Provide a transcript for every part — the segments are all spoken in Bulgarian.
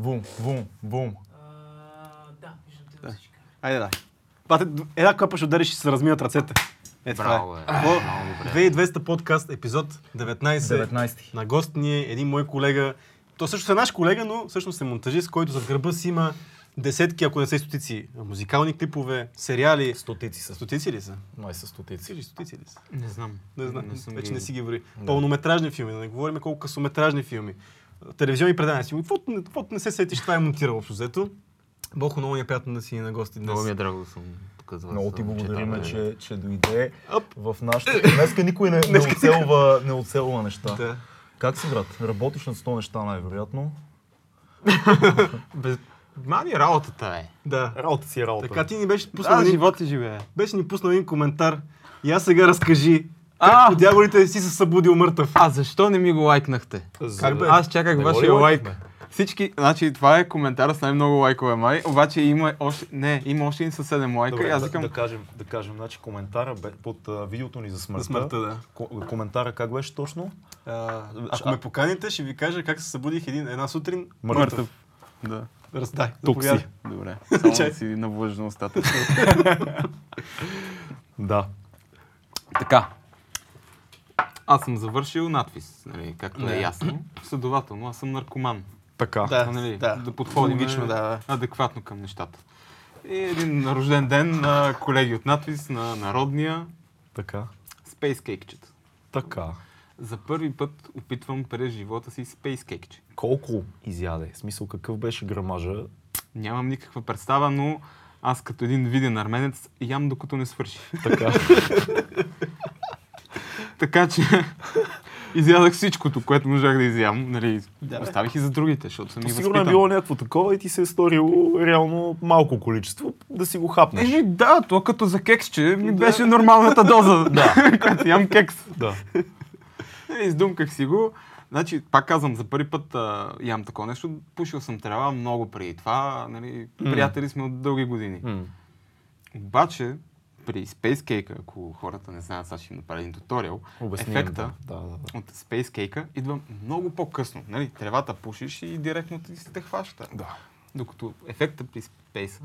Вум, вум, вум. Да, виждам те да всички. Айде да. Бате, една клапа ще удариш и се разминат ръцете. Е, това Браво, е. е. О, Много добре. 2200 подкаст, епизод 19. 19. На гост ни е един мой колега. То също е наш колега, но всъщност е монтажист, който зад гърба си има десетки, ако не са и стотици, музикални клипове, сериали. Стотици са. Стотици ли са? Май са стотици. Всички стотици ли са? Не знам. Не знам, Не съм вече ги- не си ги вори. Да. Пълнометражни филми, да не говорим колко късометражни филми. Телевизионни предания си. Каквото, не- каквото не се сетиш, това е монтирал общо взето. Бохо, много ни е приятно да си на гости днес. Много ми е драго да съм тук за вас. Много ти благодариме, да, че, че дойде Оп. в нашата... Днеска никой не, не, оцелва, не оцелва неща. Да. Как си, брат? Работиш над 100 неща, най-вероятно. Без... Мани работата е. да. Работа си е работа. Така ти ни беше пуснал, А, един, живота живее. беше ни пуснал един коментар. И аз сега разкажи. А! Дяволите си се събудил мъртъв? А защо не ми го лайкнахте? Как бе? Аз чаках Не вашия лайк. Всички, значи това е коментар с най-много лайкове май, обаче има още, не, има още един със 7 лайка Добре, и аз да, викам, да, кажем, да кажем, значи коментара бе, под а, видеото ни за смъртта. За смъртта, да. Ко- коментара как беше точно? А, ако А- ме поканите, ще ви кажа как се събудих един, една сутрин Мъртъв. Да, Раздай. Тук си. добре. Само Чай. да си навлъжна устата. Да. така. Аз съм завършил надпис, нали, както Да. е ясно. Следователно, аз съм наркоман. Така. Да, нали, да. да подходим Логично, да, да. адекватно към нещата. И един рожден ден на колеги от надпис, на народния Така. Space Cake-чета. Така. За първи път опитвам през живота си Space Cake-че. Колко изяде? В смисъл какъв беше грамажа? Нямам никаква представа, но аз като един виден арменец ям докато не свърши. Така. така че изядах всичкото, което можах да изям. Нали, Да, оставих и за другите, защото съм ги Сигурно е било някакво такова и ти се е сторило реално малко количество да си го хапнеш. Еми да, то като за кексче ми Да. беше нормалната доза. Да. Когато ям кекс. Да. Нали, Издумках си го. Значи, пак казвам, за първи път а, ям такова нещо. Пушил съм трева много преди това. Нали, приятели сме от дълги години. Обаче, при Space Cake, ако хората не знаят, сега ще им направя един туториал, ефекта Да, да, да. от идва много по-късно. Нали, тревата пушиш и директно ти се те хваща. Да. Докато ефекта при Space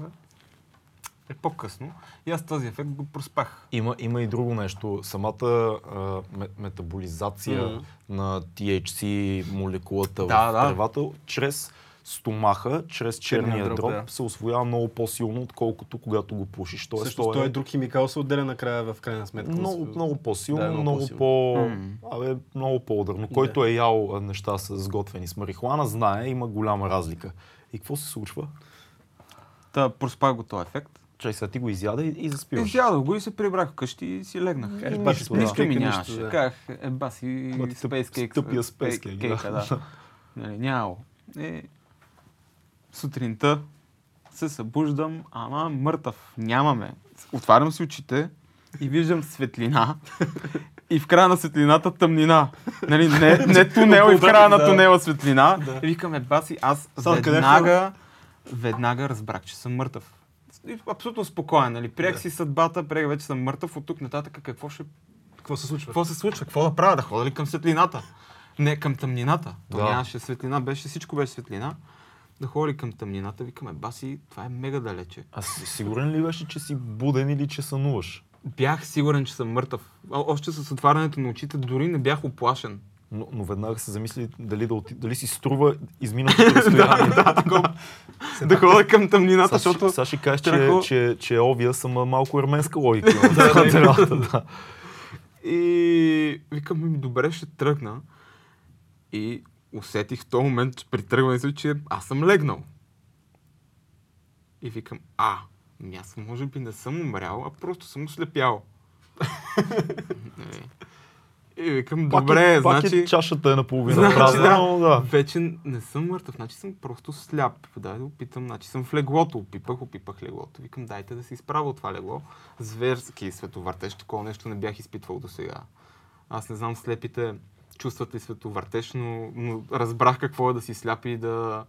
е по-късно. И аз този ефект го проспах. Има, има и друго нещо. Самата а, ме- метаболизация Мгм. на THC молекулата Да, в да. тревата чрез стомаха, чрез черния, Черния дроб, дроб, да. се освоява много по-силно, отколкото когато го пушиш. Тоест, Също той е друг химикал, се отделя накрая в крайна сметка. много, много по-силно, Да, много много, по-силно. по... Абе, много по-ударно. Който е ял неща с сготвени с марихуана, знае, има голяма разлика. И какво се случва? Та, проспах го този ефект. Чай сега ти го изяда и, и заспиваш. Изядох го и се прибрах вкъщи и си легнах. Кажеш, И бати, нищо, да. нищо ми Нищо, нямаше. да. Казах, е баси, Space Cake. тъпия Cake, Cake, да. да. Нали, нямало. И сутринта се събуждам, ама мъртъв. Нямаме. Отварям си очите и виждам светлина. И в края на светлината тъмнина. Нали, не, не тунел и в края на тунела светлина. Да. И викаме, баси, аз Само къде е веднага, веднага разбрах, че съм мъртъв. Абсолютно спокоен, нали? Приех Да. си съдбата, приех вече съм мъртъв, от тук нататък какво ще... Какво се случва? Какво се случва? Какво да правя? Да ходя ли към светлината? Не, към тъмнината. То Да. нямаше светлина, беше, всичко беше светлина. Да ходя ли към тъмнината, викаме, баси, това е мега далече. А си- сигурен ли беше, че си буден или че сънуваш? Бях сигурен, че съм мъртъв. О- Още с отварянето на очите дори не бях оплашен. Но, но веднага се замисли дали, да оти... дали си струва изминатото разстояние. да, такова. да ходя към тъмнината, Сега защото... ще, сега ще кажеш, че, че, че обвия съм малко арменска логика. цялата, да. И викам, ми добре, ще тръгна. И усетих в този момент, че при тръгването, че аз съм легнал. И викам, а, ми аз може би не съм умрял, а просто съм ослепял. И викам, Пак добре, е, пак значи... е, чашата е наполовина Значи, празна, да. но да. Вече не съм мъртъв, значи съм просто сляп. Да опитам, значи съм в леглото, опипах, опипах леглото. Викам, дайте да се изправя от това легло. Зверски световъртеж, такова нещо не бях изпитвал до сега. Аз не знам слепите чувстват ли световъртеж, но, разбрах какво е да си сляп и да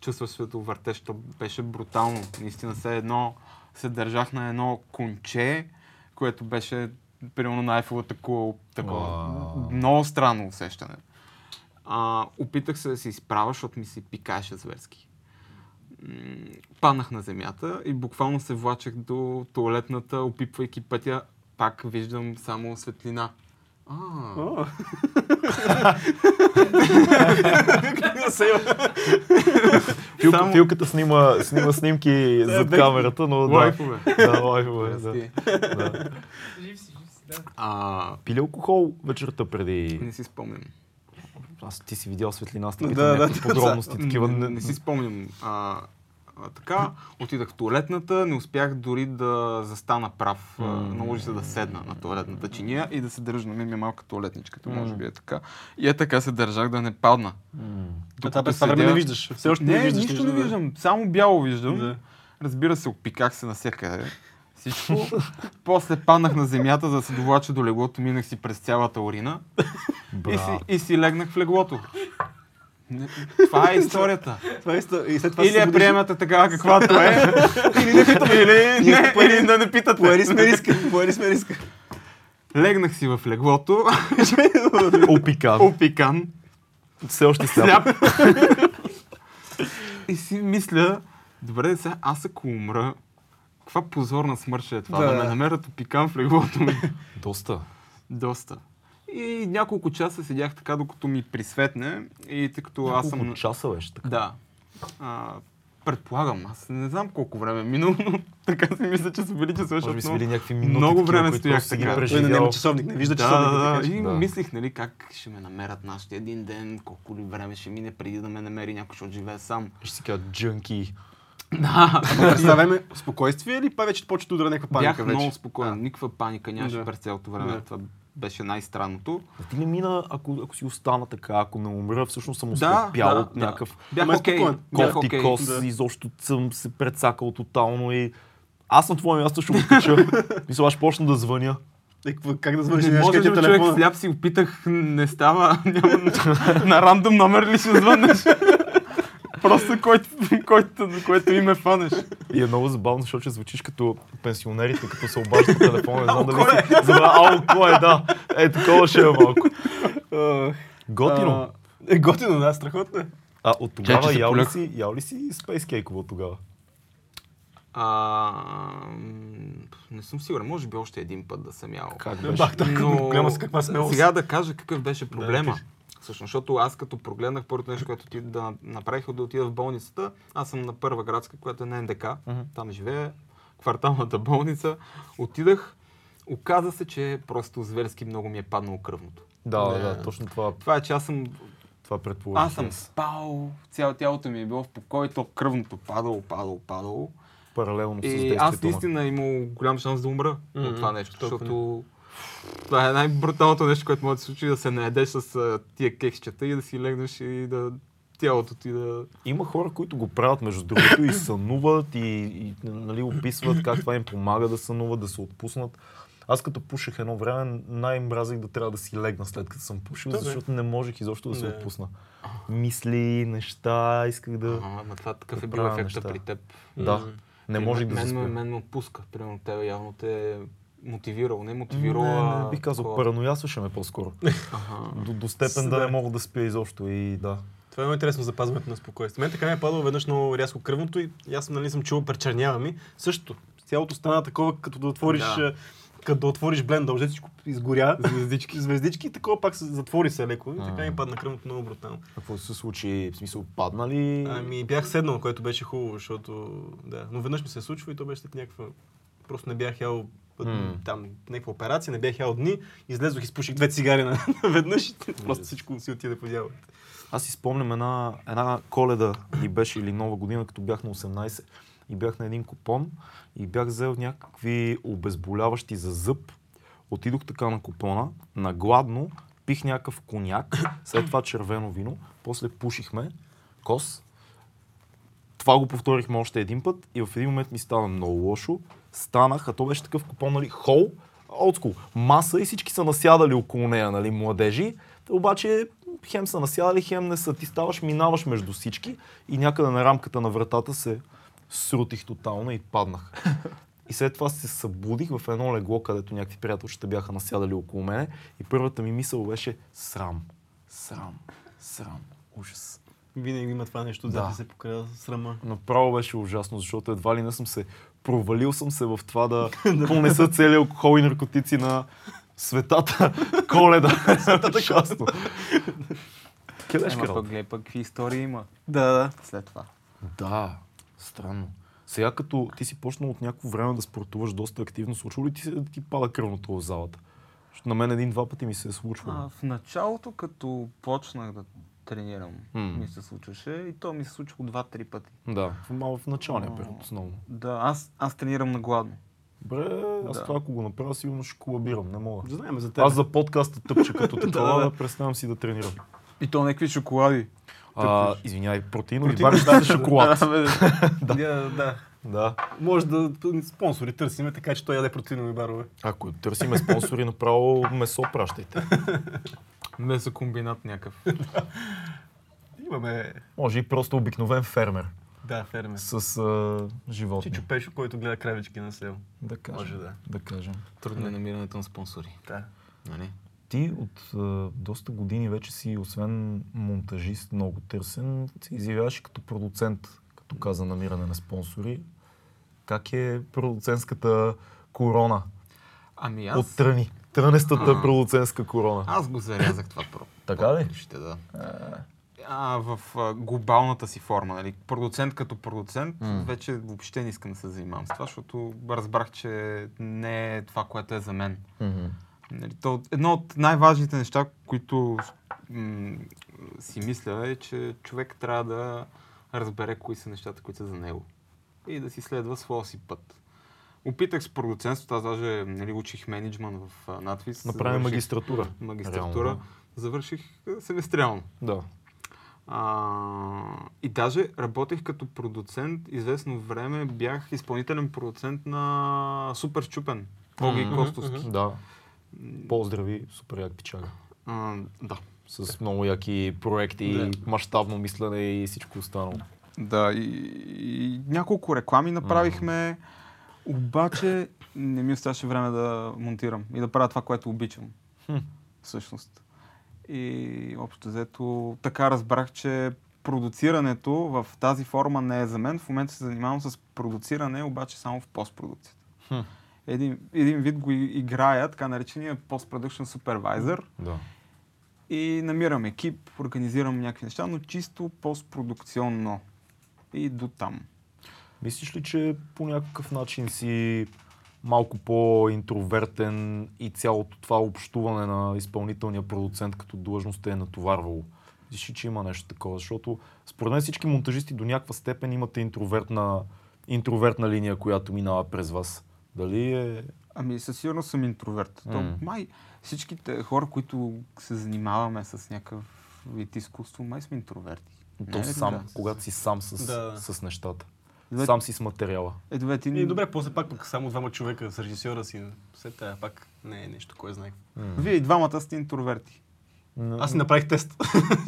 чувстваш световъртеж. То беше брутално. Наистина се едно, се държах на едно конче, което беше примерно на Айфелата кула. Такова. Вау. Много странно усещане. А, опитах се да се изправя, защото ми се пикаеше зверски. паднах на земята и буквално се влачех до туалетната, опипвайки пътя. Пак виждам само светлина. А. Филка, Филката снима, снима снимки зад камерата, но да. лайфове. Да, лайфове, да. Жив си, жив си, да. А, Пили алкохол вечерта преди... не си спомням. Аз ти си видял светлина, аз ти Да, подробности. Такива не, не, не си спомням. А, а, така, отидах в туалетната, не успях дори да застана прав. М. Наложи се да седна на туалетната чиния и да се държа на мен ми е малка туалетничката, може М. би е така. И е така се държах да не падна. М. Това през това време не виждаш. Все още Не, не виждаш. нищо не да. виждам, само бяло виждам. Да. Разбира се, опиках се навсякъде. Всичко. После паднах на земята, за да се довлача до леглото, минах си през цялата урина и си, и си легнах в леглото. Не, Това е историята. Това е исто- И след това Или я събудиш. приемате такава каквато е, или не питате, или, не, поели- или да не питате. Поели сме риска. Поели сме риска. Легнах си в леглото, Опикан. опикан, Все още сляп. и си мисля, добре, сега аз ако умра, каква позорна смърт ще е това, да, Да. ме намерят опикан в леглото ми. Доста. Доста. И няколко часа седях така, докато ми присветне. И тъй като аз съм... Няколко часа беше така. Да. А, предполагам, аз не знам колко време е минало, но така си мисля, че са били часове, защото много, били някакви минути. много такива, време които стоях си така. Той не няма часовник, не вижда да, часовник. да, да. И Да. мислих, нали, как ще ме намерят нашите един ден, колко ли време ще мине преди да ме намери някой, защото живее сам. Ще си кажа джънки. Да, През това време спокойствие или па вече почва да удара някаква паника бях вече? много спокоен, никаква паника нямаше Да. през цялото време. Да. Това беше най-странното. А ти не мина, ако, ако си остана така, ако не умра, всъщност съм Да, ослепял да, от да. някакъв Бях Ама е окей. спокоен. Бях окей. кос, да. изобщо съм се прецакал тотално и аз на твое място ще го кача. Мисля, аз ще почна да звъня. Е, Как да звъниш? Не може ли ти човек сляп си опитах, не става, няма, на рандом номер ли ще звънеш? Просто който, който, който име фанеш. И е много забавно, защото звучиш като пенсионерите, като се обаждат по телефона. Не знам дали си забравя. Ало, кой е, да. Е, такова ще е малко. Готино. Е, готино, да, страхотно е. А от тогава се ял ли си, ял ли си Space Cake от тогава? А, не съм сигурен, може би още един път да съм ял. Как Бах, беше? така, голяма с каква смелост. Сега да кажа какъв беше проблема. кажи. Всъщност, защото аз като прогледнах първото нещо, което ти да направих да отида в болницата, аз съм на първа градска, която е на НДК, Мгм. там живее, кварталната болница. Отидах, оказа се, че просто зверски много ми е паднало кръвното. Да, Да. да, точно това, Това е, че аз съм това предположих. аз съм спал, цяло тялото ми е било в покой, то кръвното падало, падало, падало. Паралелно с И действието аз на- наистина имал голям шанс да умра Мгм, от това нещо, защото това е най-бруталното нещо, което може да се случи, да се наедеш с а, тия кексчета и да си легнеш и да тялото ти да... Има хора, които го правят между другото и сънуват и, и нали, описват как това им помага да сънуват, да се отпуснат. Аз като пушех едно време, най-мразих да трябва да си легна след като съм пушил, Да, защото не можех изобщо да се Не. отпусна. Мисли, неща, исках да... Ага, ама това такъв да е бил ефекта неща. при теб. Да, не И можех да мен, се мен, мен ме отпуска. Примерно тебе явно те е мотивирал. Не е Не, не, бих казал, такова. параноясваше ме по-скоро. До, до степен да Да. не мога да спя изобщо и да. Това е много интересно за запазването на спокойствие. Мен така ми е падало веднъж много рязко кръвното и аз нали съм чувал пречернява ми. Също. Цялото стана такова, като да отвориш, Да. да. като да отвориш блендър, въобще всичко изгоря. Звездички. Звездички и такова пак се затвори се леко. И така ми падна кръвното много брутално. Какво се случи? В смисъл, падна ли? Ами бях седнал, което беше хубаво, защото да. Но веднъж ми се случва и то беше след някаква... Просто не бях ял М. там някаква операция, не бях ял дни, излезох и спуших две цигари на- наведнъж и просто всичко си отиде по дяволите. Аз си спомням една, една коледа и беше или нова година, като бях на 18 и бях на един купон и бях взел някакви обезболяващи за зъб. Отидох така на купона, на гладно, пих някакъв коняк, след това червено вино, после пушихме кос. Това го повторихме още един път и в един момент ми стана много лошо. Станах, а то беше такъв купон, нали, хол, олдскул, маса и всички са насядали около нея, нали, младежи. Обаче хем са насядали, хем не са. Ти ставаш, минаваш между всички и някъде на рамката на вратата се срутих тотално и паднах. И след това се събудих в едно легло, където някакви приятелчета бяха насядали около мене и първата ми мисъл беше срам, срам, срам, ужас. Винаги има това нещо, Да. да се покрая срама. Направо беше ужасно, защото едва ли не съм се провалил съм се в това да понеса целият алкохол и наркотици на светата коледа. Светата ужасно. Ще Ема пък гледай пък какви истории има Да, да. след това. Да, странно. Сега като ти си почнал от някакво време да спортуваш доста активно, случва ли ти се да ти пада кръвното в залата? Защото на мен един-два пъти ми се е случвало. А, в началото, като почнах да тренирам, М. ми се случваше и то ми се случило два-три пъти. Да, в- малко в началния период основно. Да, аз, аз тренирам на гладно. Бре, аз Да. това ако го направя, сигурно ще колабирам. Не мога. Знаем за теб. Аз за подкаста тъпче като такова, Да, да, да. преставам си да тренирам. И то някакви шоколади. А, извинявай, протеинови Протеинови бари с шоколад. Да, бе, да. да. Да. Може да спонсори търсиме, така че той яде протеинови барове. Ако търсиме спонсори, направо месо пращайте. Месокомбинат някакъв. Имаме, Може и просто обикновен фермер да, фермер. с а, животни. Чичо Пешо, който гледа кравички на село. Да кажем. Може да. да кажем. Трудно е намирането на спонсори. Да. Нали? Ти от а, доста години вече си, освен монтажист, много търсен, се изявяваш като продуцент, като каза намиране на спонсори. Как е продуцентската корона? Ами Аз... аз, От тръни. Трънестата А. продуцентска корона. аз го зарязах това про. Така ли? Ще да. А, в а, глобалната си форма, нали? Продуцент като продуцент, М. вече въобще не искам да се занимавам с това, защото разбрах, че не е това, което е за мен. Мгм. Нали, то, едно от най-важните неща, които м- си мисля е, че човек трябва да разбере кои са нещата, които са за него. И да си следва своя си път. Опитах с продуцентството, аз даже нали, учих менеджмент в надвис. Завърших магистратура. магистратура. Реално, Завърших а, семестриално. Да. А, и даже работех като продуцент. Известно време бях изпълнителен продуцент на Супер Щупен. Боги Мгм, Костовски. Да. Поздрави, супер як пичага. А, да. С много яки проекти, Да. мащабно мислене и всичко останало. Да, и, и няколко реклами направихме, обаче не ми оставаше време да монтирам и да правя това, което обичам. Хм. Всъщност. И общо взето така разбрах, че продуцирането в тази форма не е за мен. В момента се занимавам с продуциране, обаче само в постпродукцията. Хм. Един, един вид го играя, така наречения Post-Production Supervisor Да. и намирам екип, организирам някакви неща, но чисто постпродукционно. И до там. Мислиш ли, че по някакъв начин си малко по-интровертен и цялото това общуване на изпълнителния продуцент като длъжност те е натоварвало? Мислиш ли, че има нещо такова? Защото според мен всички монтажисти до някаква степен имате интровертна, интровертна линия, която минава през вас. Дали е... Ами със сигурност съм интроверт. То, М. май всичките хора, които се занимаваме с някакъв вид изкуство, май сме интроверти. То Не е сам, така? когато си сам с, Да. с нещата. Добре, Сам си с материала. Е, добре, ти... И добре, после пак пък само двама човека с режисьора си. След това пак не е нещо, кой знае. Вие и двамата сте интроверти. Аз си направих тест.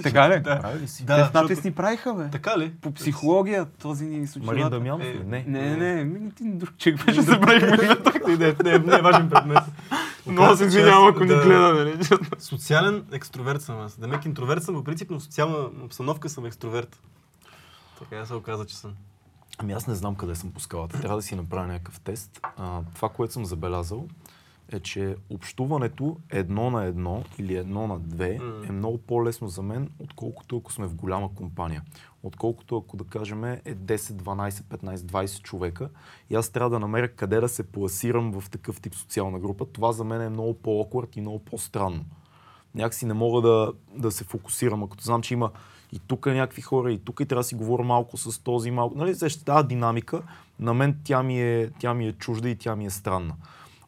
Така ли? Да. Прави си? Те в надпис защото- ни правиха, бе. Така ли? По психология, този ни Марин случва. Дамянов Е? Не. Не, не, ми ти друг човек беше забравих името. Не, не, не, не е важен предмет. Много се извинявам, ако ни Да. гледа, нали? Социален екстроверт съм аз. Демек интроверт съм, по принцип, но в социална обстановка съм екстроверт. Така се оказа, че съм. Ами аз не знам къде съм по скалата. Трябва да си направя някакъв тест. А, това, което съм забелязал, е, че общуването едно на едно или едно на две М. е много по-лесно за мен, отколкото ако сме в голяма компания. Отколкото ако да кажем е 10, 12, 15, 20 човека и аз трябва да намеря къде да се пласирам в такъв тип социална група. Това за мен е много по-оквард и много по-странно. Някакси не мога да, да се фокусирам, ако знам, че има и тук някакви хора, и тук и трябва да си говоря малко с този малко. Нали, тази динамика, на мен тя ми, е, тя ми е чужда и тя ми е странна.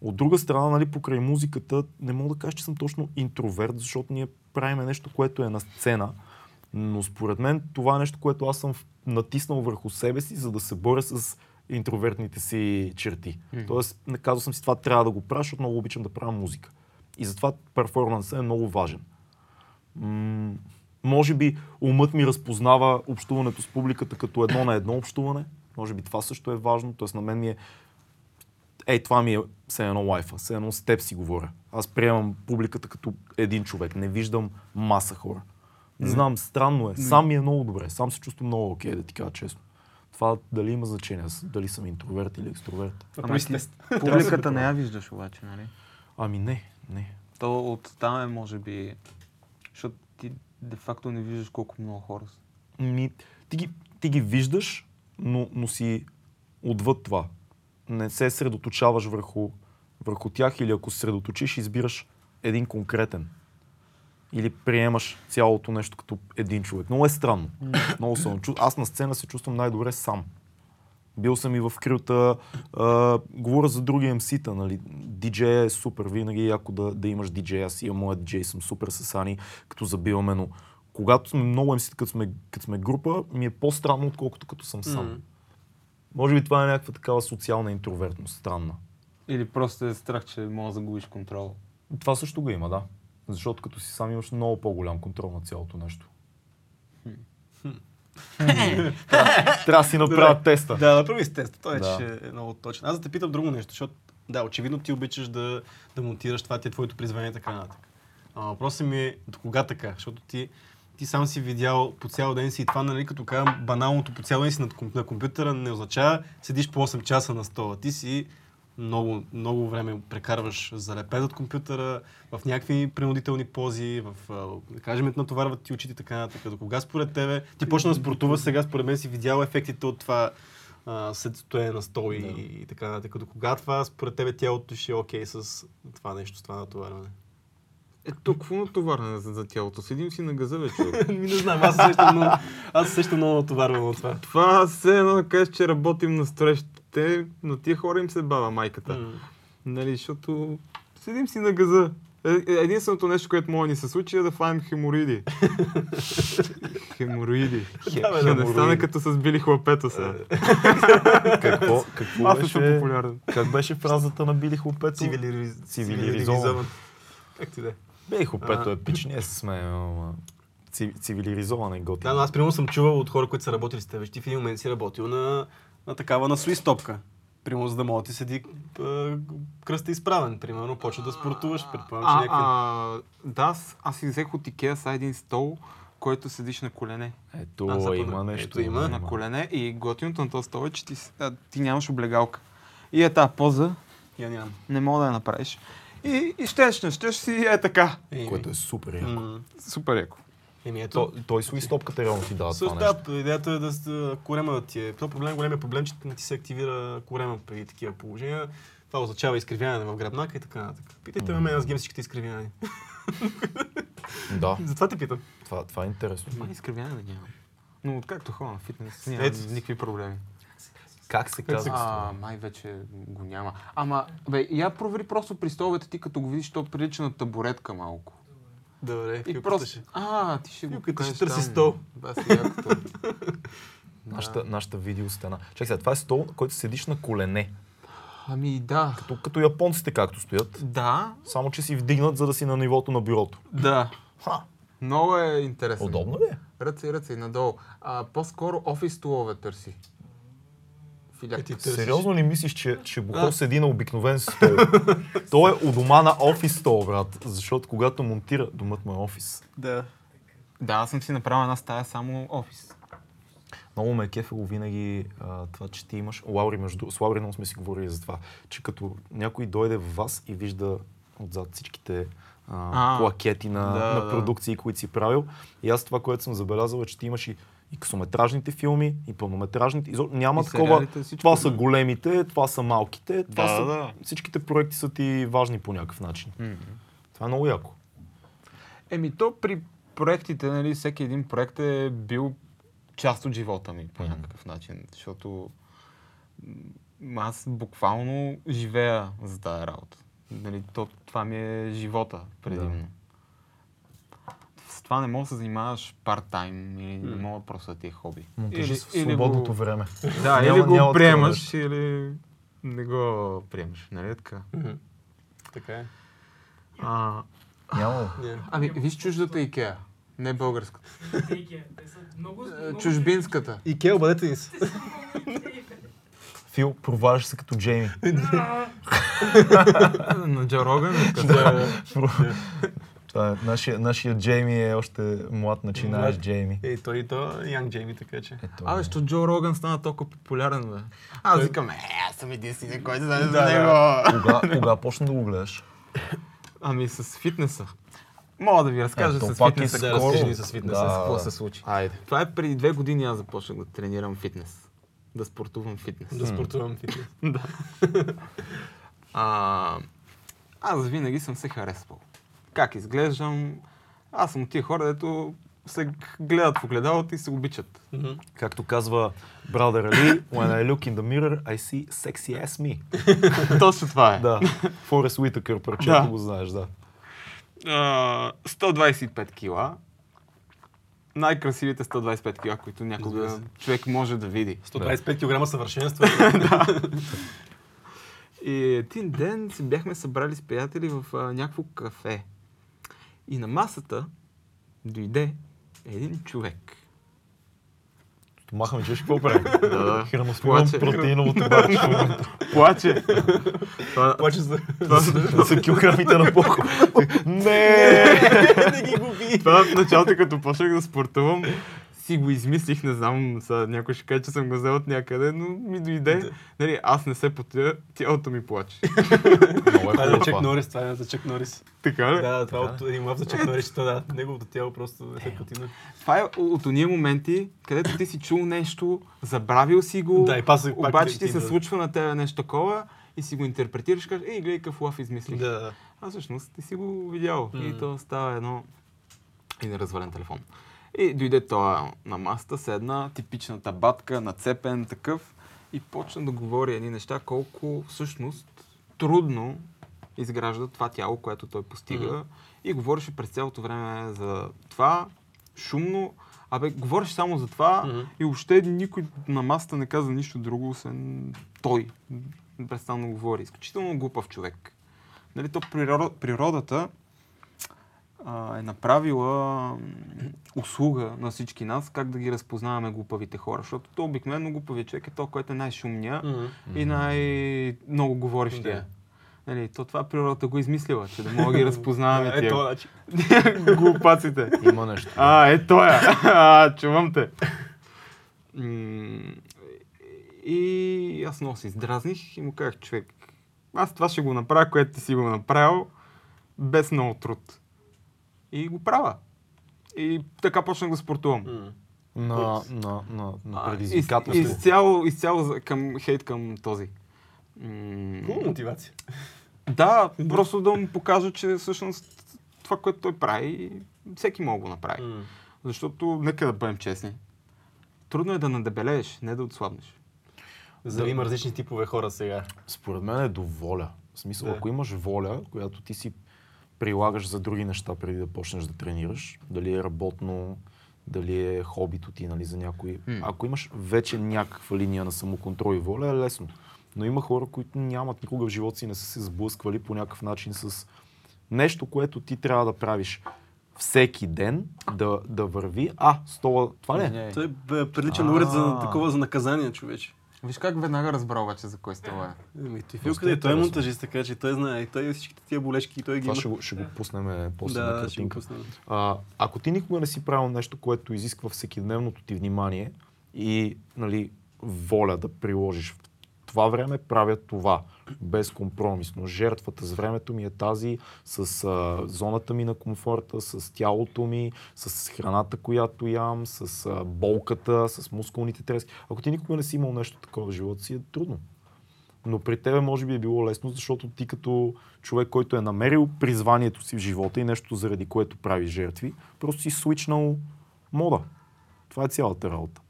От друга страна, нали, покрай музиката, не мога да кажа, че съм точно интроверт, защото ние правиме нещо, което е на сцена, но според мен това е нещо, което аз съм натиснал върху себе си, за да се боря с интровертните си черти. Мгм. Тоест, не казал съм си това трябва да го правя, защото много обичам да правя музика. И затова перформансът е много важен. М- може би умът ми разпознава общуването с публиката като едно на едно общуване. Може би това също е важно. Тоест на мен ми е Ей, това ми е все едно лайфа, все едно с теб си говоря. Аз приемам публиката като един човек, не виждам маса хора. Не знам, странно е. Сам ми е много добре. Сам се чувствам много окей, да ти кажа честно. Това дали има значение, дали съм интроверт или екстроверт. Тест. Публиката не я виждаш обаче, нали? Ами не, не. То от там е, може би, защото ти де-факто не виждаш колко много хора са. Ми, ти, ги, ти ги виждаш, но, но си отвъд това. Не се средоточаваш върху, върху тях или ако се средоточиш, избираш един конкретен. Или приемаш цялото нещо като един човек. Много е странно. Много съм. чу- Аз на сцена се чувствам най-добре сам. Бил съм и в крилта. А, говоря за други MC-та, нали. DJ е супер. Винаги е яко да, да имаш DJ. Аз имам моят DJ, съм супер с Ани, като забиваме, но когато сме много MC, като сме, като сме група, ми е по-странно, отколкото като съм сам. М. Може би това е някаква такава социална интровертност, странна. Или просто е страх, че може да загубиш контрол. Това също го има, да. Защото като си сам имаш много по-голям контрол на цялото нещо. Трябва да си направя теста. Да, направи си тест. Той Да. ще е много точен. Аз да те питам друго нещо, защото да, очевидно ти обичаш да, да монтираш това, ти е твоето призвание и така нататък. Въпросът ми е до кога така? Защото ти, ти сам си видял по цял ден си и това, нали, като казвам, баналното по цял ден си на, на компютъра не означава седиш по 8 часа на стола. Ти си много, много време прекарваш залепен от компютъра, в някакви принудителни пози, в, да кажем, натоварват ти очите и така нататък. До кога според тебе, ти почна да спортуваш сега, според мен си видял ефектите от това след стоене на стол и, и така нататък. До кога това според тебе тялото ще е окей с това нещо, с това натоварване? Е, толкова натоварване за, за тялото. Седим си на газа вече. Не знам, аз се сещам много, аз се сещам много натоварвано от това. Това все едно да кажеш, че работим на строежите, на тия хора им се бава майката. М. Нали, защото седим си на газа. Е, е, Единственото нещо, което може да ни се случи е да фанем хемороиди. хемороиди. Да, бе, Ще да, не стане като с били хлапето сега. Какво, какво Аз беше, популярен. как беше фразата на Били Хлопето? Цивилириз... Цивилизован. Как ти да е? Били Хлопето А. е пич, ние се смеем, ама ци- цивилизован е готин. Да, но аз примерно съм чувал от хора, които са работили с теб. Ти в един момент си работил на, на такава на суис топка. Примерно, за да мога да ти седи а, кръста изправен. Примерно, почва да спортуваш. Предполагам, че А, някакви... а, да, аз, аз си взех от Икеа са един стол, който седиш на колене. Ето, А, има нещо. Ето, има. На колене и готиното на този стол е, че ти, а, ти нямаш облегалка. И е тази поза, Я нямам. не мога да я направиш. И, и щеш, не щеш си е така. Еми, Което е супер яко. м, Супер яко. Еми, ето. То, той с стопката реално ти дава Също, това нещо. да, идеята е да корема да ти е. Това проблем, големия проблем, че не ти се активира корема при такива положения. Това означава изкривяване в гръбнака и така нататък. Питайте ме, мен, аз ги имам всичките изкривявания. Да, Затова те питам. това, това е интересно. Май изкривяване да няма. Но откакто ходя на фитнес, няма Ето. никакви проблеми. Как се казва? А, май вече го няма. Ама, бе, я провери просто при столовете ти, като го видиш, то прилича на табуретка малко. Добре, И просто... ще. А, ти ще го ще търси стол. Си якото. Нашата, нашата видеостена. Чакай сега, това е стол, на който седиш на колене. Ами да. Като, като японците както стоят. Да, Само, че си вдигнат, за да си на нивото на бюрото. да. Ха, Много е интересно. удобно ли е? Ръце, ръце, надолу. А, по-скоро офис столове търси. Филяк. Е, ти. Сериозно ли мислиш, че, че Бухо А. седи на обикновен стол? Той е у дома на офис стол, брат. Защото когато монтира, домът му е офис. Да. Да, аз съм си направил една стая само офис. Много ме е кефило винаги а, това, че ти имаш... Лаури, между... С Лаури много сме си говорили за това, че като някой дойде в вас и вижда отзад всичките а, А, плакети на, да, на продукции, които си правил. И аз това, което съм забелязал е, че ти имаш и, и късометражните филми, и пълнометражните. Изо... Няма И такова. всичко, Това да. са големите, това са малките. Това Да, са... да. Всичките проекти са ти важни по някакъв начин. Това е много яко. Еми то при проектите, нали, всеки един проект е бил част от живота ми по някакъв начин, защото аз буквално живея за тази работа. Нали, то, това ми е живота предимно. С това не мога да се занимаваш парт-тайм или не мога просто да ти е хоби. Монтажи Или- в свободното го- време. Да, Няма- или го приемаш, или не го приемаш, нали така? Така е. А, Няма. Ами, виж чуждата Икеа, не българската. Чужбинската. И Кел, бъдете ни се. Фил, проваждаш се като Джейми. На Джо Роган. Това е, нашия, нашия Джейми е още млад начинаеш Млад. Джейми. Е, той и то, Янг Джейми, така че. Ето, Абе, що Джо Роган стана толкова популярен, бе? Аз Той- викам, е, аз съм единствения, който знае за Да, да. него. кога, кога почна да го гледаш? Ами с фитнеса. Мога да ви разкажа Ето, с фитнеса. е Да, скоро. разкажи с фитнеса, Да, какво да. се случи. Айде. Това е преди две години аз започнах да тренирам фитнес. Да спортувам фитнес. Да спортувам фитнес. Да. а, аз винаги съм се харесвал. Как изглеждам? Аз съм от тия хора, дето се гледат в огледалото и се обичат. Мгм. Както казва Брадър Али, when I look in the mirror, I see sexy as me. Точно това е. Да, Форест Уитъкър, парчето Да. го знаеш, да. А, 125 кила. Най-красивите 125 кила, които някога човек може да види. 125 кг съвършенство. И един ден се бяхме събрали с приятели в а, някакво кафе. И на масата дойде един човек. Махаме, чуеш какво правим? Да, протеиновото барче. Плаче. Плаче за... Са килограмите на похо. Не! Не ги губи. това в началото, като почнах да спортувам, си го измислих, не знам, сега някой ще каже, че съм го взел от някъде, но ми дойде. Нали, аз не се потя, тялото ми плаче. Много е Това е Чак това. Норис, това е за Чак Норис. така ли? Да, да, това е от един лав за Чак Норис, че да, неговото тяло просто е котина. Това е от уния моменти, където ти си чул нещо, забравил си го, Да, и пак обаче ти- се да- случва на тебе нещо такова и си го интерпретираш кажеш, ей, гледай какъв лав измислих. Да, да. А всъщност ти си го видял и то става едно един развален телефон. И дойде той на масата, седна, типичната батка, нацепен такъв и почна да говори едни неща, колко всъщност трудно изгражда това тяло, което той постига. Мгм. И говореше през цялото време за това, шумно. Абе, говореше само за това Мгм. и въобще никой на масата не каза нищо друго, освен той. Престанно говори. Изключително глупав човек. Нали, то природа, природата а, е направила услуга на всички нас, как да ги разпознаваме глупавите хора. Защото то обикновено глупавият човек е то, който е най-шумния Мгм. и най-много говорещия. Да. Нали, то това природата го измислила, че да мога да ги разпознаваме Е, тия това, значи. глупаците. Има нещо. А, е той е. А, чувам те. И аз много се издразних и му казах, човек, аз това ще го направя, което ти си го направил, без много труд. И го правя. И така почнах да спортувам. М. На, на, на, на предизвикателство. из, изцяло, изцяло към хейт към този. М, Хубава мотивация. Да, просто да му покажа, че всъщност това, което той прави, всеки може да го направи. М. Защото, нека да бъдем честни, трудно е да надебелееш, не да отслабнеш. За да има различни типове хора сега. Според мен е до воля. В смисъл, Да. ако имаш воля, която ти си прилагаш за други неща преди да почнеш да тренираш, дали е работно, дали е хобито ти, нали, за някой. М. Ако имаш вече някаква линия на самоконтрол и воля, е лесно. Но има хора, които нямат никога в живота си, не са се сблъсквали по някакъв начин с нещо, което ти трябва да правиш всеки ден, да, да върви. А, стола, това ли е? Той прилича на уред за такова за наказание, човече. Виж как веднага разбра обаче за кой става е. Еми, той Доста Фил къде е? Той е интересно. монтажист, така че той знае. И той всичките тия болешки, и той ги Това има. ще го, ще го пуснем после на Да, ще го картинка. пуснем. А, ако ти никога не си правил нещо, което изисква всекидневното ти внимание и нали, воля да приложиш в това време, правя това безкомпромисно. Жертвата с времето ми е тази, с а, зоната ми на комфорта, с тялото ми, с храната, която ям, с а, болката, с мускулните трески. Ако ти никога не си имал нещо такова в живота си, е трудно. Но при тебе може би е било лесно, защото ти като човек, който е намерил призванието си в живота и нещо заради което прави жертви, просто си свичнал мода. Това е цялата работа.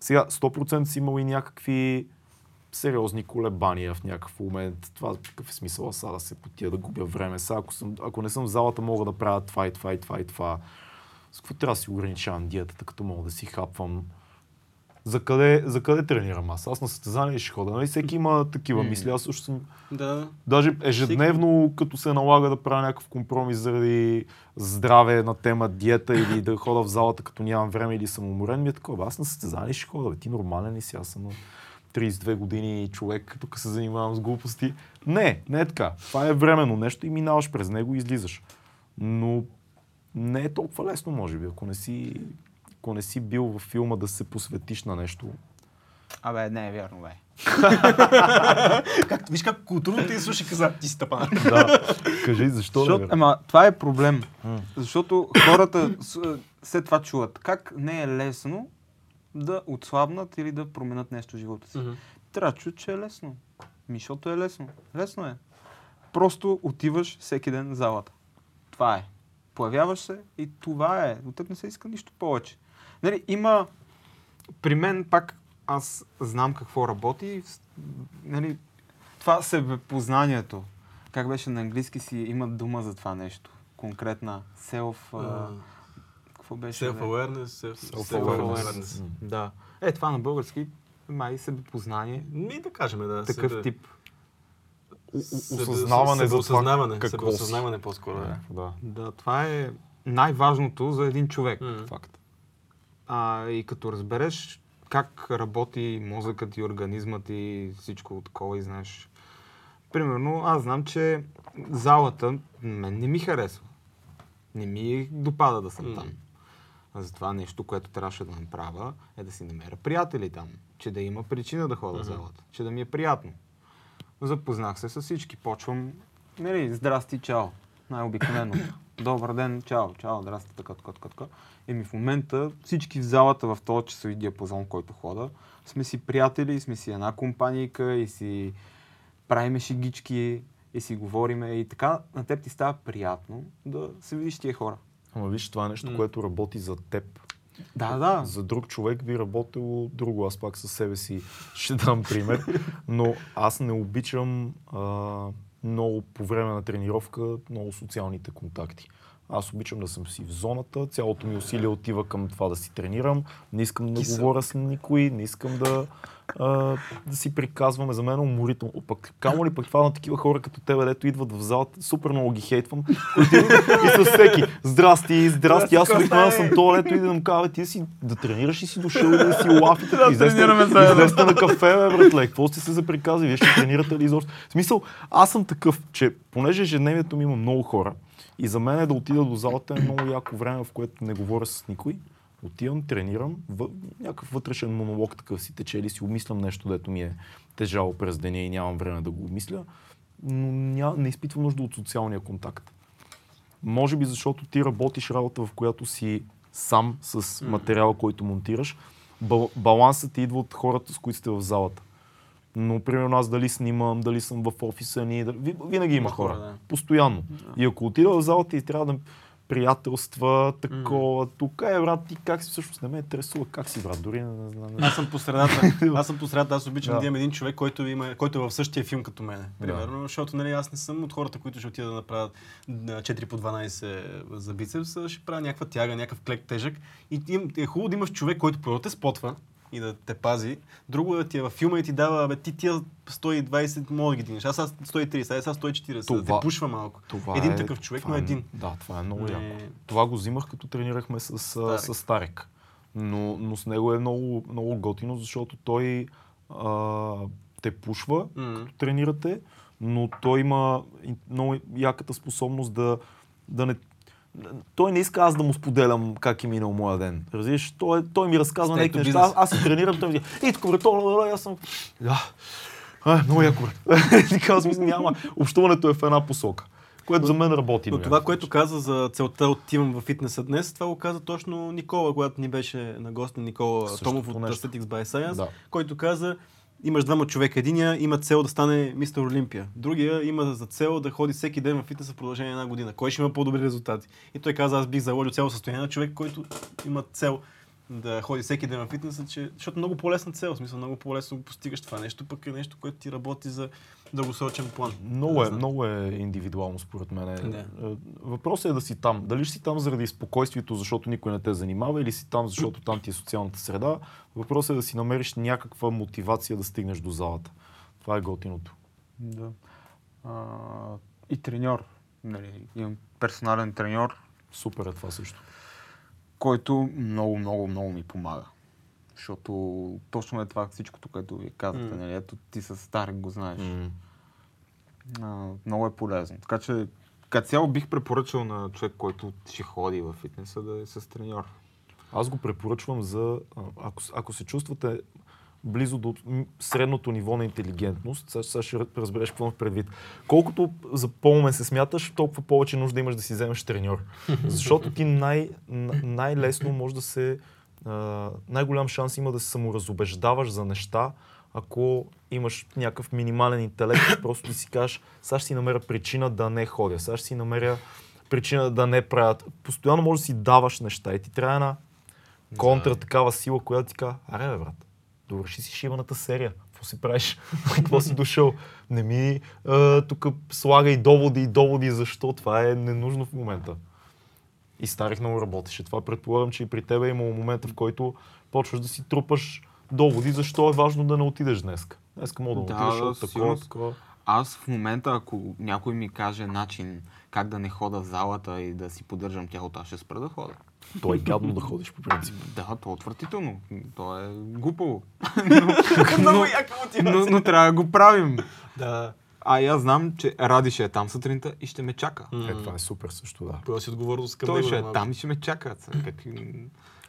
Сега 100% си имал и някакви сериозни колебания в някакъв момент. Това какъв е смисъл сега да се потия, да губя време. Сега, ако, съм, ако не съм в залата, мога да правя това и това и това и това. С какво трябва да си ограничавам диетата, като мога да си хапвам за къде, за къде тренирам аз? Аз на състезание ще хода. Нали? Всеки има такива мисли. Аз също съм Да. Даже ежедневно, като се налага да правя някакъв компромис заради здраве на тема диета или да хода в залата, като нямам време или съм уморен, ми е такова. Аз на състезание ще хода. Бе. Ти нормален ли си? Аз съм 32 години човек, тук се занимавам с глупости. Не, не е така. Това е временно нещо и минаваш през него и излизаш. но не е толкова лесно, може би, ако не си, ако не си бил във филма да се посветиш на нещо. Абе, не е вярно, бе. Как, виж как културно ти слушай каза, ти си тъпан. Да, кажи защо да Защото, е ама, това е проблем. Защото хората след това чуват как не е лесно да отслабнат или да променят нещо в живота си. Трябва да чуят, че е лесно. Ми, защото е лесно. Лесно е. Просто отиваш всеки ден в залата. Това е. Появяваш се и това е. От теб не се иска нищо повече. Нали, има... При мен пак аз знам какво работи. Нали, това себепознанието. Как беше на английски си има дума за това нещо. Конкретна. Self... а, какво беше? бе? Self-awareness, self- Self-awareness. self-awareness. Да. Е, това на български май себепознание. Ми да кажем, да. Такъв себе- тип. Осъзнаване за това какво си. себеосъзнаване по-скоро. да. Да, Да, това е най-важното за един човек. Факт. А, и като разбереш как работи мозъкът и организмът и всичко такова и знаеш. Примерно, аз знам, че залата мен не ми харесва. Не ми допада да съм М. там. А затова нещо, което трябваше да направя, е да си намеря приятели там. Че да има причина да ходя в залата. Че да ми е приятно. Запознах се с всички. Почвам, нали, здрасти, чао. Най-обикновено. Добър ден, чао, чао, здрасти, така, така, така, така. Еми в момента всички в залата в този часови диапазон, който хода, сме си приятели, сме си една компанийка и си правиме шигички и си говориме и така на теб ти става приятно да се видиш тия хора. Ама виж, това е нещо, М. което работи за теб. Да, да. За друг човек би работило друго. Аз пак със себе си ще дам пример. Но аз не обичам а, много по време на тренировка много социалните контакти. Аз обичам да съм си в зоната, цялото ми усилие отива към това да си тренирам, не искам да Киса. говоря с никой, не искам да, а, да си приказваме. За мен е уморително. Пък, камо ли пък това на такива хора като тебе, дето идват в залата, супер много ги хейтвам. които и с всеки, здрасти, здрасти, аз обикновено съм то, дето и да му кажа, ти си да тренираш и си дошъл и да си лафите. Да, тренираме излезте на кафе, бе, братле, какво сте се заприказали, вие ще тренирате ли изобщо? В смисъл, аз съм такъв, че понеже ежедневието ми има много хора и за мен е да отида до залата е много яко време, в което не говоря с никой. Отивам, тренирам, в, някакъв вътрешен монолог такъв си тече или си обмислям нещо, дето ми е тежало през деня и нямам време да го обмисля, но ня, не изпитвам нужда от социалния контакт. Може би защото ти работиш работа, в която си сам с материала, който монтираш. Бал- балансът ти идва от хората, с които сте в залата. Но, примерно, аз дали снимам, дали съм в офиса ни, дали... винаги има хора, хора. да. Постоянно. И ако отида в залата и трябва да приятелства, такова, тук е, брат, ти как си всъщност не ме интересува как си, брат, дори не, не. Аз съм по средата. Аз съм по средата. Аз обичам Да. да, имам един човек, който, има, който е в същия филм като мене. Да. Примерно, защото нали, аз не съм от хората, които ще отидат да направят на 4 по 12 за бицепс, ще правя някаква тяга, някакъв клек тежък. И им, е хубаво да имаш човек, който първо те спотва и да те пази. Друго е да ти е във филма и ти дава, бе, ти тия 120 мога да ги дигнеш. Аз сега 130, аз сега 140, да Това- те пушва малко. Това един е, такъв човек, но е- един. Да, това е много Не- яко. Това го взимах като тренирахме с, с, Старек. с Старек. Но, но с него е много, много готино, защото той а, те пушва, М. като тренирате, но той има много яката способност да, да не той не иска аз да му споделям как е минал моя ден. Разбираш, той, той ми разказва някакви неща, аз, аз се тренирам, той ми казва, и тук брат, то, аз съм... Да, а, много яко. Така, смисъл, няма. Общуването е в една посока, което за мен работи. Но това, което каза за целта отивам в фитнеса днес, това го каза точно Никола, когато ни беше на гост на Никола Същото Томов от нещо. Aesthetics by Science, Да. който каза, имаш двама човека. Единия има цел да стане мистер Олимпия. Другия има за цел да ходи всеки ден в фитнеса в продължение на една година. Кой ще има по-добри резултати? И той каза, аз бих заложил цяло състояние на човек, който има цел да ходи всеки ден в фитнеса, че, защото много по-лесна цел, в смисъл много по-лесно го постигаш това нещо, пък е нещо, което ти работи за дългосрочен план. Много е, много е индивидуално според мен. Да. Е, Въпросът е да си там. Дали ще си там заради спокойствието, защото никой не те занимава, или си там, защото там ти е социалната среда. Въпросът е да си намериш някаква мотивация да стигнеш до залата. Това е готиното. Да. А, и треньор. Нали, имам персонален треньор, Супер е това също. Който много, много, много ми помага. Защото точно е това всичкото, което ви казвате. М. Нали? Ето ти с Старик го знаеш. М. А, много е полезно. Така че Като цяло бих препоръчал на човек, който ще ходи в фитнеса да е с треньор. Аз го препоръчвам за, ако, ако се чувствате близо до средното ниво на интелигентност, сега, сега ще разбереш какво имам предвид. Колкото за по-умен се смяташ, толкова повече нужда имаш да си вземеш треньор. Защото ти най- най-лесно може да се... а, най-голям шанс има да се саморазобеждаваш за неща, ако имаш някакъв минимален интелект, просто да си кажеш, сега ще си намеря причина да не ходя, сега ще си намеря причина да не правят. Постоянно може да си даваш неща и ти трябва една контра, такава сила, която ти казва, аре бе, брат, довърши си шибаната серия. Какво си правиш? Какво си дошъл? Не ми тук слагай доводи и доводи, защо това е ненужно в момента. И Старих много работеше. Това предполагам, че и при тебе е имало момента, в който почваш да си трупаш доводи, защо е важно да не отидеш днес. Днес мога да, Да, отидеш, да, от такова, такова. Аз в момента, ако някой ми каже начин как да не хода в залата и да си поддържам тялото, аз ще спра да хода. То е гадно да ходиш по принцип. Да, то е отвратително. То е глупаво. Мотивация. но, но трябва да го правим. Да. А и аз знам, че Ради ще е там сутринта и ще ме чака. Е, това е супер също, да. Поел си отговорност към Той него. ще е там и ще ме чака.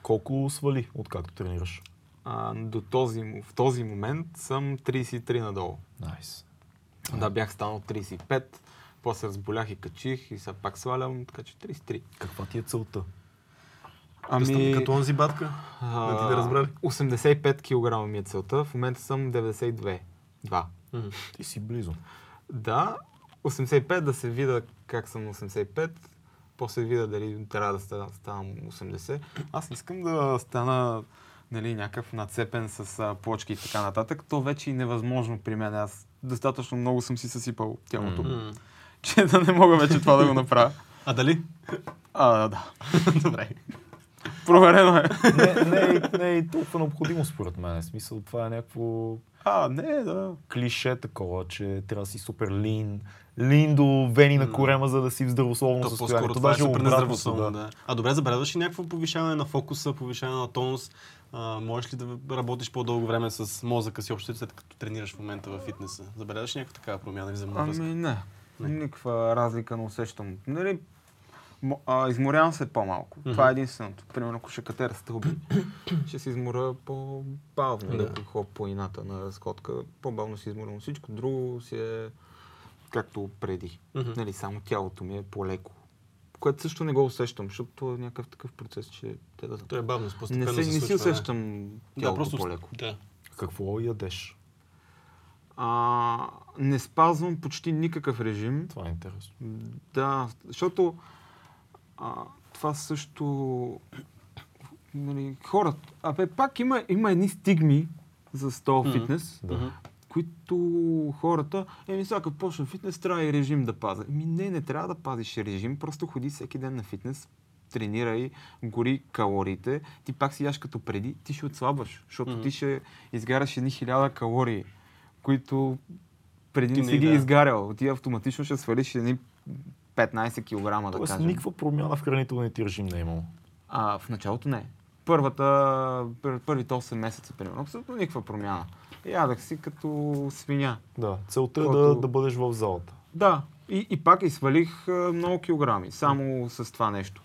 Колко свали, откакто тренираш? А, до този, в този момент съм 33 надолу. Найс. Да, бях станал 35, после разболях и качих и сега пак свалям, така че 33. Каква ти е целта? Ами... Като онзи батка. а, да ти да разбрали. 85 кг ми е целта, в момента съм 92. Два. Ти си близо. Да, 85 да се видя как съм на 85, после видя дали трябва да ставам 80. Аз не искам да стана нали, някакъв нацепен с а, плочки и така нататък. То вече е невъзможно при мен. Аз достатъчно много съм си съсипал тялото. М. че да не мога вече това да го направя. А дали? А, да. Добре. Проверено е. не, не, е- не е толкова необходимо според мен. В смисъл, това е някакво А, не, да. клише такова, че трябва да си супер лин, лин до вени на корема, за да си в здравословно То състояние. по-скоро То това е даже супер нездравословно, да. да. А добре, забелязваш ли някакво повишаване на фокуса, повишаване на тонус? А, можеш ли да работиш по-дълго време с мозъка си, общо след като тренираш в момента в фитнеса? Забелязваш ли някаква такава промяна и взаимовръзка? Ами не. Не. Никаква разлика не усещам. Нали, а, изморявам се по-малко. Това е единственото. Примерно, ако ще катера стълби, ще се изморя по-бавно. Да. Да. Ако ходя по ината на разходка, по-бавно се изморям. Всичко друго си е както преди. Мгм. Нали, само тялото ми е по-леко. Което също не го усещам, защото това е някакъв такъв процес, че те да... То е бавно, Не, се, не си да. усещам Да, тялото просто по-леко. Да. Какво ядеш? А, не спазвам почти никакъв режим. Това е интересно. Да, защото а, това също... Нали, хората... Абе, пак има, има едни стигми за този Мгм. фитнес, Да. Които хората... Еми, сега като почна фитнес, трябва и режим да пазя. Еми, не, не трябва да пазиш режим, просто ходи всеки ден на фитнес, тренирай, гори калориите, ти пак си яш като преди, ти ще отслабваш, защото Мгм. ти ще изгаряш едни хиляда калории, които преди Ти не не- си ги да. изгарял. Ти автоматично ще свалиш едни 15 кг, да Тоест, кажем. никаква промяна в хранителния ти режим не е имало. А, в началото не. Първата, пър, първите 8 месеца, примерно, абсолютно никаква промяна. Ядах си като свиня. Да, целта е да, да бъдеш в залата. Да, и, и пак изсвалих а, много килограми, само с това нещо.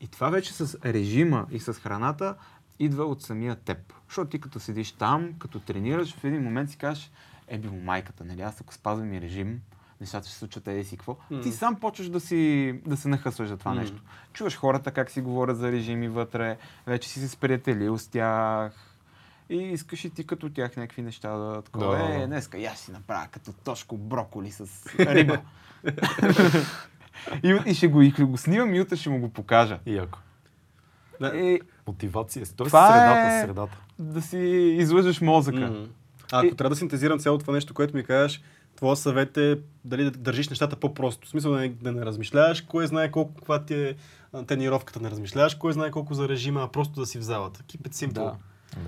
И това вече с режима и с храната идва от самия теб. Защото ти като седиш там, като тренираш, в един момент си кажеш, е било майката, нали? Аз ако спазвам и режим, нещата ще се случат еди си какво. М. Ти сам почваш да, си, да се нахъсваш за това М. нещо. Чуваш хората как си говорят за режими вътре, вече си се сприятелил с тях. И искаш и ти като тях някакви неща да такова. Да. Е, днеска я си направя като тошко броколи с риба. и, и, ще го, и го снимам и утре ще му го покажа. Яко. Да. Е, Мотивация. Тоест Това средата, е- средата. да си излъжеш мозъка. Мгм. А ако И- трябва да синтезирам цялото това нещо, което ми кажеш, твоя съвет е дали да държиш нещата по-просто. В смисъл да не, да не размишляваш, кой знае колко каква ти е тренировката, не размишляваш, кой знае колко за режима, а просто да си в залата. Keep it simple. Да.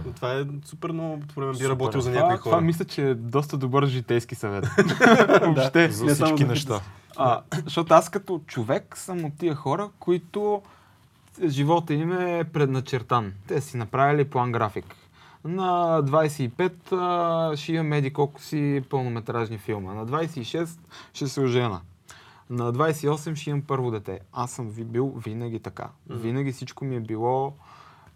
Но Това е супер много, мен би Супер. работил за Това, някои това хора. мисля, че е доста добър житейски съвет. Въобще. За Не само всички за неща. А, защото аз като човек съм от тия хора, които живота им е предначертан. Те си направили план график. На 25 а, ще имам еди колко си пълнометражни филма. На 26 ще се ожена. На 28 ще имам първо дете. Аз съм ви бил винаги така. Винаги всичко ми е било,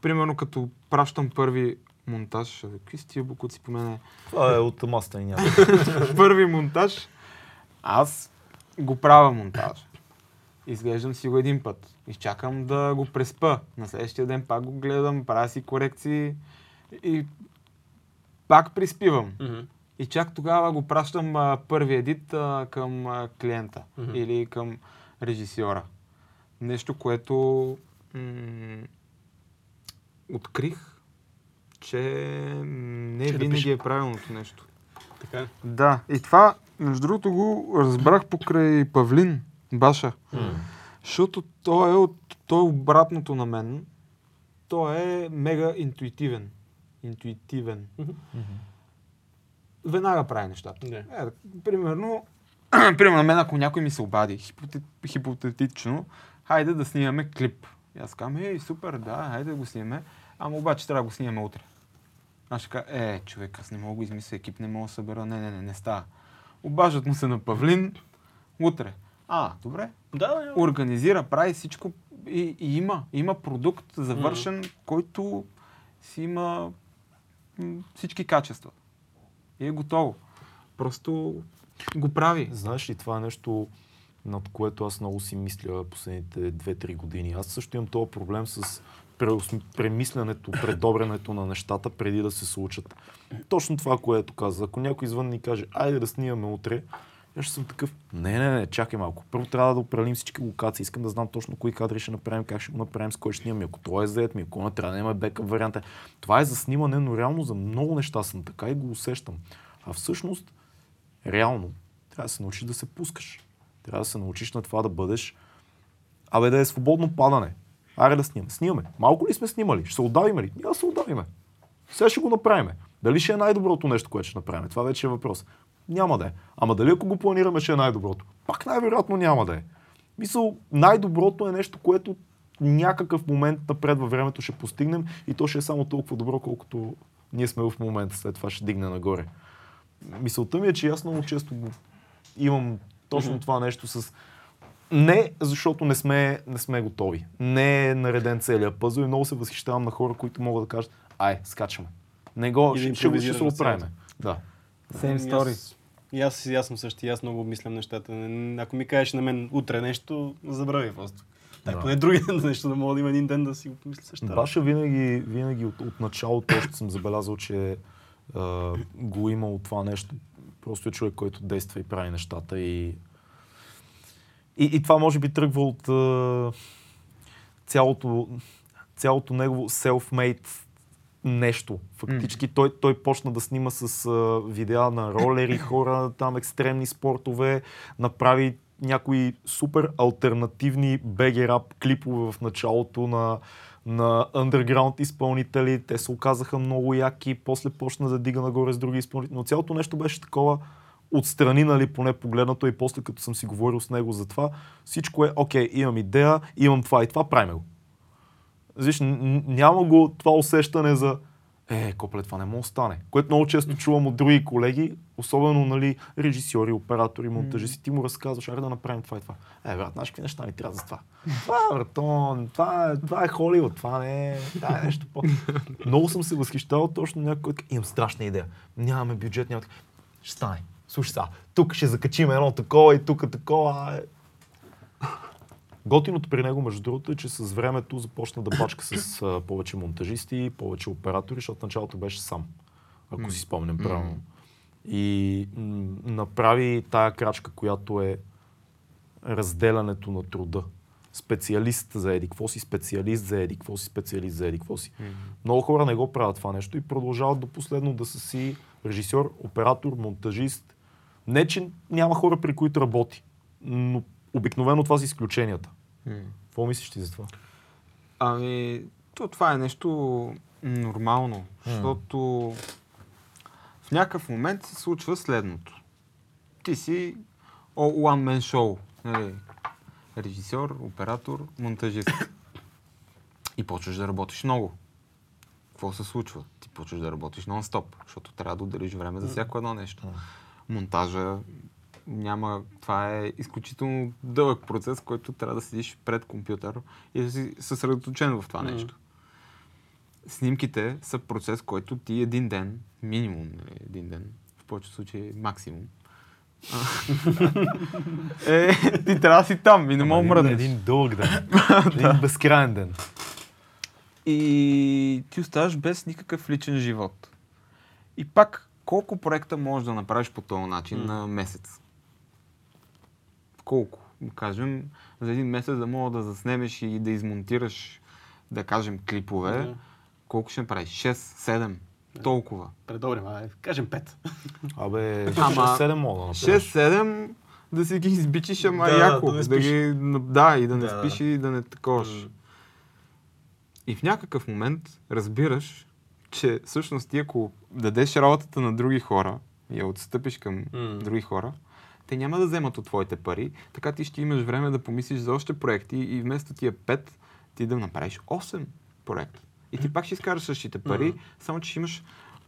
примерно като пращам първи монтаж, какви са тия букуци по мене? Това е от маста и няма. първи монтаж, аз го правя монтаж. Изглеждам си го един път. Изчакам да го преспа. На следващия ден пак го гледам, правя си корекции и пак приспивам. Мгм. И чак тогава го пращам а, първи едит а, към а, клиента Мгм. или към режисьора. Нещо, което м- открих, че не Че да винаги пише. е правилното нещо. Така. Да, и това, между другото, го разбрах покрай Павлин Баша. Защото той е, от, той е обратното на мен. Той е мега интуитивен. Интуитивен. Веднага прави нещата. Да. Е, примерно, примерно на мен, ако някой ми се обади, хипотет, хипотетично, хайде да снимаме клип. И аз казвам, ей, супер, да, хайде да го снимаме, ама обаче трябва да го снимаме утре. Аз ще кажа, е, човек, аз не мога да измисля, екип не мога да събера, не, не, не, не става. Обаждат му се на Павлин, утре. А, добре, Да, да, организира, прави всичко и, и има, има продукт завършен, който си има всички качества. И е готово. Просто го прави. Знаеш ли, това е нещо, над което аз много си мисля последните 2-3 години. Аз също имам този проблем с премисленето, предобренето на нещата преди да се случат. Точно това, което каза. Ако някой извън ни каже, айде да снимаме утре, аз съм такъв, не, не, не, чакай малко. Първо трябва да определим всички локации. Искам да знам точно кои кадри ще направим, как ще го направим, с кой ще снимаме. Ако това е заед ми, ако не трябва да има бекъп варианта. Това е за снимане, но реално за много неща съм така и го усещам. А всъщност, реално, трябва да се научиш да се пускаш. Трябва да се научиш на това да бъдеш, абе да е свободно падане. Аре да снимаме. Снимаме. Малко ли сме снимали? Ще се отдавиме ли? Няма да се отдавиме. Сега ще го направим. Дали ще е най-доброто нещо, което ще направим? Това вече е въпрос. Няма да е. Ама дали ако го планираме, ще е най-доброто? Пак най-вероятно няма да е. Мисъл, най-доброто е нещо, което някакъв момент напред във времето ще постигнем и то ще е само толкова добро, колкото ние сме в момента. След това ще дигне нагоре. Мисълта ми е, че аз много често имам точно това нещо с... Не защото не сме, не сме готови. Не е нареден целият пъзъл и много се възхищавам на хора, които могат да кажат, ай, скачаме. Не го, ще, ще, ще се оправим. Да. Same И story. аз- И аз, и аз съм същи, аз много обмислям нещата. Не- Ако ми кажеш на мен утре нещо, забрави просто. Дай Да. поне други ден нещо да мога да има един ден да си го помисля същата. Баша винаги, винаги от, от началото още съм забелязал, че а, го е имал това нещо. Просто е човек, който действа и прави нещата. И, и, и това може би тръгва от а, цялото, цялото негово self-made нещо. Фактически той, той почна да снима с а, видеа на ролери, хора, там екстремни спортове, направи някои супер альтернативни BG клипове в началото на, на underground изпълнители. Те се оказаха много яки, после почна да дига нагоре с други изпълнители. Но цялото нещо беше такова отстрани, нали, поне погледнато и после като съм си говорил с него за това, всичко е, окей, имам идея, имам това и това, правим го. Виж, няма го това усещане за е, копле, това не може да стане. Което много често чувам от други колеги, особено нали, режисьори, оператори, монтажисти, ти му разказваш, аре да направим това и това. Е, брат, знаеш какви неща ни трябва за това? Това, братон, това, е- това е Холивуд, това не е, това е нещо по... много съм се възхищавал точно някой, имам страшна идея, нямаме бюджет, няма... така». Ще стане. Слушай сега, тук ще закачим едно такова и тук такова. Готиното при него, между другото, е, че с времето започна да бачка с а, повече монтажисти, повече оператори, защото началото беше сам, ако си спомням правилно. И м- направи тая крачка, която е разделянето на труда. Специалист за еди какво си, специалист за еди какво си, специалист за еди какво си. Много хора не го правят това нещо и продължават до последно да са си режисьор, оператор, монтажист. Не, че няма хора, при които работи, но обикновено това са изключенията. Какво мислиш ти за това? Ами, то, това е нещо нормално, защото в някакъв момент се случва следното. Ти си о- one man show, нали? режисьор, оператор, монтажист. И почваш да работиш много. Какво се случва? Ти почваш да работиш нон-стоп, защото трябва да отделиш време за всяко едно нещо. Монтажа няма, това е изключително дълъг процес, който трябва да седиш пред компютър и да си съсредоточен в това Мгм. нещо. Снимките са процес, който ти един ден, минимум нали, един ден, в повечето случаи максимум, е, ти трябва да си там и не мога мръднеш. Един дълъг ден. един безкрайен ден. И ти оставаш без никакъв личен живот. И пак, колко проекта можеш да направиш по този начин М. на месец? Колко? Кажем, за един месец да мога да заснемеш и да измонтираш, да кажем, клипове. Да. Колко ще направиш? 6, 7, толкова. Предобрим, а кажем 5. Абе, Ама, 6-7 мога да направиш. 6-7 да си ги избичиш, ама Да, яко. да Да, ги, да, и да не Да, спиш и да не таковаш. И в някакъв момент разбираш, че всъщност ти ако дадеш работата на други хора и я отстъпиш към М. други хора, те няма да вземат от твоите пари, така ти ще имаш време да помислиш за още проекти и вместо тия 5, ти да направиш 8 проекта. И ти пак ще изкараш същите пари, Мгм. само че ще имаш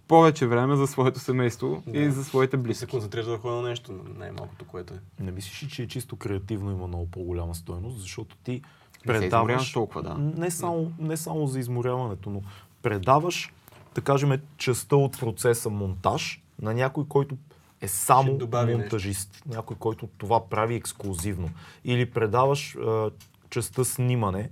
повече време за своето семейство Да. и за своите И се близки. концентрираш върху едно нещо, най-малкото, което е. Не мислиш ли, че е чисто креативно има много по-голяма стойност, защото ти Не предаваш... толкова, да. Не само, не само за изморяването, но предаваш, да кажем, частта от процеса монтаж на някой, който е само монтажист. Някой, който това прави ексклюзивно. Или предаваш а, частта снимане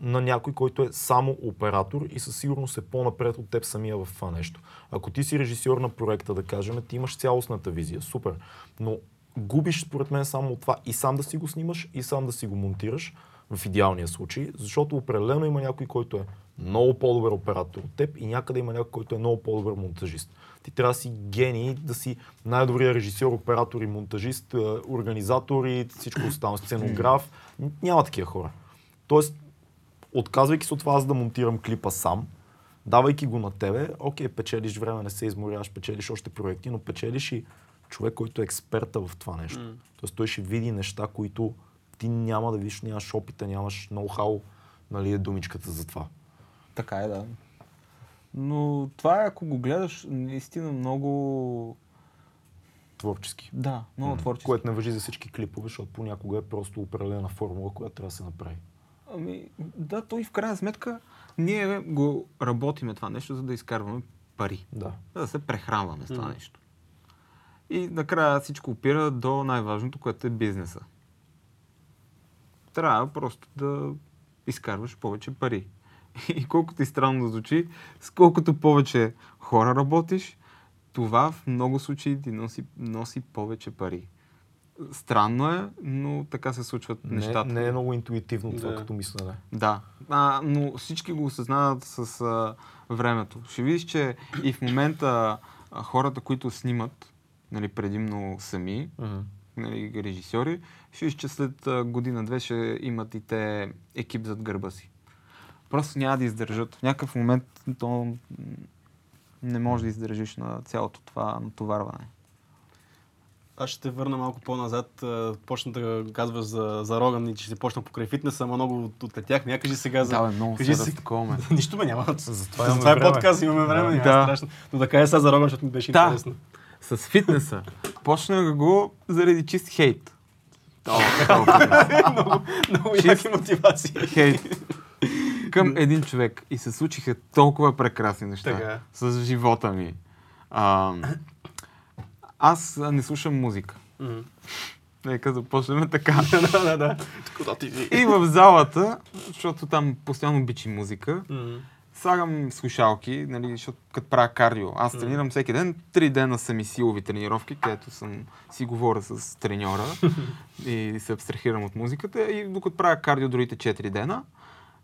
на някой, който е само оператор и със сигурност е по-напред от теб самия в това нещо. Ако ти си режисьор на проекта, да кажем, ти имаш цялостната визия, супер. Но губиш, според мен, само от това и сам да си го снимаш, и сам да си го монтираш, в идеалния случай, защото определено има някой, който е много по-добър оператор от теб и някъде има някой, който е много по-добър монтажист. Ти трябва да си гений, да си най-добрият режисьор, оператор и монтажист, е, организатор и всичко останало, сценограф. Няма такива хора. Тоест, отказвайки се от това аз да монтирам клипа сам, давайки го на тебе, окей, печелиш време, не се изморяваш, печелиш още проекти, но печелиш и човек, който е експерта в това нещо. Тоест той ще види неща, които ти няма да видиш, нямаш опита, нямаш ноу-хау, нали е думичката за това. Така е, да. Но това е, ако го гледаш, наистина много... Творчески. Да, много М, творчески. Което не въжи за всички клипове, защото понякога е просто определена формула, която трябва да се направи. Ами, да, то и в крайна сметка ние го работиме това нещо, за да изкарваме пари. Да. За да се прехранваме с това Мгм. нещо. И накрая всичко опира до най-важното, което е бизнеса. Трябва просто да изкарваш повече пари. И колкото и странно да звучи, с колкото повече хора работиш, това в много случаи ти носи, носи повече пари. Странно е, но така се случват Не, нещата. не е много интуитивно това Да. като мислене. Да, а, но всички го осъзнават с а, времето. Ще видиш, че и в момента а, хората, които снимат, нали, предимно сами, нали, режисьори, ще видиш, че след година-две ще имат и те екип зад гърба си. Просто няма да издържат. В някакъв момент то не можеш да издържиш на цялото това натоварване. Аз ще те върна малко по-назад. Почна да казваш за, за Роган и че ще почна покрай фитнеса, ама много отлетяхме. Я кажи сега за... Да, бе, много кажи се си- разтаковаме. Нищо ме няма. За имаме това е подкаст, имаме време, няма Да. страшно. Но да кажа сега за Роган, защото ми беше Да. интересно. С фитнеса. Почнах го заради чист хейт. Много много яки мотивации. хейт към един човек и се случиха толкова прекрасни неща Така е. с живота ми. А, аз не слушам музика. Мгм. Нека започнем така. Да, да, да. И в залата, защото там постоянно бичи музика, Мгм. слагам слушалки, нали, защото като правя кардио. Аз тренирам всеки ден, три дена са ми силови тренировки, където съм си говоря с треньора и се абстрахирам от музиката. И докато правя кардио другите 4 дена,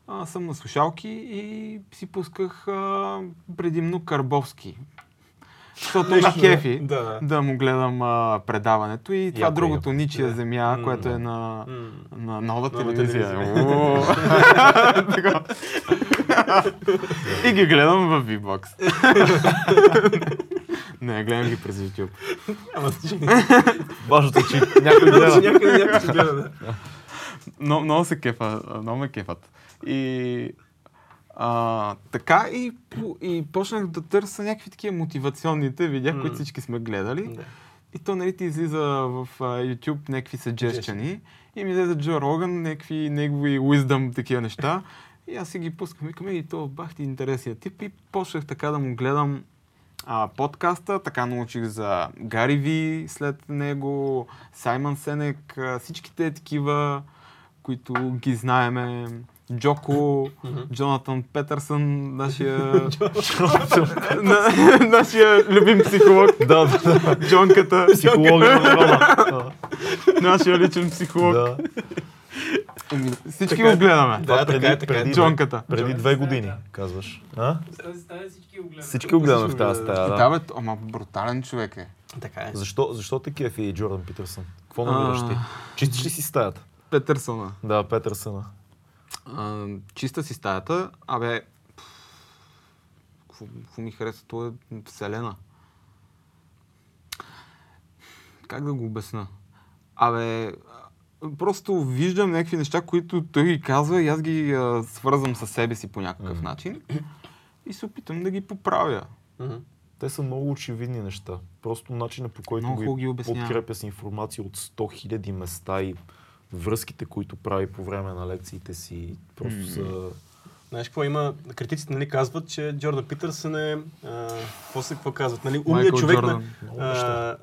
а, съм на слушалки и си пусках а, предимно Карбовски. Защото Нещо, кефи да, да. да му гледам а, предаването и това Яко, другото яко. Ничия Да. земя, М. което е на, М. на нова телевизия. и ги гледам в V-Box. Не, гледам ги през YouTube. Ама Важното е, че някой гледа. ще гледа, да. Но, много се кефа, много ме кефат. И а, така и, и почнах да търся някакви такива мотивационните видеа, М. които всички сме гледали. Да. И то, нали, ти излиза в а, YouTube някакви съджещани и ми излезе Джо Роган, някакви негови wisdom, такива неща. И аз си ги пускам, викам, и то бах ти интересния тип и почнах така да му гледам а, подкаста, така научих за Гари Ви след него, Саймън Сенек, а, всичките такива, които ги знаеме. Джоко, Джонатан Петърсън, нашия, на, нашия любим психолог, Да, да, да. Джонката, Психолога на нашия личен психолог. Всички го гледаме. Да, така е, така е. преди, Джонката. преди две години, казваш. А? Всички го гледат. Всички го гледаме в тази стая, Да, да. бе, ама брутален човек е. Така е. Защо, защо те кефи Джордан Питърсън? Какво намираш ти? Чистиш ли си стаята? Петърсона. Да, Петърсъна. А, чиста си стаята. Абе, какво, ми хареса? Това е вселена. Как да го обясна? Абе, просто виждам някакви неща, които той ги казва и аз ги а, свързвам със себе си по някакъв Мгм. начин и се опитам да ги поправя. Мгм. Те са много очевидни неща. Просто начина по който Много ги ги подкрепя с информация от 100 000 места и връзките, които прави по време на лекциите си, просто М. са... Знаеш какво има? Критиците нали, казват, че Джордан Питърсън е... А, после какво казват? Нали, умният човек Джордан. на... А,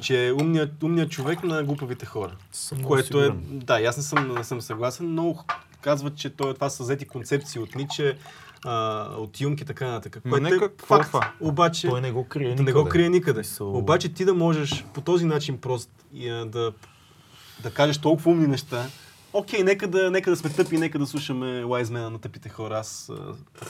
че е умният, умният човек на глупавите хора. Съм Което е... Да, аз не съм, не съм съгласен. Много казват, че той, това са взети концепции от Ниче, а, от Юнг и така нататък. Което е какво е факт. това? Обаче... Той не го крие никъде. не го крие никъде. Обаче ти да можеш по този начин прост и, а, да, да кажеш толкова умни неща, окей, нека да, нека да сме тъпи, нека да слушаме лайзмена на тъпите хора. Аз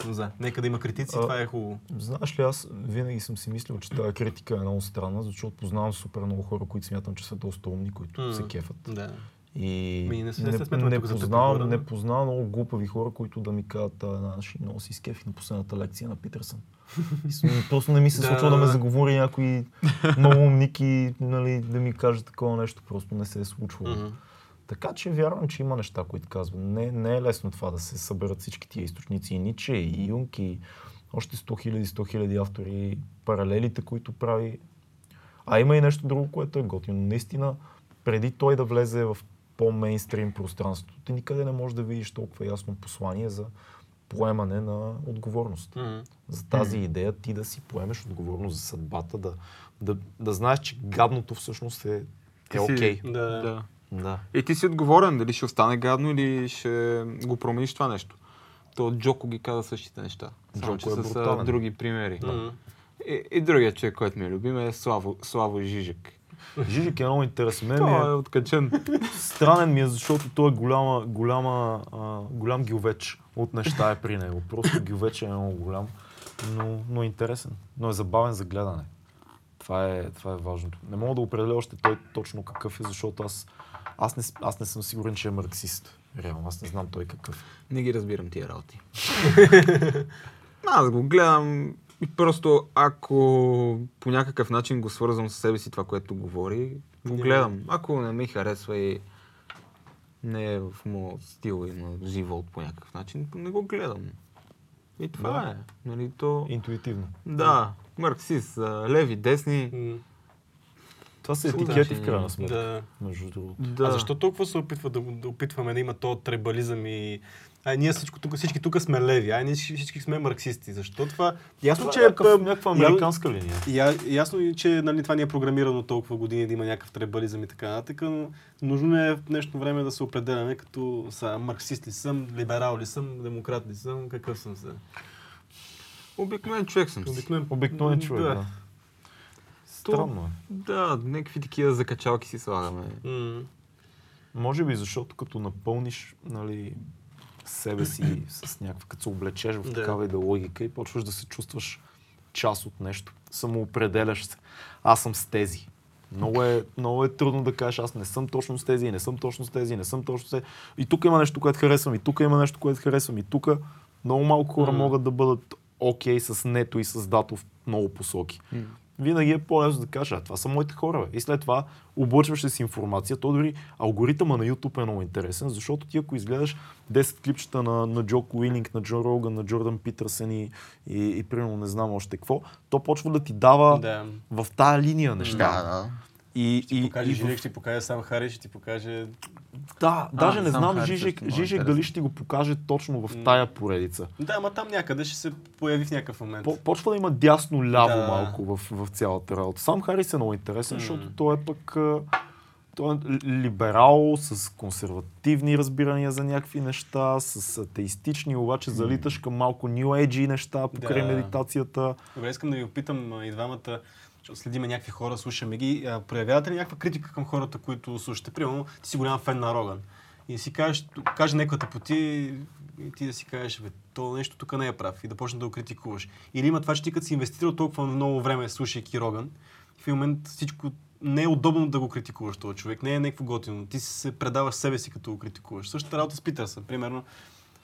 съм за. Нека да има критици, А, това е хубаво. Знаеш ли, аз винаги съм си мислил, че тази критика е много странна, защото познавам супер много хора, които смятам, че са доста умни, които М. се кефат. Да. И Ми, не се- не, смятаме не, познавам, не познавам много глупави хора, които да ми кажат, наши много си скефи на последната лекция на Питърсън. И с- Просто не ми се случва да ме заговори някой много умники, нали, да ми каже такова нещо. Просто не се е случвало. Така че вярвам, че има неща, които казвам. Не, не е лесно това да се съберат всички тия източници. И Ниче, и Юнг, и още 100 хиляди, 100 хиляди автори, паралелите, които прави. А има и нещо друго, което е готино. Наистина, преди той да влезе в по-мейнстрим пространството, ти никъде не можеш да видиш толкова ясно послание за поемане на отговорност. Мгм. За тази идея ти да си поемеш отговорност за съдбата, да, да, да знаеш, че гадното всъщност е, е окей. Да. Да. Да. И ти си отговорен, дали ще остане гадно или ще го промениш това нещо. То Джоко ги каза същите неща. Само, че Джоко е с други примери. Мгм. И, и другия човек, който ми е любим е Славо, Славо Жижик. Жижик е много интересен. Мен е е откачен. странен ми е, защото той е голяма, голяма, а, голям гилвеч от неща е при него. Просто гилвеч е много голям, но, но е интересен. Но е забавен за гледане. Това е, това е важното. Не мога да определя още той точно какъв е, защото аз, аз, не, аз не съм сигурен, че е марксист. Реално, аз не знам той какъв. е. Не ги разбирам тия работи. Аз го гледам и просто ако по някакъв начин го свързвам с себе си това, което говори, го гледам. Ако не ми харесва и не е в моят стил и на живот по някакъв начин, не го гледам. И това Да. е. Нали, то... Интуитивно. Да, марксист, леви, десни. Това са етикети в крайна сметка. Да. Между другото. Да. А защо толкова се опитва да, да опитваме да има то требализъм и... Ай, ние всичко тук, всички тук сме леви, ай, ние всички, сме марксисти. Защо това? Ясно, Това че е някакъв, а, някаква американска линия. Я, ясно е, че нали, това ни е програмирано толкова години да има някакъв требализъм и така нататък, но нужно е в днешно време да се определяме като са, марксист ли съм, либерал ли съм, демократ ли съм, какъв съм се. Обикновен човек съм. Обикновен, Обикновен човек, Да. да. Странно е. Да, някакви такива закачалки си слагаме. М, Може би, защото като напълниш нали, себе си с някаква, като се облечеш в такава идеологика и почваш да се чувстваш част от нещо. Самоопределяш се. Аз съм с тези. Много е, много е трудно да кажеш, аз не съм точно с тези, не съм точно с тези, не съм точно с тези. И тук има нещо, което харесвам, и тук има нещо, което харесвам, и тук много малко хора М. могат да бъдат окей с нето и с дато в много посоки М. винаги е по-лесно да кажа, а това са моите хора. Бе. И след това облъчваш се с информация. То дори алгоритъма на YouTube е много интересен, защото ти ако изгледаш 10 клипчета на, на Джо Уининг, на Джо Роган, на Джордан Питърсън и, и, и примерно не знам още какво, то почва да ти дава Да. в тая линия неща. Да, да. И, Ще и, покаже и Жилек, в... ще ти покаже сам Хари, ще ти покаже... Да, даже не знам Хари Жижек, също Жижек дали ще го покаже точно в тая поредица. Да, ама там някъде ще се появи в някакъв момент. По- Почва да има дясно-ляво Да. малко в, в цялата работа. Сам Харис е много интересен, М. защото той е пък а, той е ли- либерал, с консервативни разбирания за някакви неща, с атеистични, обаче залиташ към малко New Age неща покрай Да. медитацията. Добре, искам да ви опитам а, и двамата, следиме някакви хора, слушаме ги. Проявявате ли някаква критика към хората, които слушате? Примерно, ти си голям фен на Роган. И си кажеш, каже някаква тъпоти и ти да си кажеш, бе, то нещо тук не е прав и да почнеш да го критикуваш. Или има това, че ти като си инвестирал толкова много време слушайки Роган, в един момент всичко не е удобно да го критикуваш този човек, не е някакво готино. Ти се предаваш себе си, като го критикуваш. Същата работа с Питърсън. Примерно,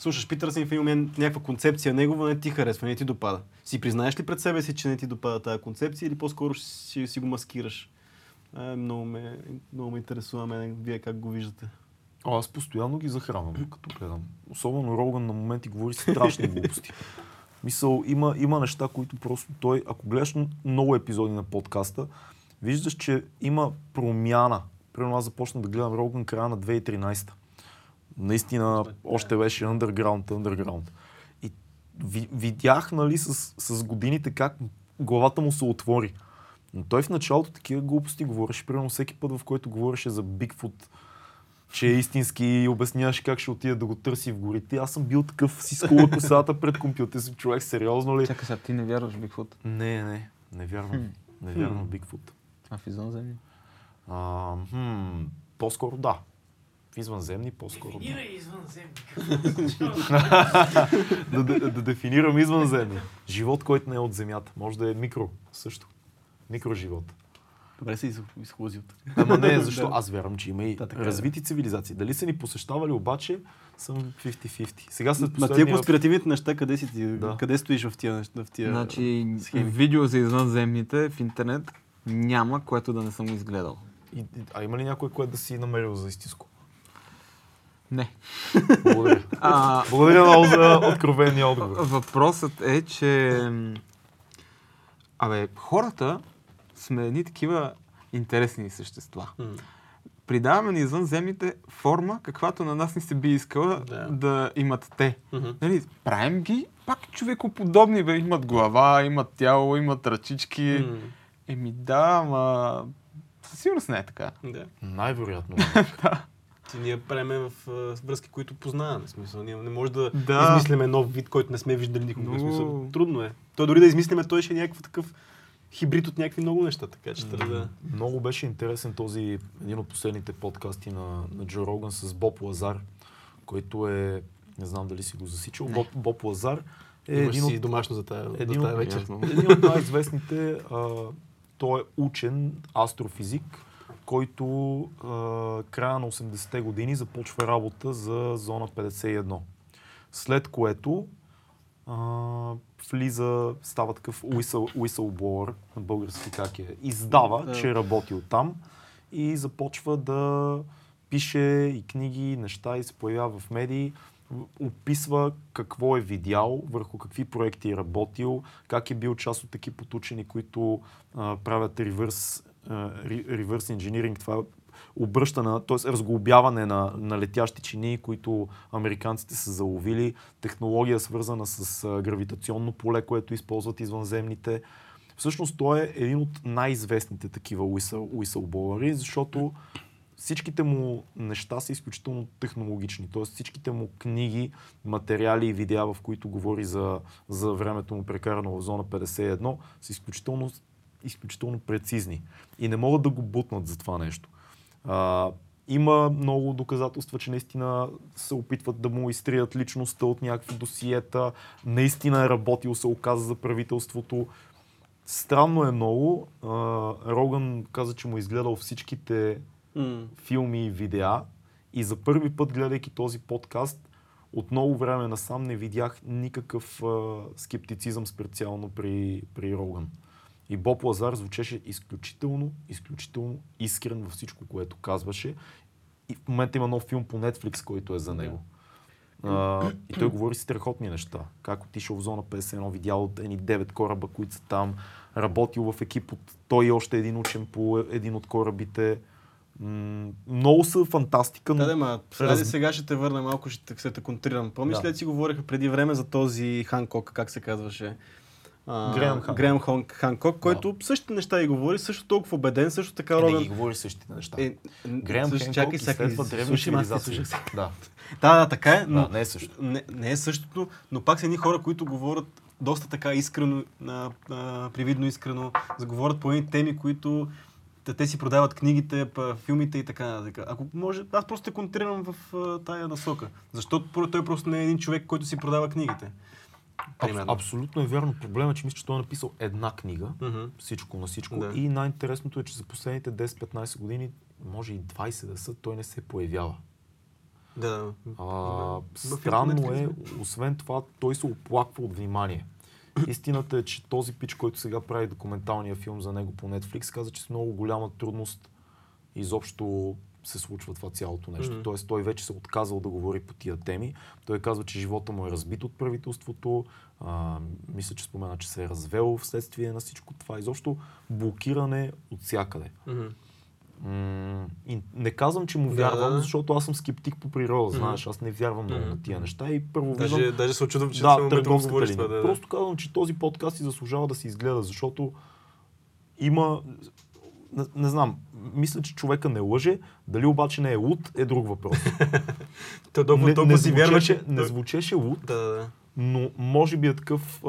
слушаш в един момент някаква концепция негова не ти харесва, не ти допада. Си признаеш ли пред себе си, че не ти допада тази концепция или по-скоро си, си го маскираш? А, много, ме, много ме интересува мен, вие как го виждате. О, аз постоянно ги захранвам, като гледам. Особено Роган на моменти говори страшни глупости. Мисъл, има, има неща, които просто той, ако гледаш много епизоди на подкаста, виждаш, че има промяна. Примерно аз започнах да гледам Роган края на 2013. Наистина, още беше underground, underground. И ви, видях, нали, с, с годините как главата му се отвори. Но той в началото такива глупости говореше, примерно всеки път, в който говореше за Бигфут, че е истински и обясняваше как ще отиде да го търси в горите. Аз съм бил такъв си скула косата пред компютър си човек, сериозно ли? Чакай сега, ти не вярваш в Бигфут? Не, не, не вярвам. Не вярвам в Бигфут. А в извънземни? По-скоро да. В извънземни по-скоро. Дефинирай извънземни. да, да, да дефинирам извънземни. Живот, който не е от земята. Може да е микро също. Микроживот. Добре се изхлузи от. Ама не, защо? Аз вярвам, че има и Да, е. развити цивилизации. Дали са ни посещавали, обаче съм 50-50. Сега след Ма тия конспиративните неща, къде си ти? Да. Къде стоиш в тия? В тия... Значи, схеми. видео за извънземните в интернет няма, което да не съм изгледал. И- и- А има ли някой, което да си намерил за истинско? Не. Благодаря. А, Благодаря много за откровения отговор. Въпросът е, че... Абе, хората сме едни такива интересни същества. Придаваме на извънземните форма, каквато на нас ни се би искала Да. да, имат те. Нали, правим ги пак човекоподобни, бе. Имат глава, имат тяло, имат ръчички. Еми да, ама... Със сигурност не е така. Да. Най-вероятно. Ти ние правиме в връзки, които познаваме. Смисъл, ние не може да, Да. измислиме нов вид, който не сме виждали никога. Но- Смисъл, трудно е. Той дори да измислиме, той ще е някакъв такъв хибрид от някакви много неща, така че трябва да... Много беше интересен този, един от последните подкасти на, на Джо Роган с Боб Лазар, който е, не знам дали си го засичал, Боб, Боб Лазар е Имаш един си от, домашно за тази, един, за от, вечер. Ясно. един от най-известните, а, той е учен, астрофизик, който а, края на 80-те години започва работа за зона 51. След което а, влиза, става такъв whistle, whistleblower, на български как е, издава, Да. че е работил там и започва да пише и книги, неща и се появява в медии, описва какво е видял, върху какви проекти е работил, как е бил част от екип от учени, които а, правят ревърс, ревърс инжиниринг, това обръщане, т.е. разглобяване на, на летящи чини, които американците са заловили, технология свързана с гравитационно поле, което използват извънземните. Всъщност той е един от най-известните такива whistleblower, защото всичките му неща са изключително технологични. Т.е. всичките му книги, материали и видеа, в които говори за, за времето му прекарано в зона 51, са изключително, изключително прецизни. И не могат да го бутнат за това нещо. А, има много доказателства, че наистина се опитват да му изтрият личността от някакви досиета. Наистина е работил, се оказа за правителството. Странно е много. А, Роган каза, че му е изгледал всичките М. филми и видеа и за първи път, гледайки този подкаст, от много време насам не видях никакъв а, скептицизъм специално при, при Роган. И Боб Лазар звучеше изключително, изключително искрен във всичко, което казваше. И в момента има нов филм по Netflix, който е за него. А, и той говори страхотни неща. Как отишъл в зона 51, видял едни 9 кораба, които са там, работил в екип от той и още един учен по един от корабите. Много са фантастика, Да, да, ма, Раз- сега ще те върна малко, ще ще те контрирам. Помниш Да. ли, си говориха преди време за този Ханкок, как се казваше? А, Ханкок. Греъм Хонк, Ханкок, който същите неща и говори, също толкова убеден, също така е, не ги говори същите неща. Е, Греъм също- Хенкок чакай, сега, изследва древни цивилизации. Да, Да, да, така е, но да, не е също. не, не е същото, но пак са едни хора, които говорят доста така искрено, а, а, привидно искрено, заговорят по едни теми, които те, те си продават книгите, па, филмите и така нататък. Ако може, аз просто те контрирам в а, тая насока. Защото той просто не е един човек, който си продава книгите. Аб, Примерно. абсолютно е вярно. Проблемът е, че мисля, че той е написал една книга, Мгм. всичко на всичко. Да. И най-интересното е, че за последните 10-15 години, може и 20 да са, той не се появява. Да, да. А, В странно е, освен това, той се оплаква от внимание. Истината е, че този пич, който сега прави документалния филм за него по Netflix, каза, че с много голяма трудност изобщо се случва това цялото нещо. Мгм. Тоест той вече се отказал да говори по тия теми. Той казва, че живота му е разбит от правителството. А, мисля, че спомена, че се е развел вследствие на всичко това. Изобщо блокиране от всякъде. Мгм. М, не казвам, че му вярвам, да, да. защото аз съм скептик по природа, знаеш, аз не вярвам много Мгм. на тия неща и първо Даже, виждам даже се очудвам, че да, търговската линия. Да, да. Просто казвам, че този подкаст си заслужава да се изгледа, защото има... Не, не знам, мисля, че човека не лъже, дали обаче не е луд, е друг въпрос. Той толкова, не, не, си вярва, звучеше, че... не звучеше луд, Да, да, да. но може би е такъв,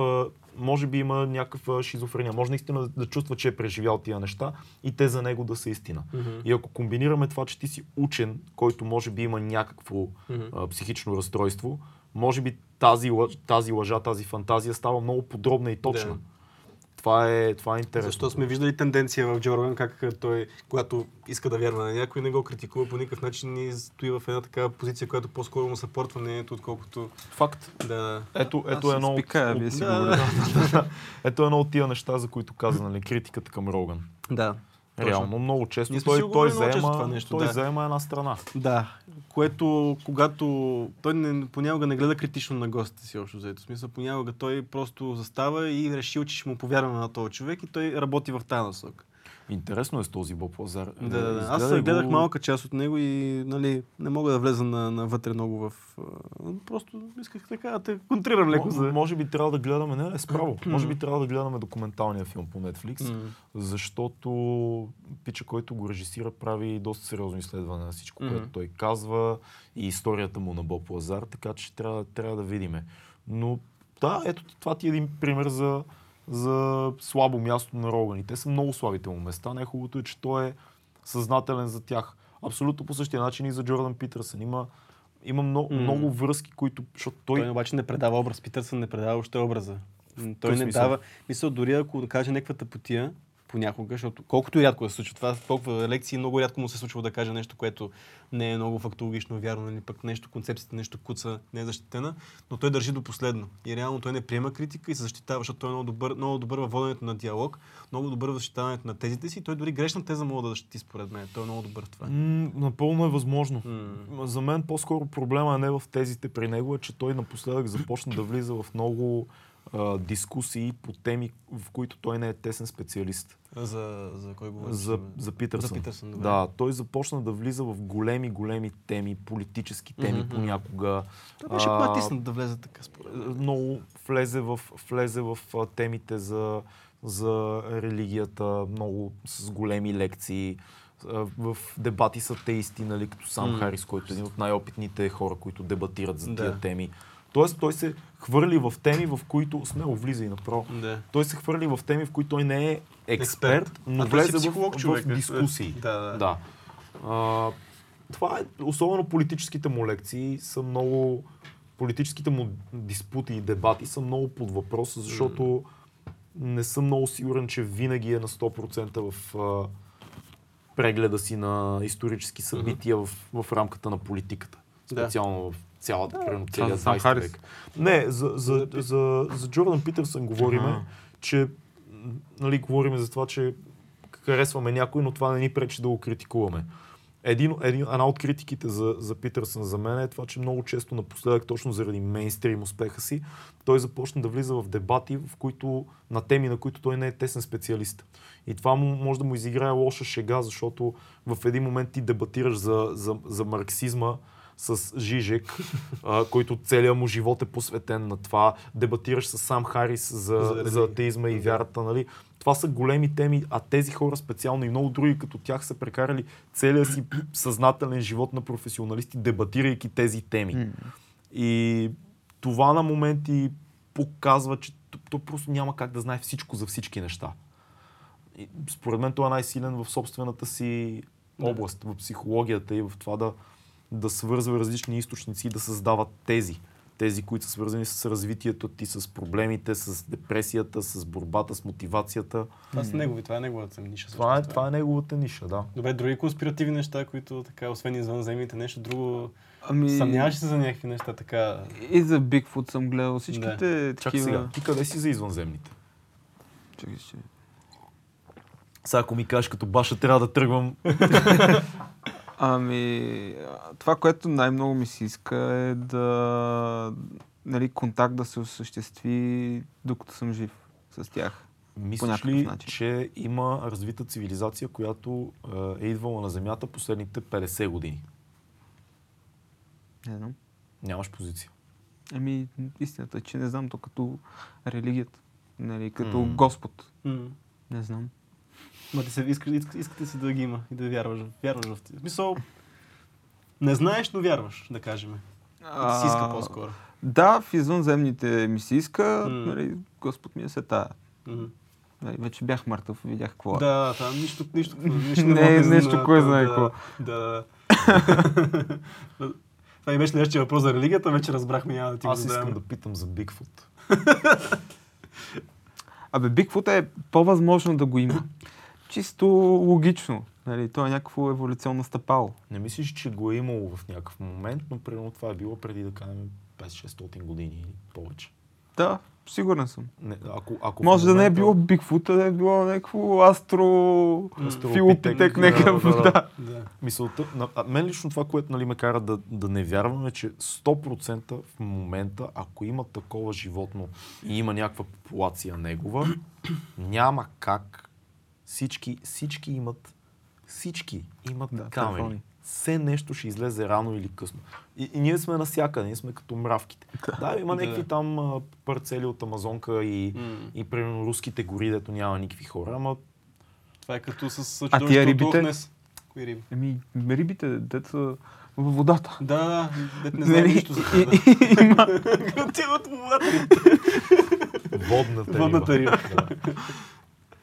може би има някаква шизофрения. Може наистина да, да чувства, че е преживял тия неща и те за него да са истина. Мгм. И ако комбинираме това, че ти си учен, който може би има някакво Мгм. а, психично разстройство, може би тази, тази лъжа, тази фантазия става много подробна и точна. Да. Това, е, това е интересно. Защо сме виждали тенденция в Джо Роган, как той, когато иска да вярва на някой, не го критикува по никакъв начин и стои в една такава позиция, която по-скоро му съпортва мнението, отколкото Факт. да... Ето, ето Аз едно от, спикая, вие си Да, говорите. ето едно от тия неща, за които каза, нали, критиката към Роган. Да. Реално, много често той, той, често заема, това нещо, той да. заема една страна. Да, което когато той не, понякога не гледа критично на гостите си, общо взето. В смисъл, понякога той просто застава и решил, че ще му повярва на този човек и той работи в тази насока. Интересно е с този Боб Лазар. Да, да, да. Аз гледах го- малка част от него и нали, не мога да влеза на, навътре много в... Просто исках така да те контрирам леко за... Може би трябва да гледаме, не, не, справо. може би трябва да гледаме документалния филм по Netflix, защото пича, който го режисира, прави доста сериозно изследване на всичко, което той казва и историята му на Боб Лазар, така че трябва, трябва да видиме. Но да, ето това ти е един пример за, за слабо място на Роган. И те са много слабите му места. Най-хубавото е, че той е съзнателен за тях. Абсолютно по същия начин и за Джордан Питърсън. Има, има много, М. много връзки, които... Защото той, Той обаче не предава образ. Питърсън не предава още образа. Той не смисъл? дава. Мисъл, дори ако каже някаква тъпотия, понякога, защото колкото и рядко да се случва това, толкова лекции много рядко му се случва да каже нещо, което не е много фактологично вярно, или пък нещо, концепцията, нещо куца, не е защитена, но той държи до последно. И реално той не приема критика и се защитава, защото той е много добър, много добър във воденето на диалог, много добър в защитаването на тезите си. и Той дори грешна теза мога да защити според мен. Той е много добър в това. М, напълно е възможно. М. За мен по-скоро проблема е не в тезите при него, а че той напоследък започна да влиза в много а, дискусии по теми, в които той не е тесен специалист. За, за кой говориш? За, за Питърсън. За Питърсън, добре. да, той започна да влиза в големи, големи теми, политически теми Мгм. понякога. Той беше А, по-натиснат да влезе така според мен. много влезе в, влезе в темите за, за религията, много с големи лекции. В дебати с атеисти, нали, като сам М. Харис, който е един от най-опитните хора, които дебатират за тия Да. теми. Тоест той се хвърли в теми, в които смело влиза и направо. Да. Той се хвърли в теми, в които той не е експерт, Експерт. но А си влезе в, психолог, в човек, е. дискусии. Да, да. да. А, това е, особено политическите му лекции са много, политическите му диспути и дебати са много под въпрос, защото не съм много сигурен, че винаги е на 100% в а, прегледа си на исторически събития в, в рамката на политиката. Да. Специално в цялата, примерно, Това целият за сам 20 Харис. век. Не, за, за, за, за Джордан Питърсън говориме, че нали, говориме за това, че харесваме някой, но това не ни пречи да го критикуваме. един, един, една от критиките за, за Питърсън за мен е това, че много често напоследък, точно заради мейнстрим успеха си, той започна да влиза в дебати, в които, на теми, на които той не е тесен специалист. И това му, може да му изиграе лоша шега, защото в един момент ти дебатираш за, за, за марксизма, с Жижек, а, който целият му живот е посветен на това. Дебатираш с сам Харис за, За атеизма и вярата. Нали? Това са големи теми, а тези хора специално и много други като тях са прекарали целия си съзнателен живот на професионалисти, дебатирайки тези теми. И това на моменти показва, че то просто няма как да знае всичко за всички неща. И според мен той е най-силен в собствената си област, в психологията и в това да, да свързва различни източници и да създава тези. Тези, които са свързани с развитието ти, с проблемите, с депресията, с борбата, с мотивацията. Това са негови, това е неговата ниша. Това е, това е неговата ниша, да. Добре, други конспиративни неща, които така, освен извънземните, нещо друго. Ами, Съмняваш се за някакви неща така? и за Бигфут съм гледал всичките Чакай такива... сега, ти къде си за извънземните? Чакай, ще... Сега ако ми кажеш като баша, трябва да тръгвам. Ами, това, което най-много ми се иска е да... Нали, контакт да се осъществи докато съм жив с тях. Мислиш ли, начин. че има развита цивилизация, която е, е идвала на Земята последните 50 години? Не знам. Нямаш позиция. Ами, истината е, че не знам то като религията. Нали, като М. Господ. М. Не знам. Ма ти се искаш, иск, искате си да ги има и да вярваш, вярваш в. В Смисъл, не знаеш, но вярваш, да кажем. Да си иска по-скоро. Да, в извънземните ми се иска, М. нали, Господ ми е света. М. Нали, вече бях мъртъв, видях какво е. Да, там нищо, нищо, нищо Не, мога да нещо, кой да, знае какво. Да. Това и беше нещо въпрос за религията, вече разбрахме, няма да ти го Аз искам да питам за Бигфут. Абе, Бигфут е по-възможно да го има. Чисто логично. Нали, то е някакво еволюционно стъпало. Не мислиш, че го е имало в някакъв момент, но примерно това е било преди да кажем 5-600 години или повече. Да, сигурен съм. Не, ако, ако Може да не е момента- било Бигфут, а да е било някакво астро... Филопитек някакъв. да, да. Да. Да. Мисълта, на, а, мен лично това, което нали, ме кара да, да не вярвам е, че 100% в момента, ако има такова животно и има някаква популация негова, няма как всички, всички имат всички имат Да, камери. телефони. Все нещо ще излезе рано или късно. И, и ние сме насякъде, ние сме като мравките. Да, има Да. някакви там а, парцели от Амазонка и, М. и примерно руските гори, дето няма никакви хора, ама Това е като с А чудовището тия от рибите? Лохнес. Кои риби? Еми, рибите, деца във водата. Да, да, дет не знам Нали, нищо за това. Има. От водата. водната риба. Водната риба.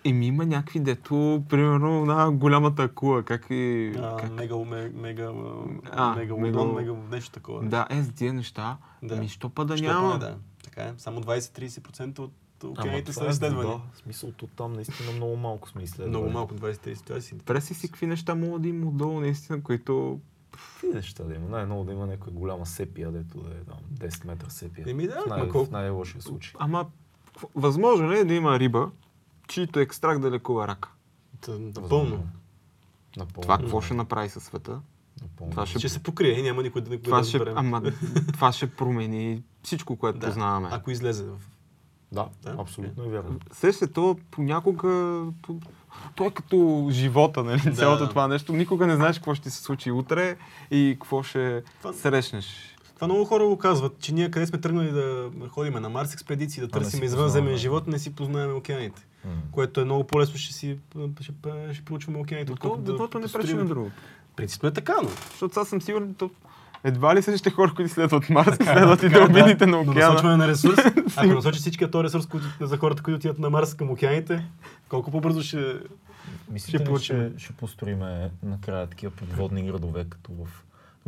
Да. Еми има някакви, дето, примерно, на голямата акула, как и... А, как... Мега, ме- мега, А, мега, мега- мега, нещо такова. Да, е, с тия неща. Да. Ами, що па да Що няма? да. Така е. Само 20-30% от океаните са е изследвани. вода. В смисъл, то там наистина много малко сме изследвали. Много малко, 20-30. Това си. Преси си какви неща могат да има отдолу, наистина, които... Какви неща да има? Най-много да има някоя голяма сепия, дето да е там 10 метра сепия. Еми да, в, най- ма в колко- най-лошия случай. Ама, възможно ли е да има риба, чието екстракт да лекува рака? Напълно. Напълно. Това какво ще направи със света? Напълно. Това ще- Ще се покрие и няма никой да не го Това да ще, разберем. ама, това ще промени всичко, което Да. познаваме. Ако излезе в... Да, Да. абсолютно е вярно. Сеща, то понякога... То, то е като живота, нали? Да. Цялото това нещо. Никога не знаеш какво ще се случи утре и какво ще Това- срещнеш. Това много хора го казват, че ние къде сме тръгнали да ходиме на Марс експедиции, да търсим си извънземен живот, не си познаваме океаните. Което е много по-лесно, ще си ще, ще проучваме океаните. Но то, отколкото едното не да пречи на другото. Принципно е така, но. Защото сега съм сигурен, то едва ли същите хора, които следват Марс, следват и дълбините на Но океана. насочване на ресурс. Ако насочи всичкия този ресурс който, за хората, които отиват на Марс към океаните, колко по-бързо ще... Мислите Ще получим. че ще построиме накрая такива подводни градове, като в,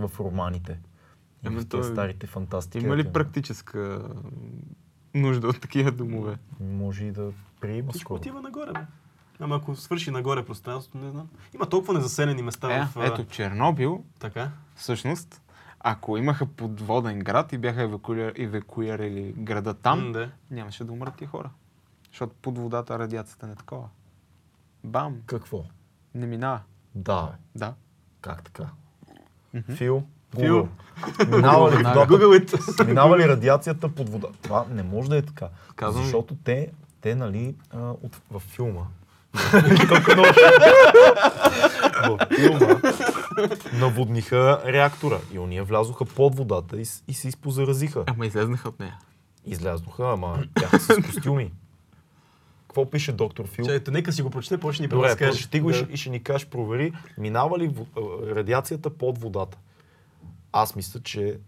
в романите? И Ами в тези е- старите фантастики. Има ли практическа нужда от такива домове? Може и да приема Всичко отива нагоре, бе. Ама ако свърши нагоре пространството, не знам. Има толкова незаселени места Е, в... ето Чернобил, Така. всъщност, ако имаха подводен град и бяха евакуира- евакуирали града там, М, да. нямаше да умрат тия хора. Защото под водата радиацията не е такова. Бам! Какво? Не минава. Да, бе. Да. Как така? Фил? Фил. Google. Минава ли, водата, Google it. минава ли радиацията под вода? Това не може да е така. Казвам защото те, те нали, а, от, във филма. във филма наводниха реактора и ония влязоха под водата и, и се изпозаразиха. Ама излезнаха от нея. Излязоха, ама бяха с костюми. Какво пише доктор Фил? Чайте, нека си го прочете, после ни Добре, разкажеш. прочети го и, Да. ще- и ще ни кажеш, провери, минава ли радиацията под водата? Аз мисля, че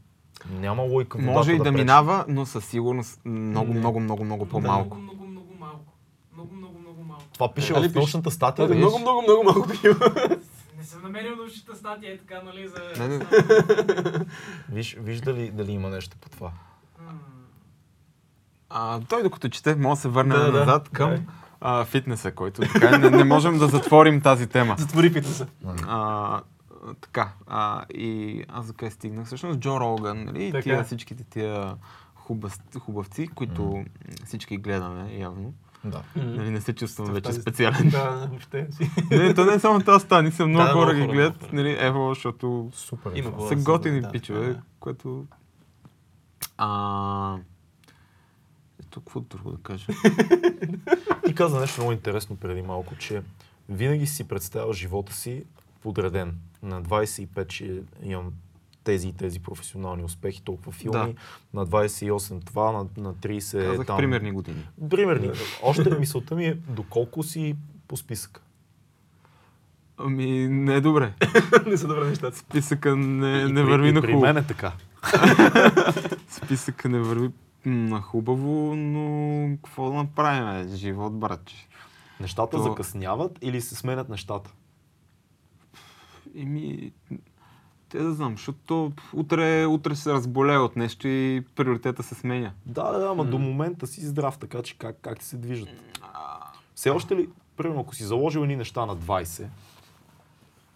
няма лойка водата Може и да пречи. минава, но със сигурност много, Не. много, много, много по-малко. Много, много, много малко. Много, много, много малко. Това пише Нали в пише? научната статия. Да, да много, много, много малко пил. Не съм намерил научната статия, е така, нали, за... Не, не. Виж, виж дали, дали има нещо по това. А, той докато чете, може да се върнем Да, да, назад към давай. а, фитнеса, който така не, не можем да затворим тази тема. Затвори фитнеса. А, така, а, и аз за къде стигнах? Всъщност Джо Роган, нали? Така. Тия, всичките тия хубав, хубавци, които всички гледаме явно. Да. Нали, не се чувствам вече тази- специален. Да, въобще си. не, то не е само тази стани, са много Да, хора ги гледат, нали, ево, защото Супер. е Има са готини да, пичове, да. което... А... Ето, какво друго да кажа? Ти каза нещо много интересно преди малко, че винаги си представял живота си подреден. На 25 ще имам тези и тези професионални успехи, толкова филми, на 28 това, на, на 30 Казах там... примерни години. Примерни. Още мисълта ми е доколко си по списък. Ами, не е добре. Не са добре нещата. Списъка не, И не при- върви и на При хубаво. мен е така. Списъка не върви на хубаво, но какво да направим? Живот, братче. Нещата То- закъсняват или се сменят нещата? Еми, те да знам, защото утре, утре се разболее от нещо и приоритета се сменя. Да, да, да, ама до момента си здрав, така че как, как ти се движат? Все още ли, примерно, ако си заложил едни неща на 20,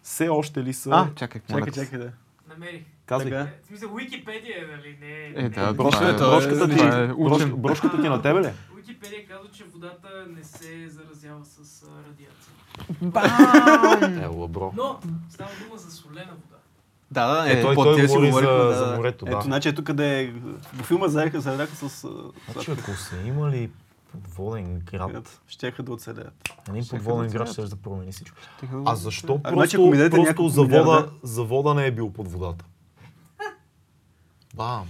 все още ли са... А, чакай, Чакай, чакай да. Намерих. Казвай. Така. Е, В смисъл, Уикипедия, нали, не... Е, не- да, Брошка, това е- брошката, ти, е брош, брошката ти на тебе ли? Уикипедия казва, че водата не се заразява с радиация. Е, лабро. Но става дума за солена вода. Да, да, Е, той- по той си говори за- да, за морето, да. Ето, значи ето къде е. Във филма заеха, заеха с... а, Значи, ако са имали подводен град, Щяха да оцелеят. един подводен град ще да промени всичко. А защо А, значи, ако просто, ми дадете просто завода, милиарда- завода не е бил под водата? Бам!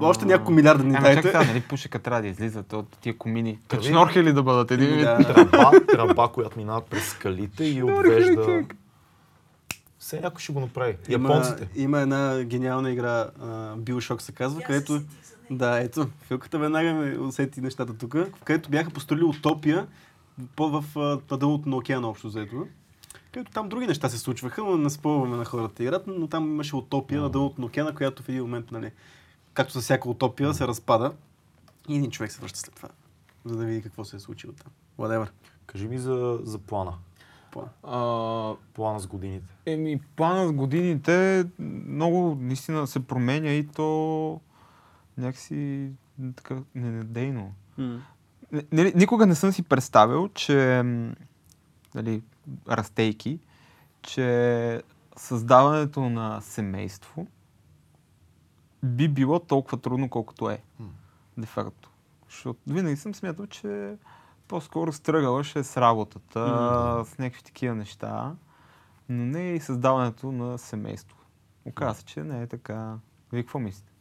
Още няколко милиарда ни чакай дайте. сега, нали пушека трябва да излизат от тия комини. Като шнорхели да бъдат един вид. Да. Тръба, тръба, която минава през скалите и отвежда... Все някой ще го направи. Японците. Има, има една гениална игра, uh, Bioshock се казва, където... Да, ето, Филката веднага ме усети нещата тук, където бяха построили утопия по, в дъното на океана общо взето. Където там други неща се случваха, но не спълваме на хората играта, но там имаше утопия на дъното на океана, която в един момент, нали, както с всяка утопия, се разпада и един човек се връща след това, за да види какво се е случило там. Whatever. Кажи ми за, за плана. План. А, Плана с годините. Еми, плана с годините много наистина се променя и то някакси така ненадейно. Н- Нали, никога не съм си представил, че нали, растейки, че създаването на семейство би било толкова трудно, колкото е. М. Де факто. Защото винаги съм смятал, че по-скоро стръгала ще е с работата, М. с някакви такива неща, но не и създаването на семейство. Оказва се, че не е така. Вие какво мислите?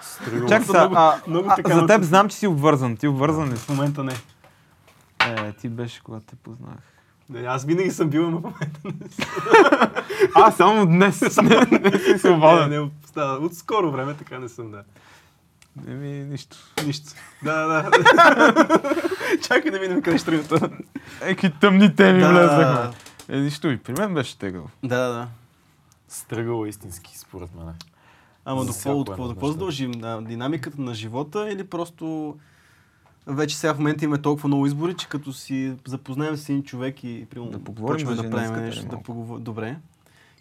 Сега, много- а, много а, за теб на- знам, че си обвързан. Ти обвързан ли? В момента не. Е, ти беше, когато те познах. Не, Аз винаги съм бил, но в момента не съм. А, само днес. не, не си Не, свободен. не, става. От скоро време така не съм, да. Еми, нищо. Нищо. Да, да. Чакай да видим къде ще. Еки тъмни теми Да. влезахме. Е, нищо и при мен беше тегъл. Да, да. Стръгъл истински, според мен. Ама до какво, какво дължим? На динамиката на живота или просто вече сега в момента има толкова много избори, че като си запознаем с един човек и примерно Да поговорим да правим женската нещо, да поговорим. Добре.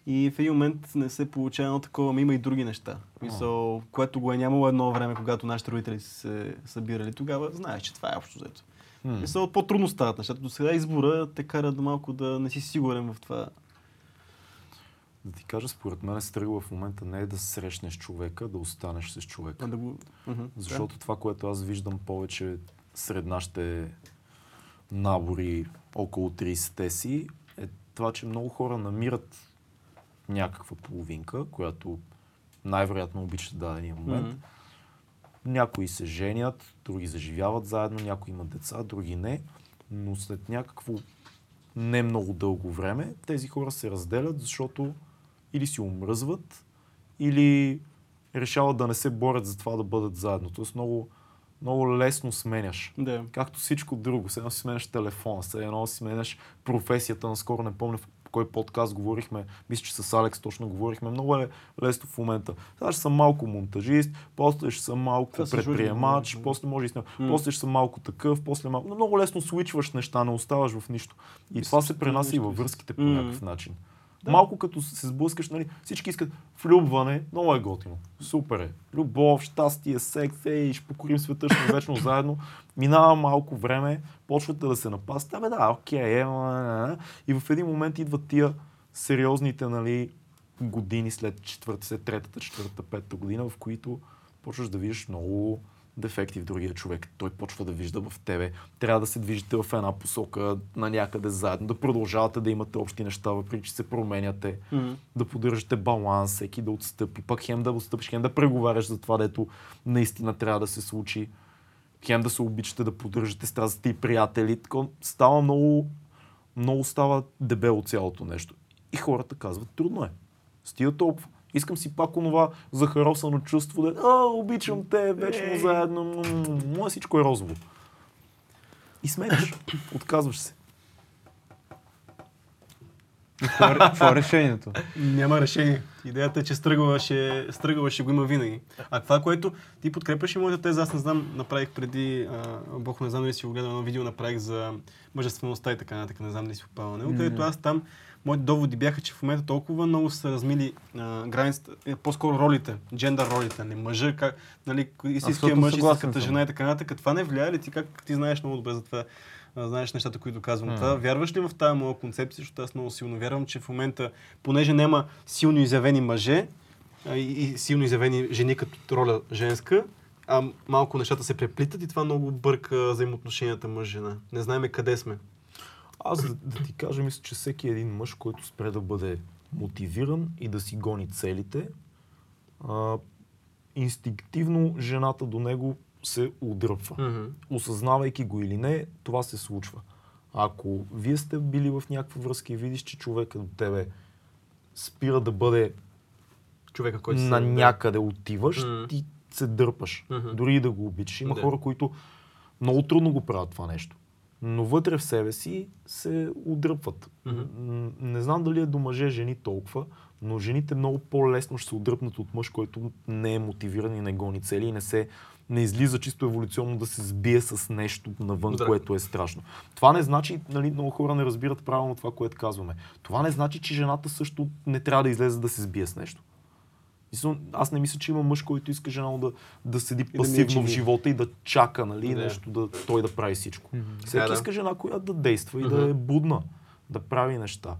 И в един момент не се получава едно такова, ами има и други неща. Мисъл, което го е нямало едно време, когато нашите родители се събирали, тогава знаеш, че това е общо взето. М. Мисля, по-трудно стават нещата. До сега избора те кара да малко да не си сигурен в това. Да ти кажа, според мен се тръгва в момента не е да срещнеш човека, да останеш с човека. А да го... Мгм. Защото това, което аз виждам повече сред нашите набори около 30-те си, е това, че много хора намират някаква половинка, която най-вероятно обичат в дадения Да. момент. Мгм. Някои се женят, други заживяват заедно, някои имат деца, други не. Но след някакво не много дълго време тези хора се разделят, защото или си омръзват, или решават да не се борят за това да бъдат заедно. Тоест много, много лесно сменяш. Да. Както всичко друго. Сега си сменяш телефона, сега едно си сменяш професията. Наскоро не помня в кой подкаст говорихме. Мисля, че с Алекс точно говорихме. Много е лесно в момента. Сега ще съм малко монтажист, после ще съм малко Това се предприемач, да. после може и снимам. М. После ще съм малко такъв, после малко... Но много лесно свичваш неща, не оставаш в нищо. И това се пренася и във връзките по някакъв начин. Да. Малко като се сблъскаш, нали, всички искат влюбване, много е готино. Супер е. Любов, щастие, секс, ей, ще покорим света, ще вечно заедно. Минава малко време, почвате да се напасте, ами да, окей, е, и в един момент идват тия сериозните, нали, години след четвърта, след третата, четвъртата, петата година, в които почваш да виждаш много дефекти в другия човек. Той почва да вижда в тебе. Трябва да се движите в една посока, на някъде заедно, да продължавате да имате общи неща, въпреки че се променяте Мгм. да поддържате баланс, всеки да отстъпи, пък хем да отстъпиш, хем да преговаряш за това, дето наистина трябва да се случи, хем да се обичате да поддържате страстите и приятели. Тако става много, много става дебело цялото нещо. И хората казват, трудно е. Стига толкова. Искам си пак онова захаросано чувство да а, обичам те, вечно заедно, м, м, м, мое всичко е розово. И сменяш, отказваш се. Какво е- какво е решението? Няма решение. Идеята е, че стръгвала ще, го има винаги. А това, което ти подкрепяш и моята теза, аз не знам, направих преди, а, Бог не знам дали си го гледал, едно видео направих за мъжествеността и така нататък, не знам дали си попал на него, Мгм. където аз там, моите доводи бяха, че в момента толкова много са размили а, границата, е, по-скоро ролите, джендър ролите, не мъжа, как, нали, истинския мъж, истинската жена и така нататък. Това не влияе ли ти, как ти знаеш много добре за това, знаеш нещата, които казвам. М. Това, вярваш ли в тази моя концепция, защото аз много силно вярвам, че в момента, понеже няма силно изявени мъже а, и, и силно изявени жени като роля женска, а малко нещата се преплитат и това много бърка взаимоотношенията мъж-жена. Не знаеме къде сме. Аз да, да ти кажа, мисля, че всеки един мъж, който спре да бъде мотивиран и да си гони целите, а, инстинктивно жената до него се удръпва. Осъзнавайки го или не, това се случва. Ако вие сте били в някаква връзка и видиш, че човека до тебе спира да бъде Човека, който на се... някъде отиваш, М. ти се дърпаш. Мгм. Дори и да го обичаш. Има Да. хора, които много трудно го правят това нещо. Но вътре в себе си се. Мгм. М, Не знам дали е до мъже, жени толкова, но жените много по-лесно ще се отдръпнат от мъж, който не е мотивиран и не гони цели и не се не излиза чисто еволюционно да се сбие с нещо навън, Да. което е страшно. Това не значи, нали, много хора не разбират правилно това, което казваме. Това не значи, че жената също не трябва да излезе да се сбие с нещо. Мисля, Аз не мисля, че има мъж, който иска жена да, да седи да пасивно в чили. живота и да чака, нали, Да. нещо, да, той да прави всичко. Всеки Да, да. иска жена, която да действа и Мгм. да е будна, да прави неща.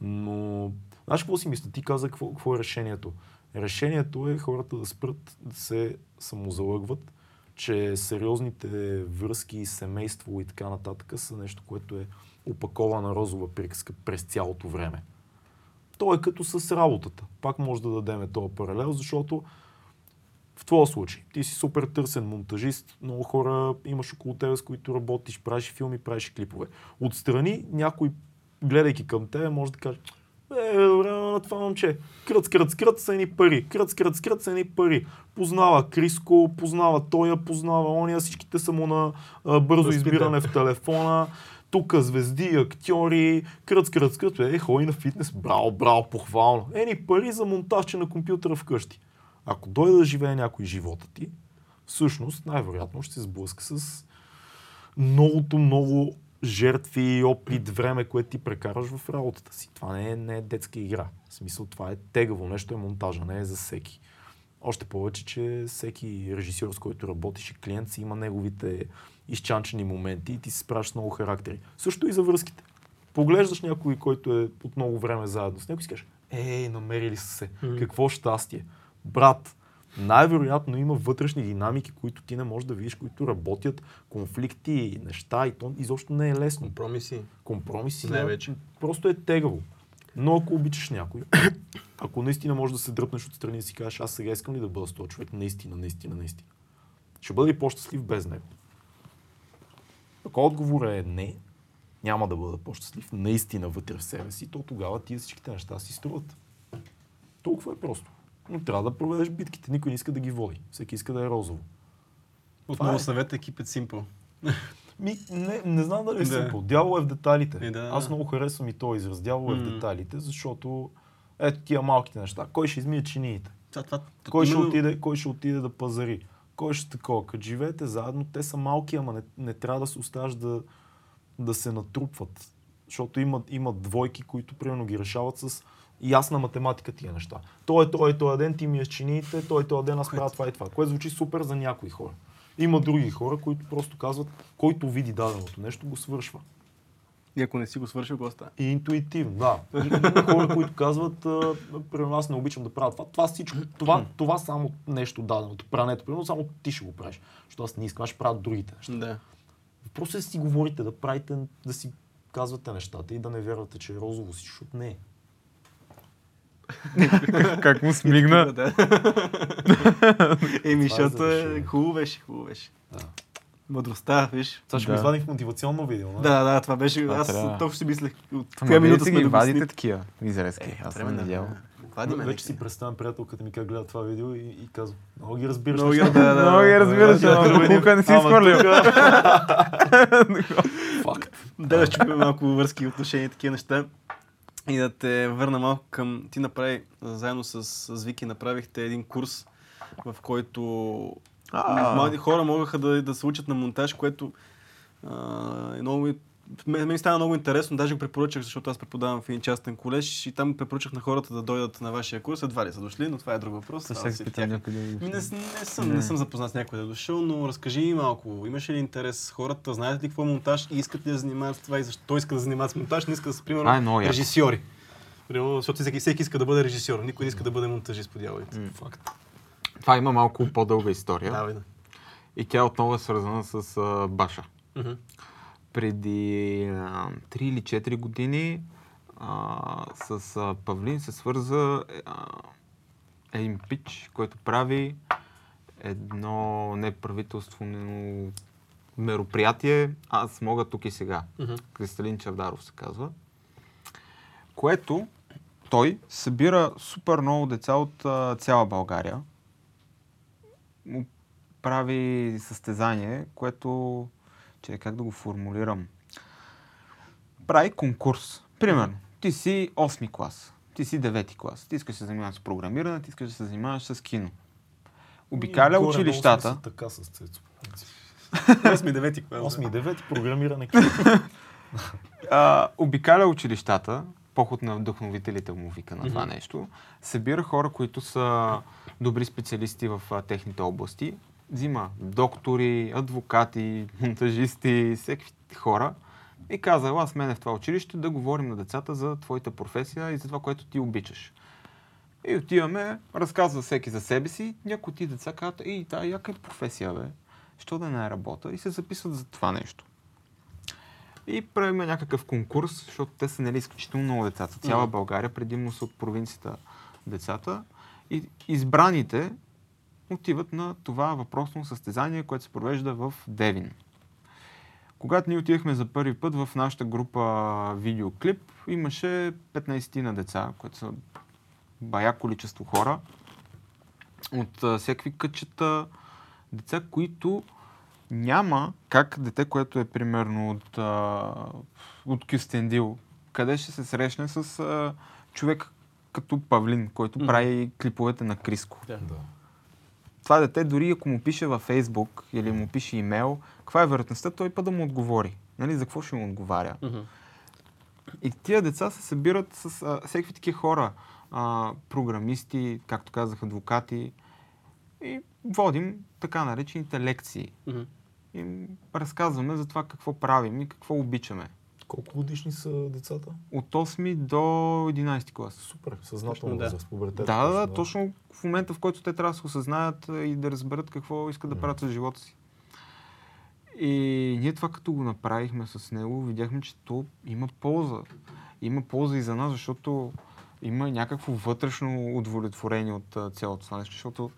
Но, знаеш какво си мисля? Ти каза какво, какво е решението. Решението е хората да спрат да се самозалъгват, че сериозните връзки, семейство и така нататък са нещо, което е опакована розова приказка през цялото време. То е като с работата. Пак може да дадем този паралел, защото в твоя случай ти си супер търсен монтажист, много хора имаш около тебе, с които работиш, правиш филми, правиш клипове. Отстрани някой, гледайки към тебе, може да каже, е, добре, на това момче. Кръц, кръц, кръц са едни пари. Кръц, кръц, кръц са едни пари. Познава Криско, познава тоя, познава ония, всичките са му на а, бързо избиране в телефона. Тук звезди, актьори, кръц, кръц, кръц. Е, ходи на фитнес. Браво, браво, похвално. Ени пари за монтажче на компютъра вкъщи. Ако дойде да живее някой живота ти, всъщност най-вероятно ще се сблъска с многото, много жертви, опит, време, което ти прекараш в работата си. Това не е, не е детска игра. В смисъл, това е тегаво нещо, е монтажа, не е за всеки. Още повече, че всеки режисьор, с който работиш и клиент си има неговите изчанчени моменти и ти се справяш с много характери. Също и за връзките. Поглеждаш някой, който е от много време заедно с него и си кажеш, ей, намерили са се, Мгм. какво щастие. Брат, най-вероятно има вътрешни динамики, които ти не можеш да видиш, които работят, конфликти, неща и то изобщо не е лесно. Компромиси. Компромиси Най-вече. просто е тегаво. Но ако обичаш някой, ако наистина можеш да се дръпнеш отстрани и си кажеш, аз сега искам ли да бъда с този човек, наистина, наистина, наистина. Ще бъда ли по-щастлив без него? Ако отговор е не, няма да бъда по-щастлив наистина вътре в себе си, то тогава тия всичките неща си струват. Толкова е просто. Но трябва да проведеш битките. Никой не иска да ги води. Всеки иска да е розово. Отново е. съвет екипът Simple. Ми, не, не знам дали е Да. simple. Дявол е в детайлите. Е, да. Аз много харесвам и този израз. Дявол е в М. детайлите, защото ето тия малките неща. Кой ще измие чиниите? Това, това, Кой ще, отиде, кой ще отиде да пазари? Кой ще такова? Като живеете заедно, те са малки, ама не, не трябва да се оставаш да, да се натрупват. Защото има, има двойки, които примерно ги решават с ясна математика тия неща. Той е той, е този ден ти ми е чиниите, той е този ден аз правя това и това. Което звучи супер за някои хора. Има други хора, които просто казват, който види даденото нещо, го свършва. И ако не си го свършил, го остава. И интуитивно, да. Има хора, които казват, примерно аз не обичам да правя това. Това всичко, това, това само нещо даденото, прането, примерно само ти ще го правиш. Защото аз не искам, аз ще правя другите неща. Да. Просто да си говорите, да правите, да си казвате нещата и да не вярвате, че е розово всичко, защото не е. как му смигна. Еми, е защото е хубаво беше, хубаво беше. Мъдростта, виж. Сега ще Да. го извадим в мотивационно видео. нали? Да, да, това беше. Това аз трябва. точно си мислех. От коя минута сме ги вадите такива изрезки. Е, Аз време съм видял. Вади ме Вече си някъде. представям приятелката ми как гледа това видео и, и казва, много ги разбираш. Много ги- нещата». да, да, Много ги разбираш, да, ама да, до кука не си изхвърлил. Факт. Да, да щупим малко връзки, отношения и такива неща. И да те върна малко към... Ти направи, заедно с, с Вики, направихте един курс, в който А. млади хора могаха да, да се учат на монтаж, което а, е много... Мен, мен стана много интересно, даже го препоръчах, защото аз преподавам в един частен колеж и там препоръчах на хората да дойдат на вашия курс. Едва ли са дошли, но това е друг въпрос. Ще си питам Ми, не, не, съм, не. съм запознат с някой да е дошъл, но разкажи ми малко. Имаш ли интерес хората? Знаете ли какво е монтаж и искат ли да занимават с това и защо иска да занимават с монтаж? Не иска да са, примерно, А, е яко. режисьори. Примерно, защото всеки, всеки иска да бъде режисьор. Никой не иска да бъде монтажист по дяволите. Факт. Това има малко по-дълга история. Да. И тя отново е свързана с а, Баша. Преди а, 3 или 4 години а, с а, Павлин се свърза а, един пич, който прави едно неправителствено мероприятие. Аз мога тук и сега. Мгм. Кристалин Чавдаров се казва. Което той събира супер много деца от а, цяла България. Му прави състезание, което, че как да го формулирам, прави конкурс. Примерно, ти си 8 клас, ти си 9 клас, ти искаш да се занимаваш с програмиране, ти искаш да се занимаваш с кино. Обикаля сме училищата. си Така с Цецо. по принцип. 8-9 клас. 8 и 9 програмиране. а, обикаля училищата, поход на вдъхновителите му вика на това нещо, събира хора, които са добри специалисти в а, техните области, взима доктори, адвокати, монтажисти, всеки хора и каза, ела с мене в това училище да говорим на децата за твоята професия и за това, което ти обичаш. И отиваме, разказва всеки за себе си, някои тия деца казват, ей, тая яка е професия, бе. Що да не работа? И се записват за това нещо. И правим някакъв конкурс, защото те са нали, изключително много децата. Цяла. България, предимно са от провинцията децата. И избраните отиват на това въпросно състезание, което се провежда в Девин. Когато ние отидахме за първи път в нашата група видеоклип, имаше 15 на деца, които са бая количество хора, от всякакви кътчета, деца, които няма как дете, което е примерно от, а, от Кюстендил, къде ще се срещне с а, човек като Павлин, който Мгм. прави клиповете на Криско. Да. Това дете, дори ако му пише във Фейсбук или му пише имейл, каква е вероятността той път да му отговори? Нали, за какво ще му отговаря? Мгм. И тия деца се събират с а, всеки такива хора, а, програмисти, както казах, адвокати и водим така наречените лекции. Мгм. Им разказваме за това какво правим и какво обичаме. Колко годишни са децата? От 8 до 11 клас. Супер, съзнателно да. възраст, пубертет. Да, да, да, точно в момента, в който те трябва да се осъзнаят и да разберат какво искат да правят с живота си. И ние това като го направихме с него, видяхме, че то има полза. Има полза и за нас, защото има някакво вътрешно удовлетворение от цялото това нещо, защото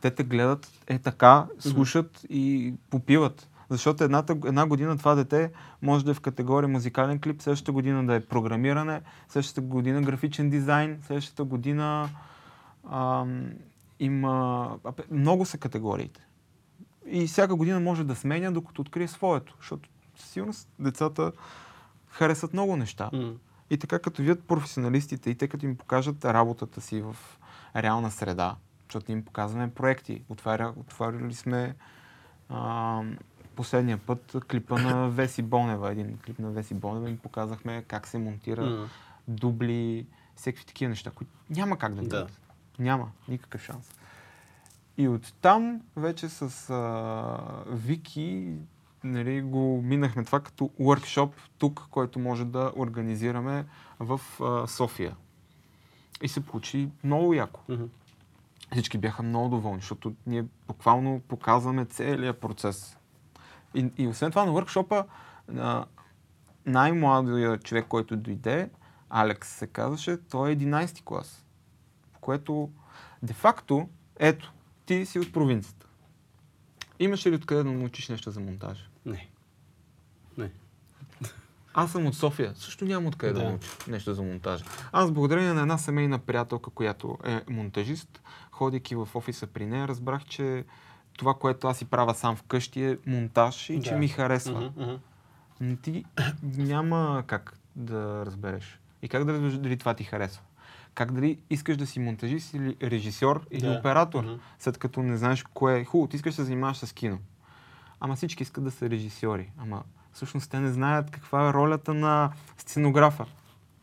те те гледат е така, слушат и попиват. Защото едната, една година това дете може да е в категория музикален клип, следващата година да е програмиране, следващата година графичен дизайн, следващата година ам, има... Много са категориите. И всяка година може да сменя, докато открие своето. Защото със сигурност децата харесват много неща. М. И така като видят професионалистите и те като им покажат работата си в реална среда, защото им показваме проекти. Отваря, отваряли сме а, последния път клипа на Веси Бонева, един клип на Веси Бонева им показахме как се монтира М. дубли, всеки такива неща, които няма как да Да. видят. Няма никакъв шанс. И оттам вече с а, Вики нали, го минахме това като workshop тук, който може да организираме в а, София. И се получи много яко. Мгм. Всички бяха много доволни, защото ние буквално показваме целият процес. И, и освен това на въркшопа най-младият човек, който дойде, Алекс се казваше, той е 11 клас. Което де-факто, ето, ти си от провинцията. Имаш ли откъде да научиш нещо за монтаж? Не. Не. Аз съм от София. Също нямам откъде да, Да. науча нещо за монтажа. Аз благодарение на една семейна приятелка, която е монтажист, ходейки в офиса при нея, разбрах, че това, което аз си правя сам вкъщи е монтаж и че Да. ми харесва. Но ти няма как да разбереш. И как да разбереш дали това ти харесва. Как дали искаш да си монтажист или режисьор или Да. оператор, Мгм. след като не знаеш кое е. Хубаво, ти искаш да се занимаваш с кино. Ама всички искат да са режисьори. Ама всъщност те не знаят каква е ролята на сценографа,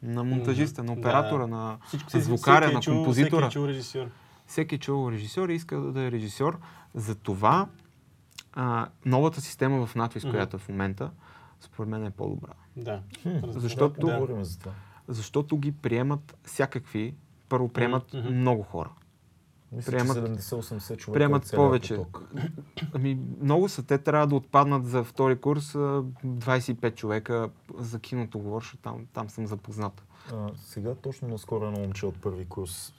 на монтажиста, на Да. оператора, на Всичко на звукаря, всеки е на чул- композитора. Всеки е чул режисьор. Всеки е чул режисьор и иска да е режисьор. Затова а, новата система в надвис, Мгм. която е в момента, според мен е по-добра. Да. Защото- Да, говорим за това. Защото ги приемат всякакви, първо приемат Мгм. много хора. Мисля, Приемат- че 70-80 човека приемат повече. поток. Ами, много са. Те трябва да отпаднат за втори курс а, 25 човека за киното говоря, защото там, там съм запознат. А, сега точно наскоро едно момче от първи курс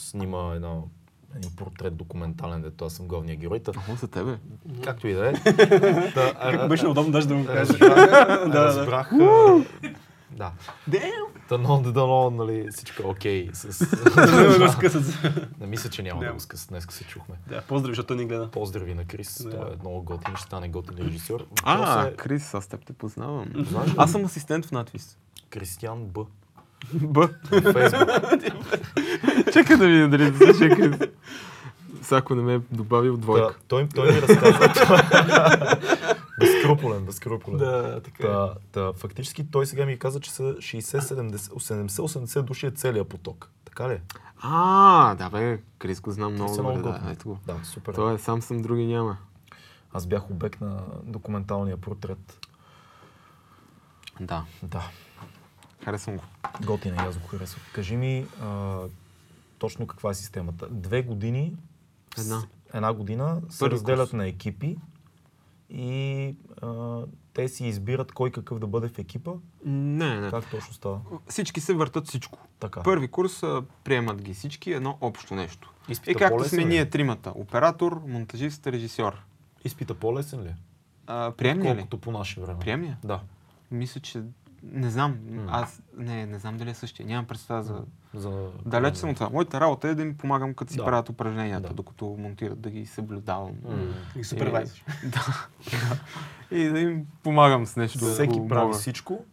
снима едно, един портрет документален, дето аз съм главния герой. Та, за тебе. както и да е. Та, а- Как беше удобно даже да му кажеш. Разбрах, да. Дано, дано, нали, всичко е окей. С... Да го скъсат. Не мисля, че няма да го скъс. Днес се чухме. Да, поздрави, защото ни гледа. Поздрави на Крис. Да. Той е много готин, ще стане готин режисьор. А, е Крис, аз теб те познавам. Аз съм асистент в надвис. Кристиан Б. Б. Чакай да видя дали да слуша Крис. Сако не ме е добавил двойка. той, той ми разказа. безкруполен, безкруполен. Да, така е. Та, та, фактически той сега ми каза, че са 60, 70, 70-80 души е целият поток. Така ли? А, да бе, Крис го знам много добре. Да, ето го. Да, супер. Той е сам съм, други няма. Аз бях обект на документалния портрет. Да, Да, харесвам го. готин е, и аз го харесвам. Кажи ми а, точно каква е системата. Две години, Една. една година се Първи разделят курс. на екипи и а, те си избират кой какъв да бъде в екипа. Не, не. Как точно става? Всички се въртат всичко. Така. Първи курс а, приемат ги всички едно общо нещо. Изпита И както сме ли е? ние тримата. Оператор, монтажист, режисьор. Изпита по-лесен ли? е? А, приемния ли? Колкото по наше време. Приемния? Да. Мисля, че... Не знам. М. Аз не, не знам дали е същия. Нямам представа за... За... Далеч съм от това. Моята работа е да им помагам, като си Да. правят упражненията, Да. докато монтират, да ги съблюдавам. М. И супервайзър. да. И да им помагам с нещо. Всеки прави мога. всичко.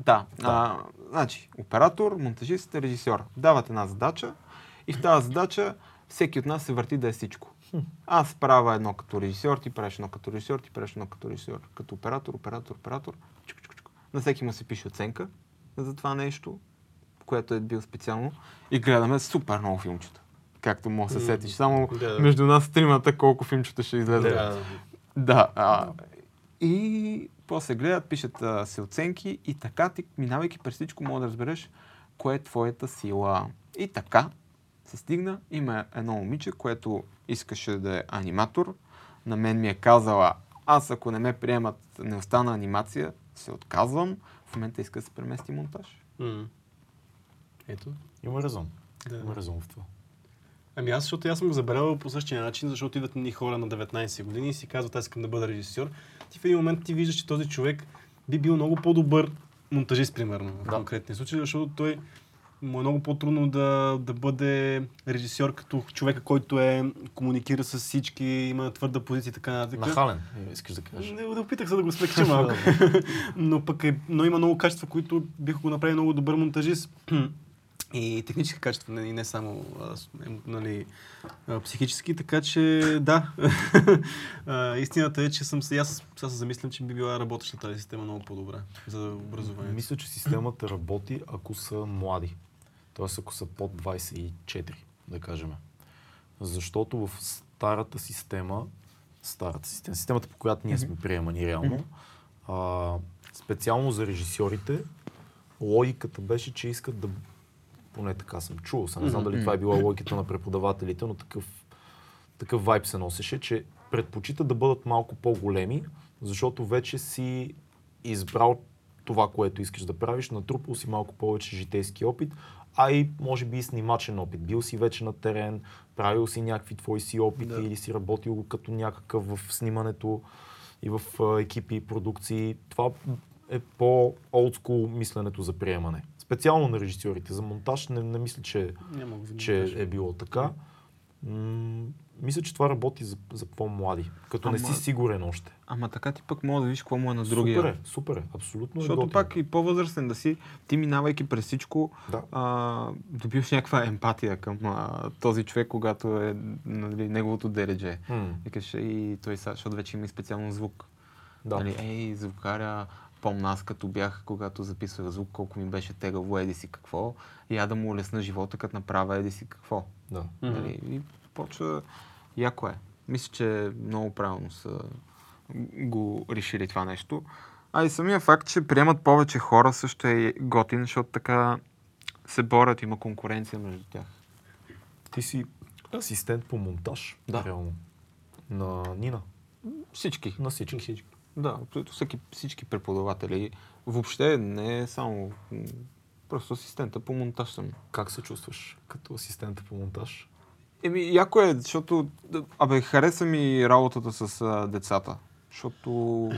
Да. Да. А, значи, оператор, монтажист, режисьор. Дават една задача и в тази задача всеки от нас се върти да е всичко. Аз правя едно като режисьор, ти правиш едно като режисьор, ти правиш едно като режисьор. Като оператор, оператор, оператор. Чук. На всеки му се пише оценка за това нещо, което е бил специално. И гледаме супер много филмчета. Както може да се сетиш. Само Да. между нас тримата колко филмчета ще излезе. Да. Да. Да. А, и после гледат, пишат а, се оценки и така ти, минавайки през всичко, мога да разбереш кое е твоята сила. И така се стигна. Има едно момиче, което искаше да е аниматор. На мен ми е казала, аз ако не ме приемат, не остана анимация, се отказвам. В момента иска да се премести монтаж. М. Ето. Има резон. Да. Има резон в това. Ами аз, защото аз съм го забравял по същия начин, защото идват ни хора на 19 години и си казват, аз искам да бъда режисьор. Ти в един момент ти виждаш, че този човек би бил много по-добър монтажист, примерно, в Да. конкретния случай, защото той му е много по-трудно да, да бъде режисьор като човека, който е, комуникира с всички, има твърда позиция и така нататък. Нахален, е, искаш да кажеш. Не, да опитах се да го смекча малко. но пък е, но има много качества, които биха го направили много добър монтажист. И технически качества, не, и не само а, ем, нали, а, психически, така че да. а, истината е, че съм се, аз сега се замислям, че би била работеща тази система много по-добра за образованието. Мисля, че системата работи, ако са млади. Тоест, ако са под 24, да кажем. Защото в старата система, старата система, системата, по която ние сме приемани реално, а, специално за режисьорите, логиката беше, че искат да поне така съм чул, съм не знам дали това е била логиката на преподавателите, но такъв, такъв вайб се носеше, че предпочитат да бъдат малко по-големи, защото вече си избрал това, което искаш да правиш, натрупал си малко повече житейски опит, а и може би и снимачен опит. Бил си вече на терен, правил си някакви твои си опити Да. или си работил като някакъв в снимането и в екипи и продукции. Това е по-олдскул мисленето за приемане. Специално на режисьорите. За монтаж не, не мисля, че, че е било така. М- мисля, че това работи за, за по-млади, като не Ама- си сигурен още. Ама така ти пък мога да видиш какво му е на другия. Супер е, супер е, абсолютно е Защото готино. пак и по-възрастен да си, ти минавайки през всичко, Да. а, добиваш някаква емпатия към а, този човек, когато е нали, неговото дередже. Викаш, и той сега, защото вече има и специално звук. да. Нали, ей, звукаря, помня аз като бях, когато записвах звук, колко ми беше тегаво, еди си какво. И я да му улесна живота, като направя еди си какво. да. Нали, и почва, яко е. Мисля, че много правилно са го решили това нещо. А и самия факт, че приемат повече хора също е готин, защото така се борят, има конкуренция между тях. Ти си асистент по монтаж, Да. реално. На Нина. Всички. На всички. Да, абсолютно всеки, всички преподаватели. Въобще не е само просто асистента по монтаж съм. Как се чувстваш като асистент по монтаж? Еми, яко е, защото, абе, хареса ми работата с а, децата. Защото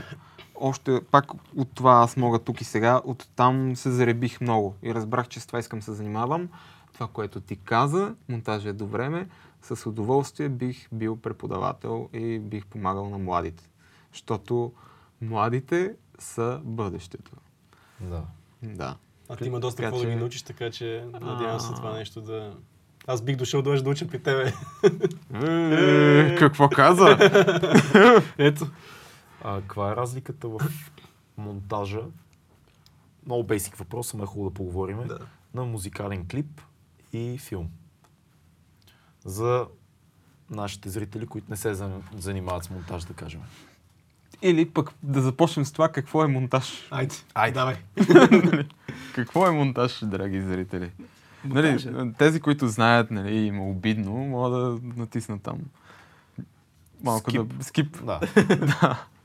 още, пак от това аз мога тук и сега, от там се заребих много и разбрах, че с това искам да се занимавам. Това, което ти каза, монтажа е до време, с удоволствие бих бил преподавател и бих помагал на младите. Защото младите са бъдещето. Да. Да. А ти има доста какво да че- ги научиш, така че надявам се това нещо да... Аз бих дошъл да да уча при тебе. Е, какво каза? Ето. А, каква е разликата в монтажа? Много бейсик въпрос, ама е хубаво да поговорим. Да. На музикален клип и филм. За нашите зрители, които не се зан- занимават с монтаж, да кажем. Или пък да започнем с това какво е монтаж. Айде. Айде. Давай. Какво е монтаж, драги зрители? Монтаж е. Нали, тези, които знаят, нали, им е обидно, могат да натиснат там. Малко Скип. да... Скип. Да.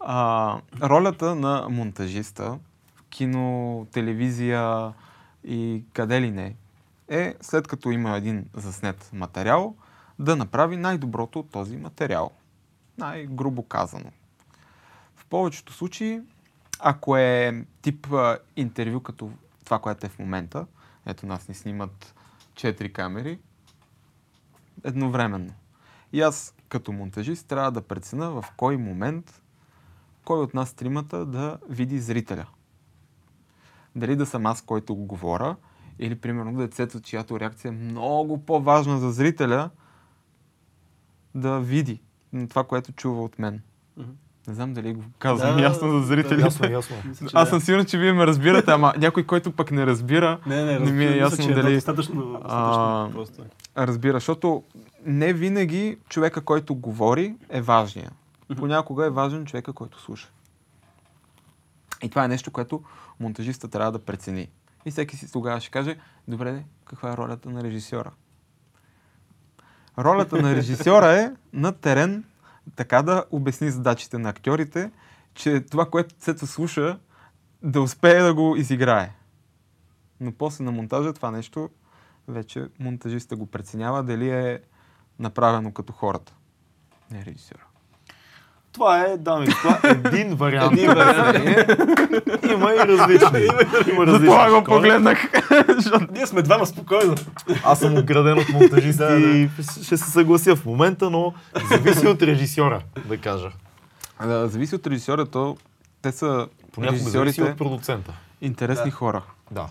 А, ролята на монтажиста в кино, телевизия и къде ли не е, след като има един заснет материал, да направи най-доброто от този материал. Най-грубо казано. В повечето случаи, ако е тип а, интервю като това, което е в момента, ето нас ни снимат 4 камери, едновременно. И аз като монтажист трябва да преценя в кой момент кой от нас тримата да види зрителя. Дали да съм аз, който го говоря, или примерно децето, чиято реакция е много по-важна за зрителя, да види това, което чува от мен. Не знам дали го казвам Да, ясно за зрителите. ясно, ясно. Мисля, Аз да. съм сигурен, че вие ме разбирате, ама някой, който пък не разбира, Не, не, не ми е разбира- ясно мисля, че дали- Е достатъчно, достатъчно А, просто. е. разбира, защото не винаги човека, който говори, е важния. Понякога е важен човека, който слуша. И това е нещо, което монтажиста трябва да прецени. И всеки си тогава ще каже, добре, каква е ролята на режисьора? Ролята на режисьора е на терен така да обясни задачите на актьорите, че това, което се слуша, да успее да го изиграе. Но после на монтажа това нещо вече монтажиста го преценява дали е направено като хората. Не режисьора. Това е, дами и господа, един вариант. Един вариант. Има и различни. Има различни Това го погледнах. Ние сме двама спокойно. Аз съм ограден от монтажисти да. и ще се съглася в момента, но зависи от режисьора, да кажа. Зависи от режисьора, то те са Понякога зависи от продуцента. интересни хора. Да.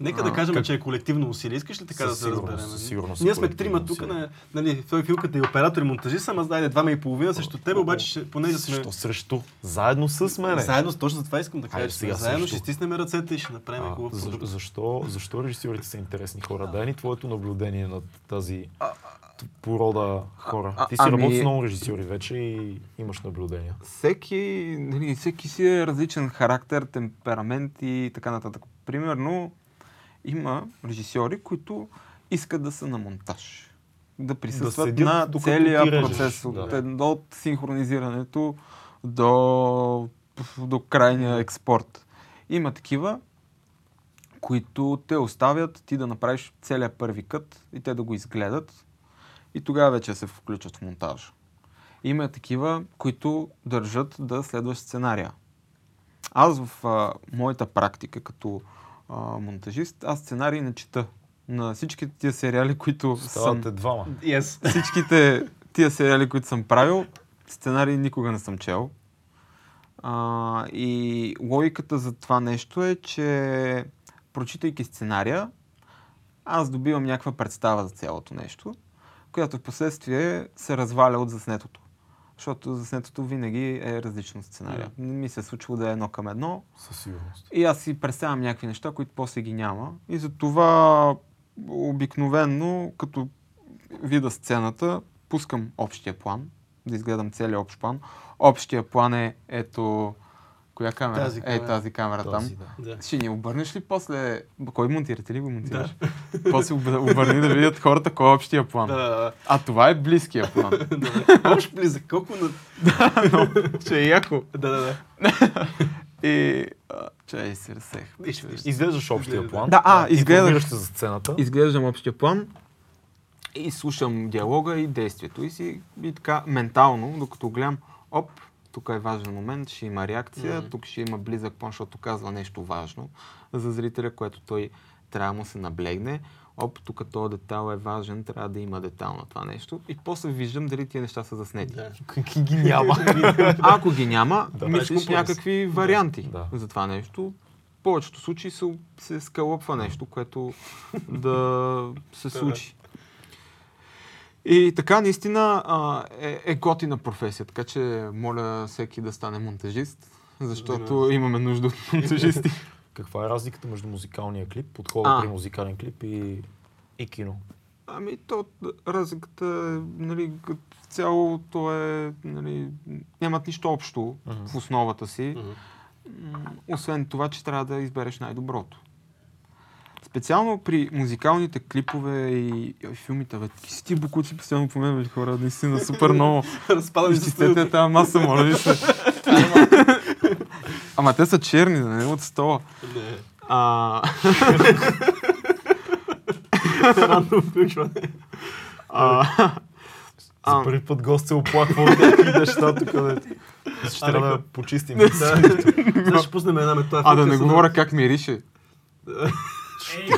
Нека А, да кажем, как- че е колективно усилие. Искаш ли така да се сигурност, разберем? със сигурност е Ние сме трима тук, на, нали, той филката и оператор и монтажист, ама айде двама и половина срещу теб, обаче ще, понеже сме... Защо срещу? Заедно с мене. Заедно, точно за това искам да кажа, сега заедно срещу. ще стиснем ръцете и ще направим А, хубав за, защо, защо режисьорите са интересни хора? Дай ни твоето наблюдение над тази порода хора. а- Ти си ами- работил с много режисьори вече и имаш наблюдения. Всеки, нали, всеки си е различен характер, темперамент и така нататък. Примерно, има режисьори, които искат да са на монтаж. Да присъстват седят, на целия процес. От, да. едно от синхронизирането до, до крайния експорт. Има такива, които те оставят ти да направиш целият първи кът и те да го изгледат и тогава вече се включат в монтажа. Има такива, които държат да следваш сценария. Аз в а, моята практика като а, монтажист, аз сценарии не чета. На всичките тия сериали, които съм... Ставате двама. Yes. Всичките тия сериали, които съм правил, сценарии никога не съм чел. А, и логиката за това нещо е, че прочитайки сценария, аз добивам някаква представа за цялото нещо, която в последствие се разваля от заснетото. Защото заснетото винаги е различно сценария. Не ми се е случило да е едно към едно. Със сигурност. И аз си представям някакви неща, които после ги няма. И затова обикновенно, като вида сцената, пускам общия план, да изгледам целият общ план. Общия план е ето... Коя камера? Тази Е, камера. тази камера Този, там. да. Да. Ще ни обърнеш ли после... Кой монтирате ли го монтираш? после объ- обърни да видят хората кой е общия план. Да, да, да. А това е близкия план. Общ близък. Колко на... Ще е яко. Да, да, да. И... Чай се разсех. Изглеждаш общия план. Да, а, се за сцената. изглеждам общия план и слушам диалога и действието. И си и така ментално, докато гледам, оп, тук е важен момент, ще има реакция, Мгм. тук ще има близък план, защото казва нещо важно за зрителя, което той трябва да му се наблегне. Оп, тук този детал е важен, трябва да има детал на това нещо. И после виждам дали тия неща са заснети. Да. ги няма. Ако ги няма, Да. мислиш някакви варианти Да. за това нещо. В повечето случаи се, се скалъпва нещо, което да се случи. И така, наистина а, е, е готина професия, така че моля всеки да стане монтажист, защото Да. имаме нужда от монтажисти. Каква е разликата между музикалния клип, подхода А. при музикален клип и, и кино? Ами, то разликата е, нали, като цяло, то е, нали, нямат нищо общо Мгм. в основата си. М, Освен това, че трябва да избереш най-доброто. Специално при музикалните клипове и, и филмите, бе, какви си ти букуци постоянно по мен, хора, наистина супер много. Разпадаме се студиото. тази маса, моля ви се. Ама те са черни, да не от стола. Не. А, Рандом включване. а, За първи път гост се оплаква от някакви неща тук, ще трябва да почистим. Ще пуснем една метода. а да не говоря как мирише. Ей,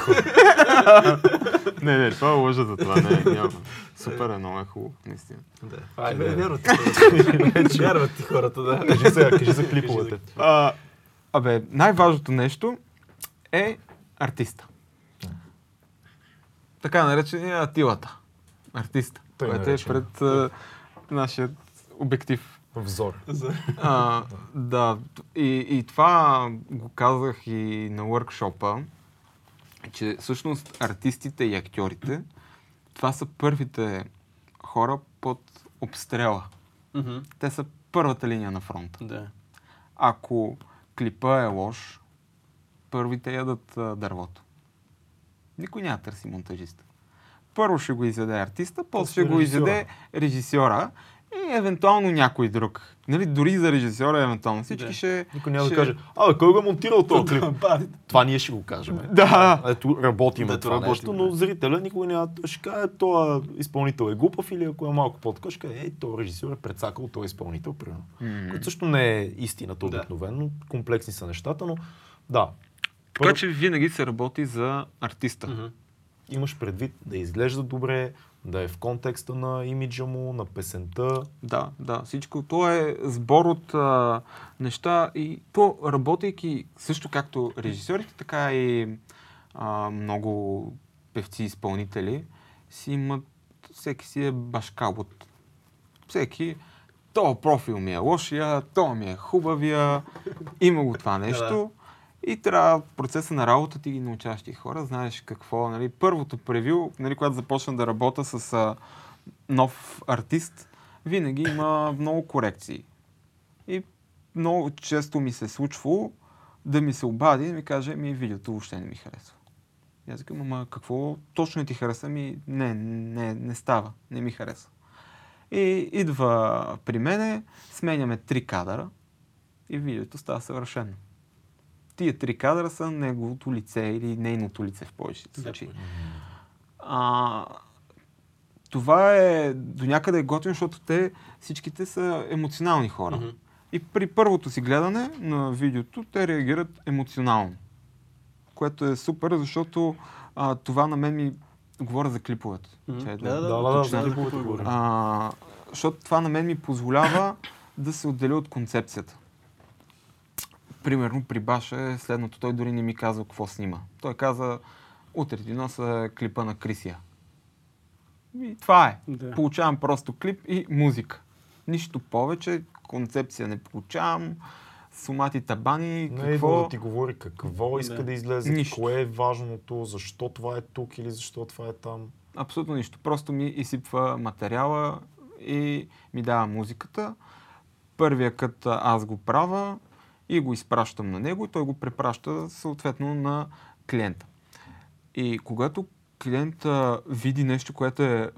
Не, не, това е лъжа за това. Не, няма. Супер е, много е хубаво, наистина. Да. Айде, вярват ти хората. Вярват ти хората, да. Кажи сега, кажи за клиповете. А, абе, най-важното нещо е артиста. Така наречения атилата. Артиста. Той който е наречен. пред а, нашия обектив. Взор. За- А, да, и, и това го казах и на workshop че всъщност артистите и актьорите, това са първите хора под обстрела Мгм. Те са първата линия на фронта. Да. Ако клипа е лош, първите ядат а, дървото. Никой няма търси монтажиста. Първо ще го изяде артиста, после ще го изяде режисьора и евентуално някой друг. Нали, дори за режисьора евентуално. Всички Да. ще... Никой няма ще... да каже, абе, кой го е монтирал този клип? Ба, Това ние ще го кажем. Да. Ето, работим Да, да, това работим, нещо, да. но зрителя никой няма ще каже, този изпълнител е глупав или ако е малко по-така, ще каже, ей, този режисьор е прецакал този изпълнител, примерно. М. Което също не е истината Да. обикновено, комплексни са нещата, но да. Така че винаги се работи за артиста. Мгм. Имаш предвид да изглежда добре, да е в контекста на имиджа му, на песента. Да, да, всичко. То е сбор от а, неща и то работейки също както режисьорите, така и а, много певци изпълнители си имат, всеки си е башкабот. Всеки, то профил ми е лошия, то ми е хубавия, има го това нещо. И трябва в процеса на работа ти ги научаваш ти хора, знаеш какво, нали, първото превю, нали, когато започна да работя с а, нов артист, винаги има много корекции. И много често ми се е случвало да ми се обади и ми каже, ми видеото въобще не ми харесва. И аз казвам, ама какво точно ти хареса? Ми, не, не, не става, не ми харесва. И идва при мене, сменяме три кадъра и видеото става съвършено. Тия три кадъра са неговото лице или нейното лице в повечето случаи. А, това е до някъде е готино, защото те всичките са емоционални хора. Мгм. И при първото си гледане на видеото те реагират емоционално. Което е супер, защото а, това на мен ми говоря за клиповете. Мгм. Чай Да, да, Да, да, да, за да, клиповете да, говорим. Защото това на мен ми позволява да се отделя от концепцията. Примерно при Баша е следното. Той дори не ми казва какво снима. Той каза, утре ти носа клипа на Крисия. И това е. Да. Получавам просто клип и музика. Нищо повече, концепция не получавам, сумати табани, Не идва какво... да ти говори какво иска Да. да, излезе, Нищо. кое е важното, защо това е тук или защо това е там. Абсолютно нищо. Просто ми изсипва материала и ми дава музиката. Първия кът аз го правя и го изпращам на него и той го препраща съответно на клиента. И когато клиента види нещо, което е...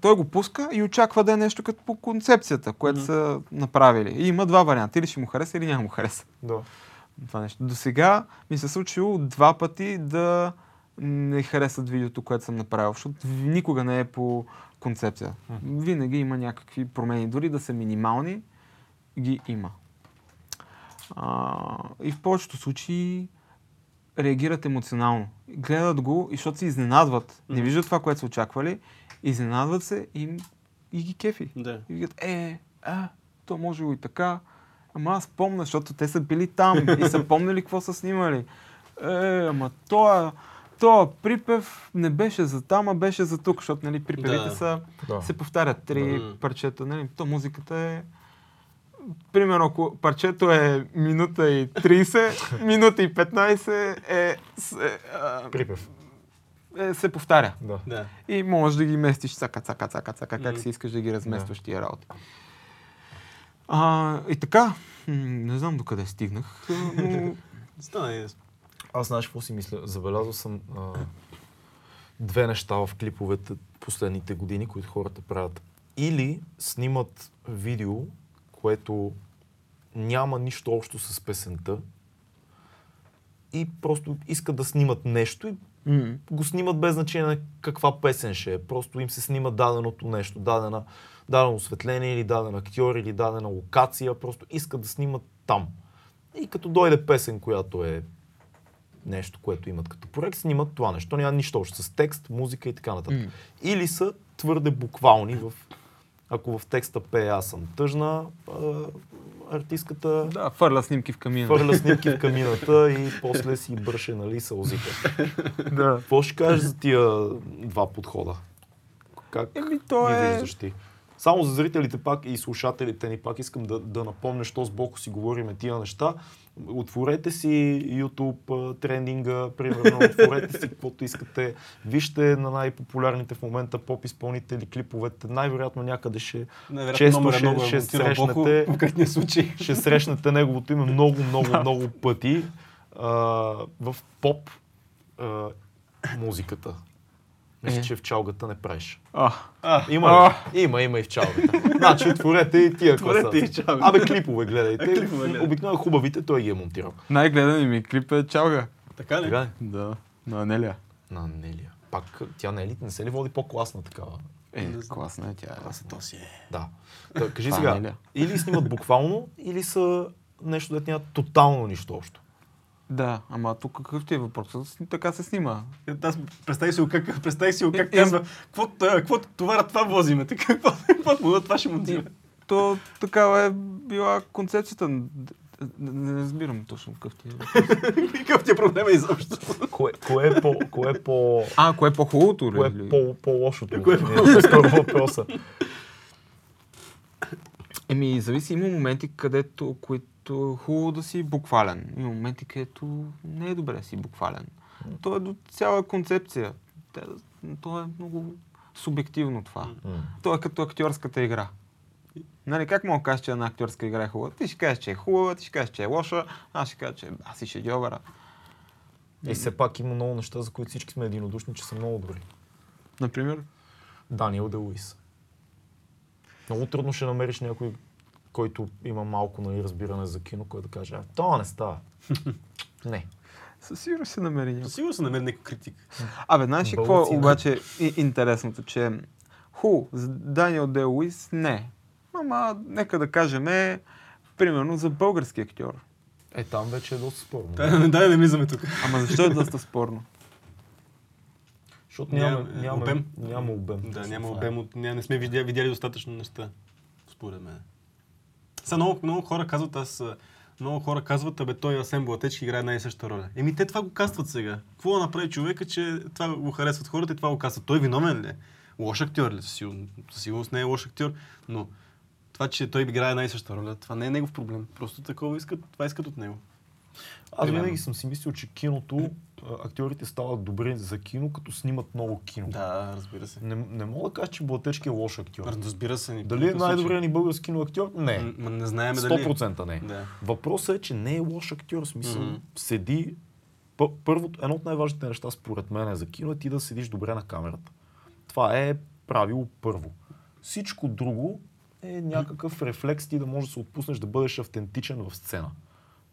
той- го пуска и очаква да е нещо като по концепцията, което Мгм. са направили. И има два варианта. Или ще му хареса, или няма му хареса Да. това нещо. До сега ми се е случило два пъти да не харесат видеото, което съм направил, защото никога не е по концепция. Винаги има някакви промени, дори да са минимални, ги има. А, и в повечето случаи реагират емоционално. Гледат го, и защото се изненадват. Не виждат това, което са очаквали, изненадват се и, и ги кефи. Да. И викат, е, а, то може и така. Ама аз помня, защото те са били там и са помнили какво са снимали. Е, ама това, това припев не беше за там, а беше за тук, защото нали, припевите Да. са, Да. се повтарят три Да. парчета. Нали, то музиката е... Примерно, ако парчето е минута и 30, минута и 15 е, е, а, Припев. е, се повтаря. Да. Да. И можеш да ги местиш цака, цака, цака, цака, как си искаш да ги разместваш тия работи. А, и така, не знам докъде стигнах, но Стана. Аз знаеш какво си мисля? Забелязал съм а, две неща в клиповете последните години, които хората правят. Или снимат видео, което няма нищо общо с песента и просто искат да снимат нещо и м, го снимат без значение на каква песен ще е. Просто им се снима даденото нещо, дадена, дадено осветление или даден актьор или дадена локация. Просто искат да снимат там. И като дойде песен, която е нещо, което имат като проект, снимат това нещо. Няма нищо общо с текст, музика и така нататък. М. Или са твърде буквални в... Ако в текста пее аз съм тъжна, а, артистката да, фърля снимки в камина. хвърля снимки в камината и после си бърше нали, сълзите. Да. Какво ще кажеш за тия два подхода? Как Еми, то ги е... виждаш ти? Само за зрителите пак и слушателите ни пак искам да, да напомня, що с Боко си говориме тия неща. Отворете си YouTube а, трендинга, примерно, отворете си каквото искате. Вижте на най-популярните в момента поп изпълнители клиповете. Най-вероятно някъде ще, Невероятно Често ще- едно го е ще срещнете- конкретния случай. ще срещнете неговото име много, много, много пъти а, в поп а, музиката. Мисля, Е. че в чалгата не правиш. А, А, Има, ли? има, има и в чалгата. Значи, отворете и тия Отворете класа. и чалгата. Абе, клипове гледайте. А, клипове гледайте. Обикновено хубавите той ги е монтирал. най-гледан ми клип е Чалга. така ли? Така ли? Да, на Анелия. На Нелия. Пак тя не е ли, не се ли води по-класна такава? Е, класна е тя. е. то си е. Да. Та, кажи сега, или снимат буквално, или са нещо, да нямат тотално нищо общо. Да, ама тук какъв ти е въпросът? Така се снима. Е, Аз представи си как, представи си как Е, казва, какво, какво товара това возиме, така, какво, какво му това ще монтира. То такава е била концепцията. Не, не разбирам точно какъв ти е. Какъв ти е проблема изобщо? Кое, кое е по... Кое е по... А, кое е по-хубавото? Кое е по, по-лошото? Кое е е въпроса. Еми, зависи, има моменти, където, които е хубаво да си буквален. Има моменти, където не е добре да си буквален. То е до цяла концепция. То е много субективно това. То е като актьорската игра. Нали, как мога да кажеш, че една актьорска игра е хубава? Ти ще кажеш, че е хубава, ти ще кажеш, че е лоша, аз ще кажа, че аз си шедьовъра. И все пак има много неща, за които всички сме единодушни, че са много добри. Например? Даниел Де Луис. Много трудно ще намериш някой, който има малко нали, разбиране за кино, който да каже, а, то не става. не. Със сигурност ще намери някой. Със сигурно се намери някой критик. Абе, знаеш ли какво е обаче интересното, че ху, за Даниел Де Луис не. Ама, нека да кажем, е, примерно за български актьор. Е, там вече е доста спорно. Дай, дай да не влизаме тук. Ама защо е доста спорно? Защото няма, Няма, няма, обем. няма обем. Да, няма е. обем от... Ня, не сме видяли, видяли достатъчно неща, според мен. Сега много, много хора казват, аз... Много хора казват, абе той Асен Блатечки играе една и съща роля. Еми те това го кастват сега. Какво да направи човека, че това го харесват хората и това го кастват? Той виновен ли е? Лош актьор ли? Със сигурност, не е лош актьор, но това, че той играе една и съща роля, това не е негов проблем. Просто такова искат, това искат от него. Аз винаги съм си мислил, че киното, актьорите стават добри за кино, като снимат много кино. Да, разбира се. Не, не мога да кажа, че Блатечки е лош актьор. Разбира се. ни- Дали е най-добрият ни български киноактьор? Не. М, не знаем дали. 100% не. Да. Въпросът е, че не е лош актьор. В смисъл, Мгм. седи... Първото, едно от най-важните неща, според мен, е за кино е ти да седиш добре на камерата. Това е правило първо. Всичко друго е някакъв рефлекс ти да можеш да се отпуснеш да бъдеш автентичен в сцена.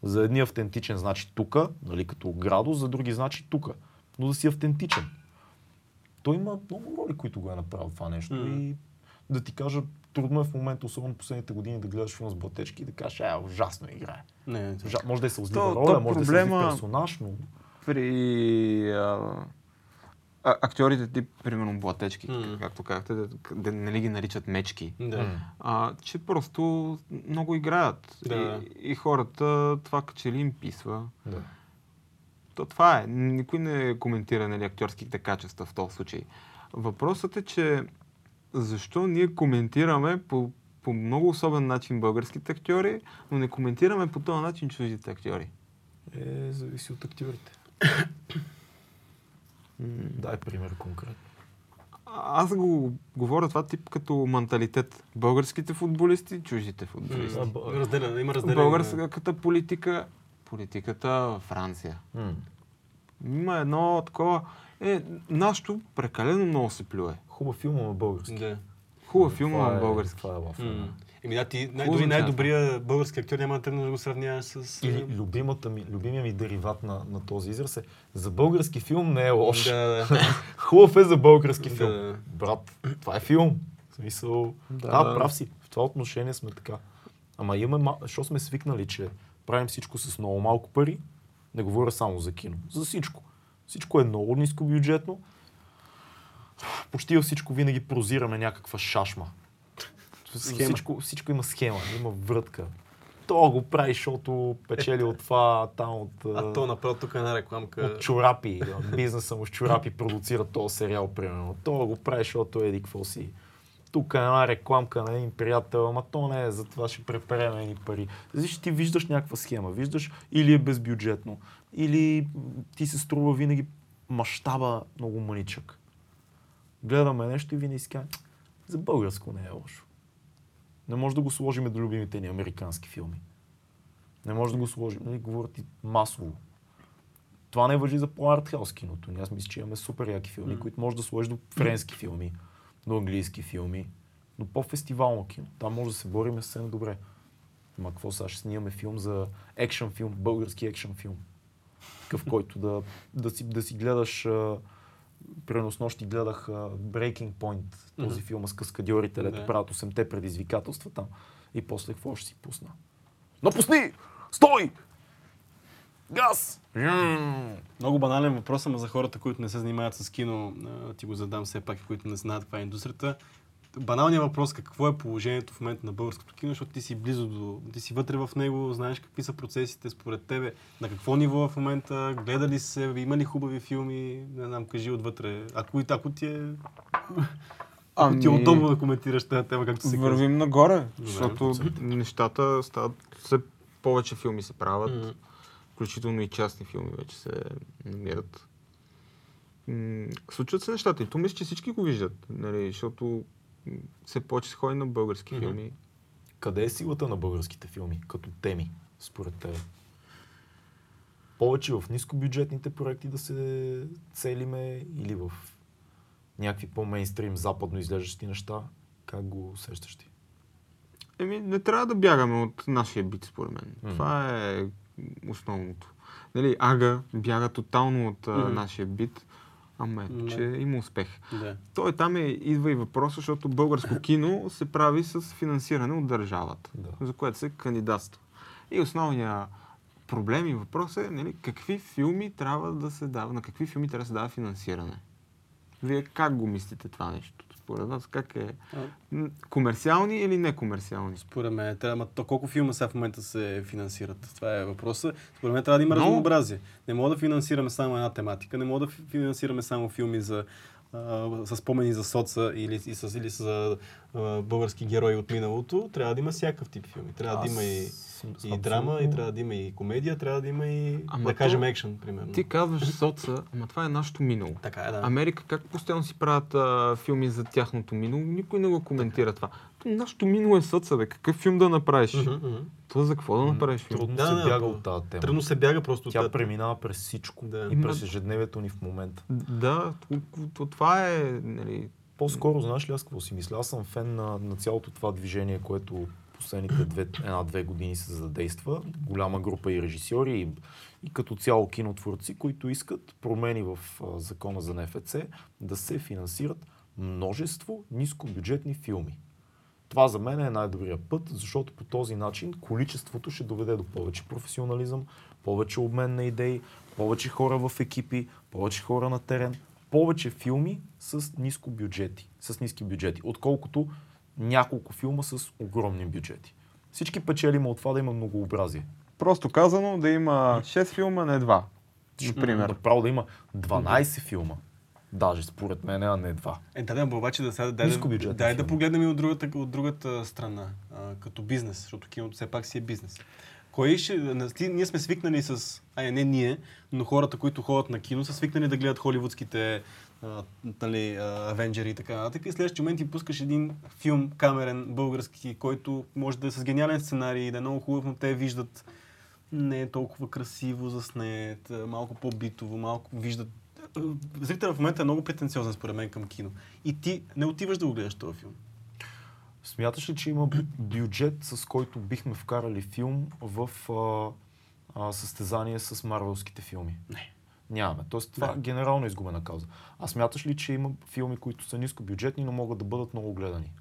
За едни автентичен значи тука, нали, като градус, за други значи тука. Но да си автентичен. Той има много роли, които го е направил това нещо. Мгм. И да ти кажа, трудно е в момента, особено последните години, да гледаш филм с Блатечки и да кажеш, е, ужасно играе. Не, Жа, може да е сълзлива роля, то може проблема- да е персонаж, но... При а, а, актьорите тип, примерно Блатечки, М. както казахте, да, да нали ги наричат мечки. Да. А, че просто много играят. Да. И, и хората това че ли им писва. Да. То това е. Никой не коментира нали, актьорските качества в този случай. Въпросът е, че защо ние коментираме по, по много особен начин българските актьори, но не коментираме по този начин чуждите актьори. Е, зависи от актьорите. Дай пример конкретно. Аз го говоря това тип като менталитет. Българските футболисти, чуждите футболисти. А, б- Разделя, има разделение. Българската политика, политиката във Франция. М. Има едно такова... Е, нашето прекалено много се плюе. Хубав филм на български. Да. Хубав филм Това на е- български. Това е лафа. Еми да, ти най- дори означава най-добрия български актьор няма да тръгне да го сравняваш с... Или любимата ми, любимия ми дериват на, на този израз е за български филм не е лош. Да, да. Хубав е за български филм. Да. Брат, това е филм. В смисъл, Да, да, прав си. В това отношение сме така. Ама имаме, ма- защо сме свикнали, че правим всичко с много малко пари, не говоря само за кино, за всичко. Всичко е много ниско бюджетно. Почти във всичко винаги прозираме някаква шашма. Схема. Всичко, всичко има схема, има врътка. То го прави, защото печели от това, там от... А то направо тук е една рекламка. От чорапи, бизнеса му с чорапи продуцира този сериал, примерно. То го прави, защото еди какво си. тук е една рекламка на един приятел, ама то не е, за това ще препереме едни пари. Виж, ти виждаш някаква схема, виждаш или е безбюджетно, или ти се струва винаги мащаба много маничък. Гледаме нещо и винаги си за българско не е лошо. Не може да го сложим до любимите ни американски филми. Не може да го сложим, нали, говорят и масово. Това не въжи за по-артхаус киното. Аз мисля, че имаме супер яки филми, М. които може да сложиш до френски филми, до английски филми, но по-фестивално кино. Там може да се борим съвсем добре. Ма какво сега ще снимаме филм за екшен филм, български екшен филм. Такъв, който да, да, си, да си гледаш а, Примерно с нощи гледах а, Breaking Point, този Мгм. филм с каскадьорите, дето Да. правят 8-те предизвикателства там. И после какво ще си пусна? Напусни! Стой! Газ! Жм! Много банален въпрос, ама за хората, които не се занимават с кино, ти го задам все пак, които не знаят каква е индустрията. Баналният въпрос, какво е положението в момента на българското кино, защото ти си близо до, ти си вътре в него, знаеш какви са процесите според тебе, на какво ниво е в момента, гледа ли се, има ли хубави филми, не знам, кажи отвътре. Ако, и- ако ти е, ако ти е Ами, удобно да коментираш тази тема, както се казва. Вървим нагоре, Добре, защото процентите. нещата стават, все повече филми се правят, М. включително и частни филми вече се намират. М, Случват се нещата и то мисля, че всички го виждат, нали, защото все се ходи на български Мгм. филми. Къде е силата на българските филми като теми, според теб? Повече в нискобюджетните проекти да се целиме или в някакви по-мейнстрим западно изглеждащи неща? Как го усещаш ти? Еми, не трябва да бягаме от нашия бит, според мен. Мгм. Това е основното. Нали, Ага бяга тотално от Мгм. нашия бит, ама ето, че има успех. Да. Той там е, идва и въпроса, защото българско кино се прави с финансиране от държавата, Да. за което се кандидатства. И основният проблем и въпрос е нали, какви филми трябва да се дава, на какви филми трябва да се дава финансиране. Вие как го мислите това нещо? Според вас как е? А, Комерциални или некомерциални? Според мен трябва, то колко филма сега в момента се финансират? Това е въпроса. Според мен трябва да има Много. разнообразие. Не мога да финансираме само една тематика, не мога да фи- финансираме само филми за а, с спомени за соца или, и с, или а, български герои от миналото. Трябва да има всякакъв тип филми. Трябва да има и, и драма, и трябва да има и комедия, трябва да има и, Ама да то- кажем, екшен, примерно. Ти казваш соца, ама това е нашето минало. Така е, да. Америка как постоянно си правят а, филми за тяхното минало, никой не го коментира това. То нашето минало е соца, бе. Какъв филм да направиш? Мгм. То за какво да направиш филм? Трудно Да, се да, бяга от тази тема. Трудно се бяга просто Тя от тази- преминава през всичко. Да. И през ежедневието ни в момента. Да, то- то- това е, нали, По-скоро, знаеш ли аз какво си мисля? Аз съм фен на, на цялото това движение, което последните две, една-две години се задейства. Голяма група и режисьори и, и като цяло кинотворци, които искат промени в а, закона за НФЦ да се финансират множество нискобюджетни филми. Това за мен е най-добрият път, защото по този начин количеството ще доведе до повече професионализъм, повече обмен на идеи, повече хора в екипи, повече хора на терен, повече филми с ниско бюджети, с ниски бюджети, отколкото няколко филма с огромни бюджети. Всички печелим от това да има многообразие. просто казано да има 6 филма, не 2. Например. Направо да има 12 филма. Даже според мен, а не 2. Е, да, да, обаче да сега дай, да, дай да погледнем и от другата, от другата страна, а, като бизнес, защото киното все пак си е бизнес. Кой ще, ние сме свикнали с, ай не ние, но хората, които ходят на кино, са свикнали да гледат холивудските нали, Авенджери и така нататък. И следващия момент ти пускаш един филм, камерен, български, който може да е с гениален сценарий, да е много хубав, но те виждат не е толкова красиво заснет, малко по-битово, малко виждат Зрителът в момента е много претенциозен според мен към кино. И ти не отиваш да го гледаш този филм. Смяташ ли, че има бю- бюджет, с който бихме вкарали филм в а, а, състезание с марвелските филми? Не. Нямаме. Тоест това Да. е генерално изгубена кауза. А смяташ ли, че има филми, които са нискобюджетни, но могат да бъдат много гледани?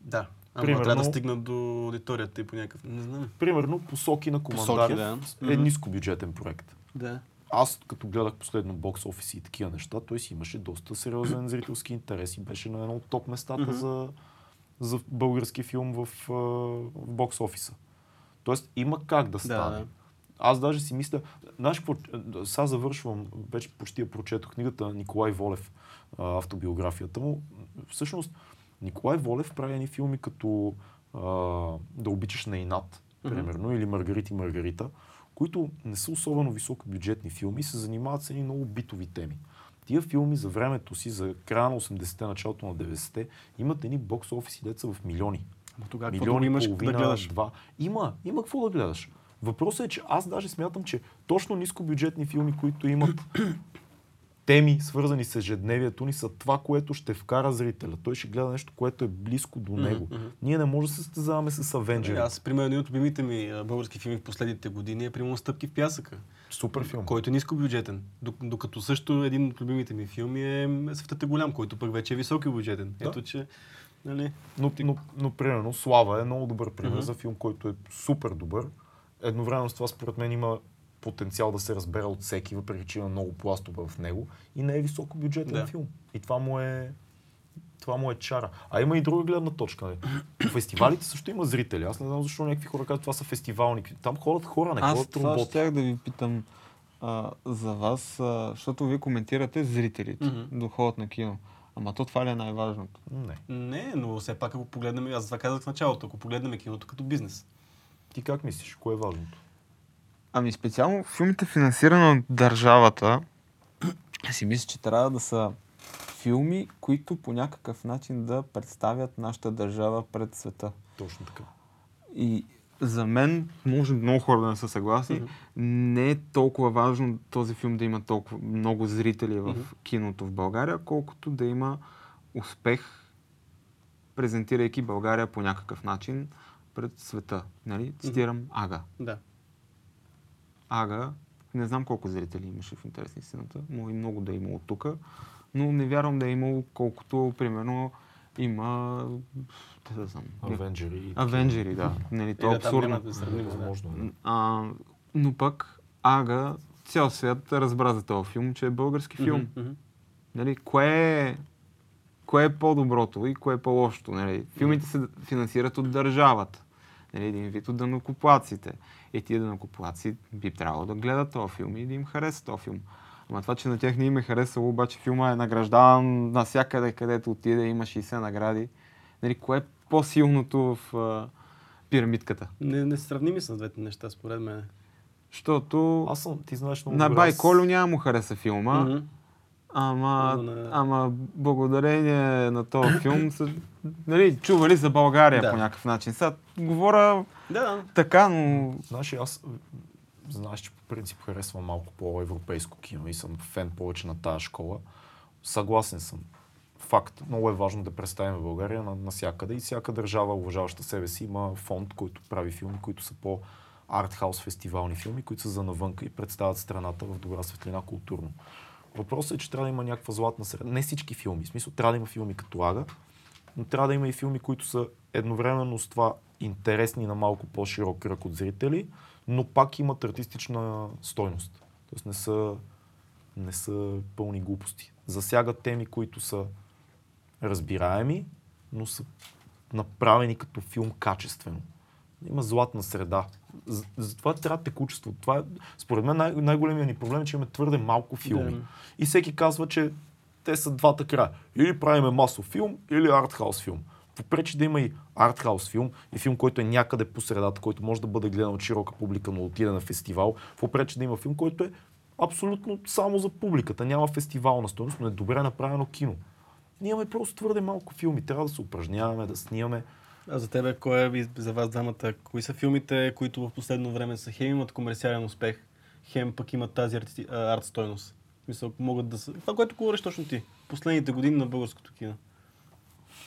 Да. Ама Примерно- трябва да стигнат до аудиторията и по някакъв... Не знам. Примерно Посоки на Командарев да. е нискобюджетен проект. Да. Аз като гледах последно бокс офис и такива неща, той си имаше доста сериозен зрителски интерес и беше на едно от топ местата Мгм. за, за български филм в, в бокс офиса. Тоест има как да стане. да. Аз даже си мисля, знаеш какво, сега завършвам, вече почти я прочетох книгата Николай Волев, автобиографията му. Всъщност, Николай Волев прави едни филми като а, Да обичаш на инат, примерно, или Маргарита и Маргарита, които не са особено високобюджетни филми се занимават с едни много битови теми. Тия филми за времето си, за края на 80-те, началото на 90-те, имат едни бокс офиси деца в милиони. Ама тогава Милиони, имаш половина, да гледаш? два. Има, има какво да гледаш. Въпросът е, че аз даже смятам, че точно нискобюджетни филми, които имат теми, свързани с ежедневието ни, са това, което ще вкара зрителя. Той ще гледа нещо, което е близко до него. мгм. Ние не можем да се състезаваме с Авенджери. Е, Аз, примерно, един от любимите ми български филми в последните години е примерно Стъпки в пясъка, Супер филм. който е нискобюджетен. Док- Докато също един от любимите ми филми е Светът е голям, който пък вече е високобюджетен. Да. Ето, че нали, Но, но, но, примерно, Слава е много добър пример Мгм. за филм, който е супер добър. Едновременно с това, според мен, има потенциал да се разбере от всеки, въпреки че има много пластове в него и не е високобюджетен Да. филм. И това му е това му е чара. А има и друга гледна точка. Нали? По фестивалите също има зрители. Аз не знам защо някакви хора казват, това са фестивални. Там ходят хора, не Аз ходят това роботи. щях да ви питам а, за вас, а, защото вие коментирате зрителите, Мгм. да ходят на кино. Ама то това ли е най-важното? Не. не, но все пак ако погледнем, аз това казах в началото, ако погледнем киното като бизнес. Ти как мислиш? Кое е важното? Ами специално филмите финансирани от държавата, си мисля, че трябва да са филми, които по някакъв начин да представят нашата държава пред света. Точно така. И за мен, може много хора да не са съгласни, Мгм. не е толкова важно този филм да има толкова много зрители в Мгм. киното в България, колкото да има успех, презентирайки България по някакъв начин пред света. Нали? Цитирам Ага. Да. Ага, не знам колко зрители имаше в интерес на истината, но и много да е имало тук, но не вярвам да е имало колкото, примерно, има... Те да знам. Авенджери. Авенджери, да. Нали, то е абсурдно. да но пък Ага, цял свят разбра за този филм, че е български филм. Мгм. Нали, кое е, кое е по-доброто и кое е по-лошото? Нали? Филмите се финансират от държавата. Нали, един вид от данокоплаците. И тия данокоплаци би трябвало да гледат този филм и да им хареса този филм. Ама това, че на тях не им е харесало, обаче филма е награждаван навсякъде, където отиде, има 60 награди. Нали, кое е по-силното в а, пирамидката? Не, не сравними с двете неща, според мен. Защото Аз съм, ти знаеш много на Бай аз- Колю няма му хареса филма. Мгм. Ама, Но на- ама благодарение на този филм са нали, чували за България Да. по някакъв начин. Сега говоря Да, така, но Знаеш, аз знаеш, че по принцип харесвам малко по-европейско кино и съм фен повече на тази школа. Съгласен съм. Факт. Много е важно да представим България на, навсякъде и всяка държава, уважаваща себе си, има фонд, който прави филми, които са по артхаус фестивални филми, които са за навънка и представят страната в добра светлина културно. Въпросът е, че трябва да има някаква златна среда. Не всички филми. В смисъл, трябва да има филми като Ага, но трябва да има и филми, които са едновременно с това интересни на малко по-широк кръг от зрители, но пак имат артистична стойност. Тоест не са, не са пълни глупости. Засягат теми, които са разбираеми, но са направени като филм качествено. Има златна среда. Затова трябва текучество. Това е, според мен най- най-големият ни проблем е, че имаме твърде малко филми. Да. И всеки казва, че те са двата края. Или правиме масов филм, или артхаус филм. Попречи да има и артхаус филм, и филм, който е някъде по средата, който може да бъде гледан от широка публика, но отиде на фестивал. Попречи да има филм, който е абсолютно само за публиката. Няма фестивална стоеност, но е добре направено кино. Ние имаме просто твърде малко филми. Трябва да се упражняваме, да снимаме. А за тебе, кой е за вас двамата? Кои са филмите, които в последно време са хем имат комерциален успех, хем пък имат тази арти... а, арт стойност? В смисъл, могат да са... Това, което говориш точно ти. Последните години на българското кино.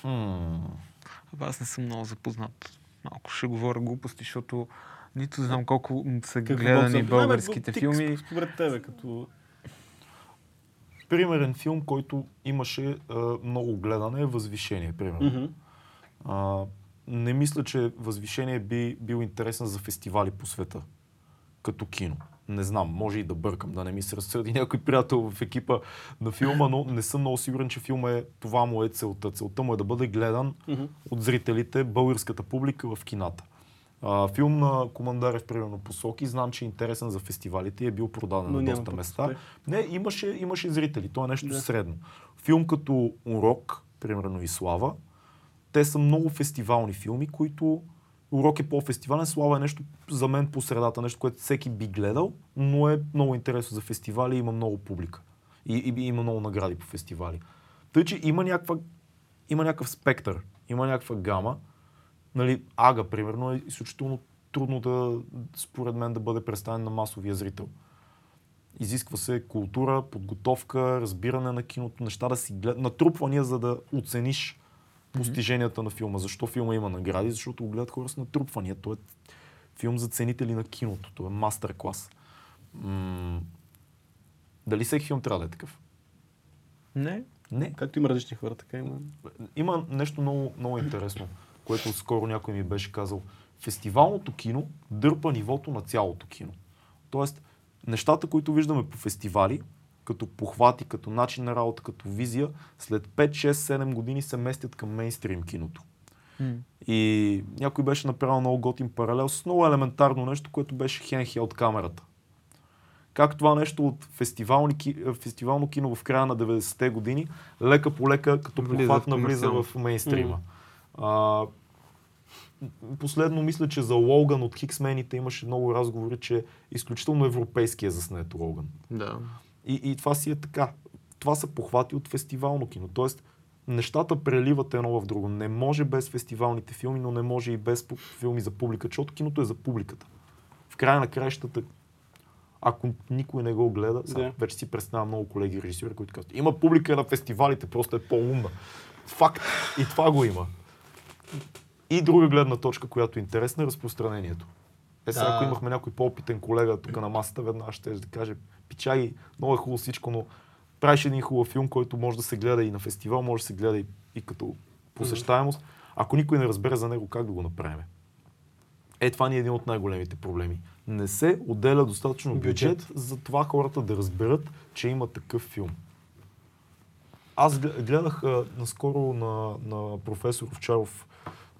Хм. Аз не съм много запознат. Малко ще говоря глупости, защото нито знам колко са Какво гледани бокса- българските ти, филми. Според тебе, като... Примерен филм, който имаше а, много гледане е Възвишение, примерно. Мгм. А, не мисля, че Възвишение би бил интересен за фестивали по света. Като кино. Не знам, може и да бъркам, да не ми се разсърди някой приятел в екипа на филма, но не съм много сигурен, че филма е, това му е целта. Целта му е да бъде гледан Мгм. от зрителите, българската публика в кината. А, филм на Командарев, примерно Посоки, знам, че е интересен за фестивалите и е бил продаден Но на доста места. успех. Не, имаше, имаше зрители, то е нещо Да. средно. Филм като Урок, примерно и Слава, те са много фестивални филми, които урок е по-фестивален, слава е нещо за мен по средата, нещо, което всеки би гледал, но е много интересно за фестивали и има много публика. И, и, и има много награди по фестивали. Тъй, че има, някаква, има някакъв спектър, има някаква гама. Нали, Ага, примерно, е изключително трудно да, според мен, да бъде представен на масовия зрител. Изисква се култура, подготовка, разбиране на киното, неща да си гледат, натрупвания, за да оцениш постиженията на филма. Защо филма има награди? Защото го гледат хора с натрупвания. Той е филм за ценители на киното. Това е мастер клас. М- дали всеки филм трябва да е такъв? Не. Не. Както има различни хора, така има. Има нещо много, много интересно, което скоро някой ми беше казал. Фестивалното кино дърпа нивото на цялото кино. Тоест, нещата, които виждаме по фестивали, като похвати, като начин на работа, като визия, след 5, 6, 7 години се местят към мейнстрим киното. И някой беше направил много готин паралел с много елементарно нещо, което беше хенхелд камерата. Как това нещо от фестивални, ки- е, фестивално кино в края на 90-те години, лека по лека, като похват навлиза в мейнстрима. А, последно мисля, че за Логан от Хиксмените имаше много разговори, че е изключително европейски е заснет Логан. Да. И, и това си е така. Това са похвати от фестивално кино. Тоест, нещата преливат едно в друго. Не може без фестивалните филми, но не може и без филми за публика, защото киното е за публиката. В края на краищата, ако никой не го гледа, сега, Да. вече си представям много колеги режисьори, които казват, има публика на фестивалите, просто е по-умна. Факт. И това го има. И друга гледна точка, която е интересна, е разпространението. Е, сега, Да. ако имахме някой по-опитен колега тук на масата, веднага ще да каже, пичаги, много е хубаво всичко, но правиш един хубав филм, който може да се гледа и на фестивал, може да се гледа и, и като посещаемост. Ако никой не разбере за него, как да го направим? Е, това ни е един от най-големите проблеми. Не се отделя достатъчно бюджет, Бюджет. за това хората да разберат, че има такъв филм. Аз гл- гледах а, наскоро на, на професор Овчаров,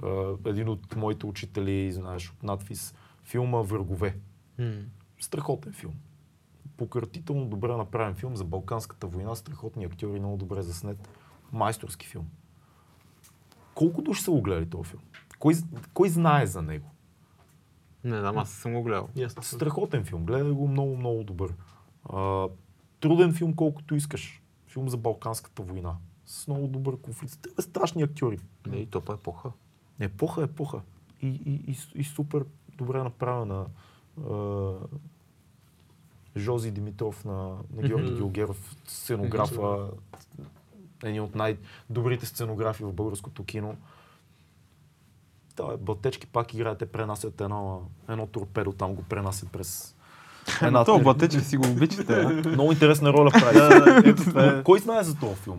а, един от моите учители, знаеш, от надфис, филма Врагове. Страхотен филм. Пократително добре направен филм за Балканската война, страхотни актьори, много добре заснет. Майсторски филм. Колко души са го гледали този филм? Кой, кой знае за него? Не знам, аз съм го гледал. Страхотен филм. Гледай го много, много добър. А, труден филм колкото искаш. Филм за Балканската война. С много добър конфликт. Те страшни актьори. Не, и то по епоха. Епоха, епоха. И, и, и, и супер добре направена. Жози Димитров на, на Георги. Георгиев, сценографа, един от най-добрите сценографи в българското кино. Да, Батечки пак играе, те пренасят едно, едно торпедо, там го пренасят през Ема то батече си го обичате, а? Много интересна роля прави. Е. Но Кой знае за този филм?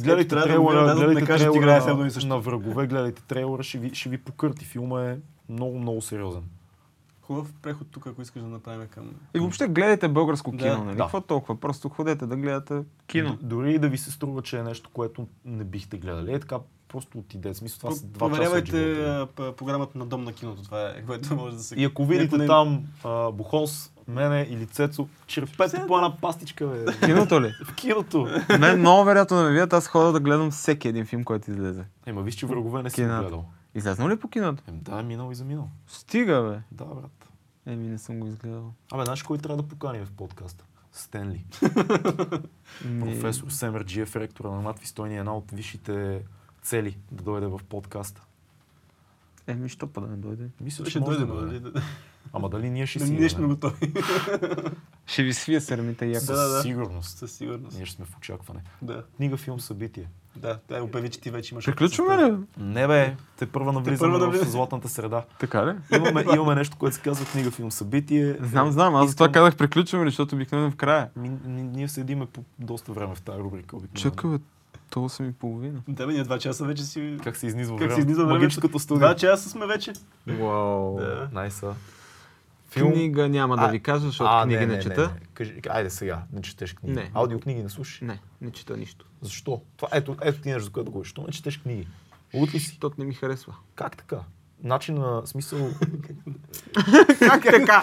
Гледайте трейлера, гледайте трейлера на, врагове, гледайте трейлера, ще ви, ще ви покърти. Филма е много, много сериозен. Хубав преход тук, ако искаш да направим към... И въобще гледайте българско Да. кино, нали? Да. Какво толкова? Просто ходете да гледате кино. Д- Дори и да ви се струва, че е нещо, което не бихте гледали. Е така, просто отиде. В Смисъл, това са два часа от Проверявайте програмата на Дом на киното, това е, което може да се... И ако видите не- там а, Бухос, мене или Цецо, черпете по една пастичка, бе. Киното ли? В киното. Мен много вероятно да ме видят, аз ходя да гледам всеки един филм, който излезе. Ема виж, че врагове не си гледал. Излезнал ли по киното? Ем, да, минал и за минал. Стига, бе. Да, брат. Еми, не съм го изгледал. Абе, знаеш кой трябва да поканим в подкаста? Стенли. Професор Семер Джиев, ректора на Матвис, той ни е една от висшите цели да дойде в подкаста. Еми, що па да не дойде? Мисля, Ще може дойде, да нали? Ама дали ние ще си Ние сме готови. Ще ви свия сърмите яко. Със Да, да, да. сигурност. Със сигурност. Ние ще сме в очакване. Да, Книга, филм, събитие. Да. Тя обяви, че ти вече имаш... Приключваме ли? Не бе, те първа навлизаме в златната среда. Така ли? Имаме, имаме нещо, което се казва книга, филм, събитие. Знам, знам. Аз затова казах приключваме, ли, защото обикновено в края. Ми, ние седиме по доста време в тази рубрика. Чакай, то 8 и половина. Да, бе, ние два часа вече си... Как се изнизва Как време? се изнизва времето? Магическото студио. Два часа сме вече. Вау. Да. Найса. Книга няма да А, ви кажа, защото книги не, чета. Кажи, айде сега, не четеш книги. Не. Аудиокниги не слушаш. Не, не чета нищо. Защо? Това, ето, ето ти нещо, за което говориш. Защо не четеш книги? Лут ли си? Защото не ми харесва. Как така? Начин на смисъл... как така?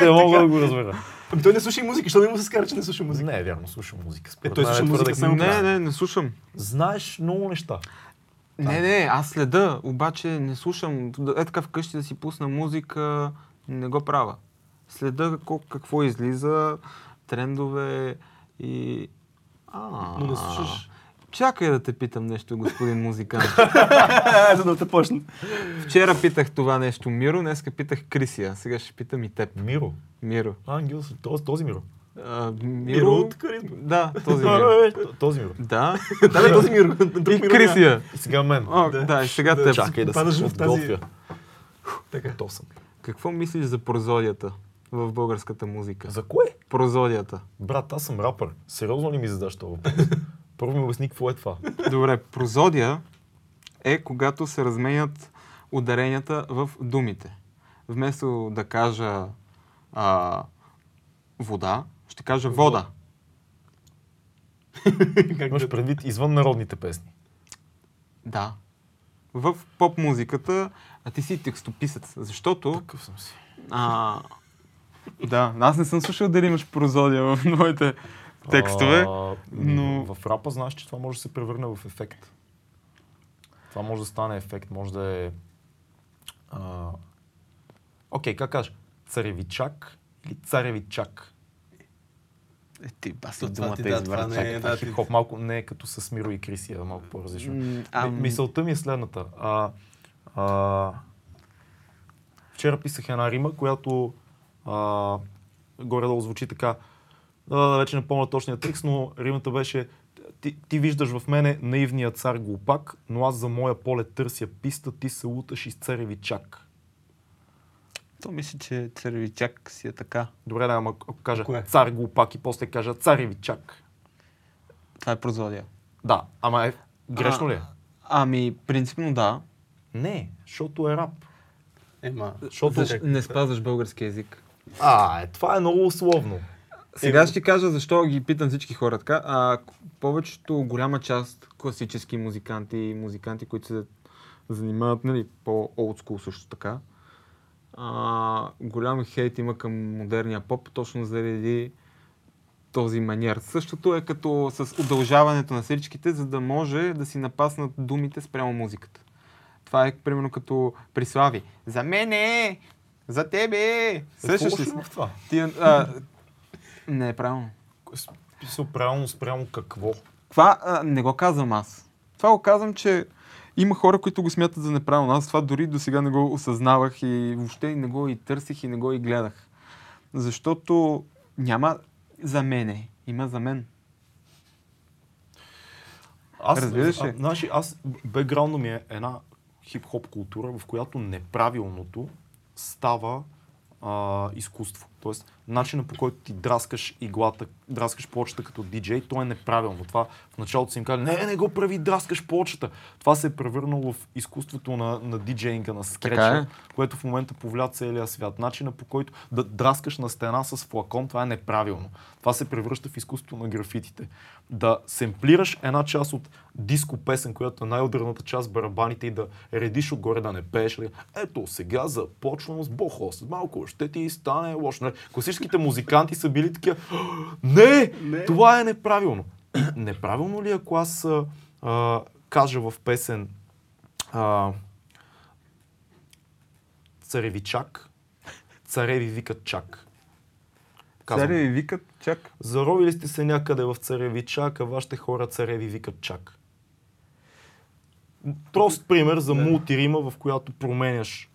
не мога да го разбера. Ами той не слуша и музика, защото не му се скара, че не слуша музика. Не е вярно, слушам музика. Според Е, той слуша твърде музика само не, не, не слушам. Знаеш много неща. Не, не, аз следа, обаче не слушам. Е така вкъщи да си пусна музика, не го правя. Следа какво, какво излиза, трендове и... А, Но не слушаш. Чакай да те питам нещо, господин музикант. За да те почна. Вчера питах това нещо Миро, днеска питах Крисия. Сега ще питам и теб. Миро. Миро. Ангел, този, този Миро. А, Миро... Миро от Каризма. Да, този Миро. Този Миро. Да. Да, бе, този мир. Друг И Крисия. И сега мен. О, Да. да, и сега теб. Чакай да се в тази- подготвя. Така. То съм. Какво мислиш за прозодията в българската музика? За кое? Прозодията. Брат, аз съм рапър. Сериозно ли ми задаш това въпрос? Първо ми обясни какво е това. Добре, прозодия е когато се разменят ударенията в думите. Вместо да кажа а, вода, ще кажа вода. Как Имаш предвид извън народните песни. Да. В поп музиката, а ти си текстописец, защото... Такъв съм си. А, да, аз не съм слушал дали имаш прозодия в моите текстове. А, но- В рапа знаеш, че това може да се превърне в ефект. Това може да стане ефект, може да е... Окей, как кажеш? Царевичак или царевичак? Е, ти баси думата ти да, това не е, да, е хип-хоп малко не е като с Миро и Криси, а малко по-различно. А, ам, Мисълта ми е следната. А, а, вчера писах една рима, която а, горе-долу звучи така. А, вече не помня точния текст, но римата беше ти, ти виждаш в мене наивния цар глупак, но аз за моя полет търся писта, ти се луташ из цареви чак. То мисля, че царевичак си е така. Добре, да, ама ако кажа Кое? цар глупак и после кажа цареви чак. Това е прозодия. Да, ама е, грешно А, ли е? Ами, принципно да. Не, защото е рап. Ема, Защото... Защ... Не спазваш български язик. А, е, това е много условно. Сега ще ти кажа защо ги питам всички хора така. А, повечето, голяма част класически музиканти и музиканти, които се занимават нали, по-олдскул също така, а, голям хейт има към модерния поп, точно заради този маниер. Същото е като с удължаването на сричките, за да може да си напаснат думите спрямо музиката. Това е примерно като при Слави. За мене! За тебе! Сещаш ли в това? Ти, а, не е правилно. Писал правилно спрямо какво? Това а, не го казвам аз. Това го казвам, че има хора, които го смятат за неправилно. Аз това дори до сега не го осъзнавах и въобще не го и търсих и не го и гледах. Защото няма за мене, има за мен. Аз, Разбираш ли? значи, аз, бекграунда ми е една хип-хоп култура, в която неправилното става а, изкуство. Тоест, начинът по който ти драскаш иглата, драскаш плочата като диджей, то е неправилно. Това в началото си им казали, не, не го прави, драскаш плочата. Това се е превърнало в изкуството на, на диджейнга, на скреча, е. което в момента повля целия свят. Начинът по който да драскаш на стена с флакон, това е неправилно. Това се превръща в изкуството на графитите. Да семплираш една част от диско песен, която е най-ударната част, барабаните и да редиш отгоре да не пееш. Ли? Ето сега започвам с Бохо. След малко ще ти стане лошо. Нали? Класическите музиканти са били такива. Не! Не. Това е неправилно. И неправилно ли, ако аз а, кажа в песен а, Царевичак, цареви викат чак. Казвам, Царе ви викат, чак. Заровили сте се някъде в Царевичак, а вашите хора цареви викат чак. Прост пример за Да. мултирима, в която променяш.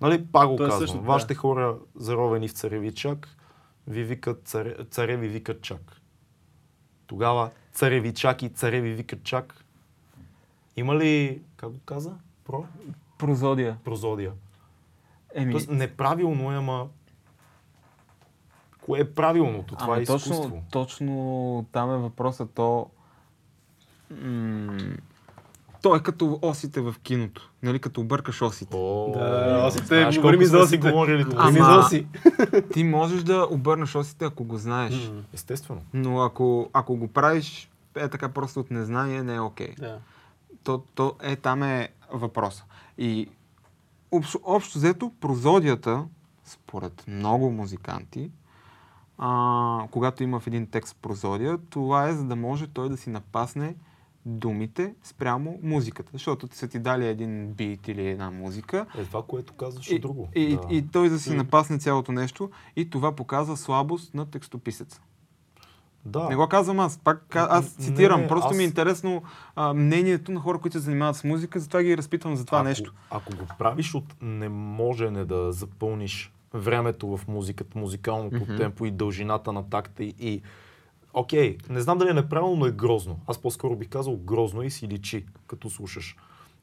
Нали, пак го е казвам. същото, да. Вашите хора заровени в Царевичак, ви викат царе, цареви викат чак. Тогава Царевичак и цареви викат чак. Има ли, как го каза? Про? Прозодия. Прозодия. Еми, Тоест неправилно е, ама кое е правилното? Това ами е изкуство. точно, точно там е въпросът. То, м- то е като осите в киното. Нали, като объркаш осите. О, Да, осите, знаеш говорим за осите. говорили. Ами Ама- за си. Ти можеш да обърнеш осите, ако го знаеш. М, Естествено. Но ако, ако го правиш е така просто от незнание, не е окей. Да. То, то е, там е въпроса. И общо, общо взето, прозодията, според много музиканти, а, когато има в един текст прозодия, това е за да може той да си напасне думите спрямо музиката. Защото са ти дали един бит или една музика Е, това, което казваш е и, друго. и, да. и той да си напасне цялото нещо и това показва слабост на текстописеца. да. Не го казвам аз, пак аз Не, цитирам. не, Просто аз- ми е интересно а, мнението на хора, които се занимават с музика, затова ги разпитвам за това ако, нещо. Ако го правиш от не можене да запълниш времето в музиката, музикалното Мгм. темпо и дължината на такта и, и... Окей, не знам дали е неправилно, но е грозно. Аз по-скоро бих казал грозно и си личи, като слушаш.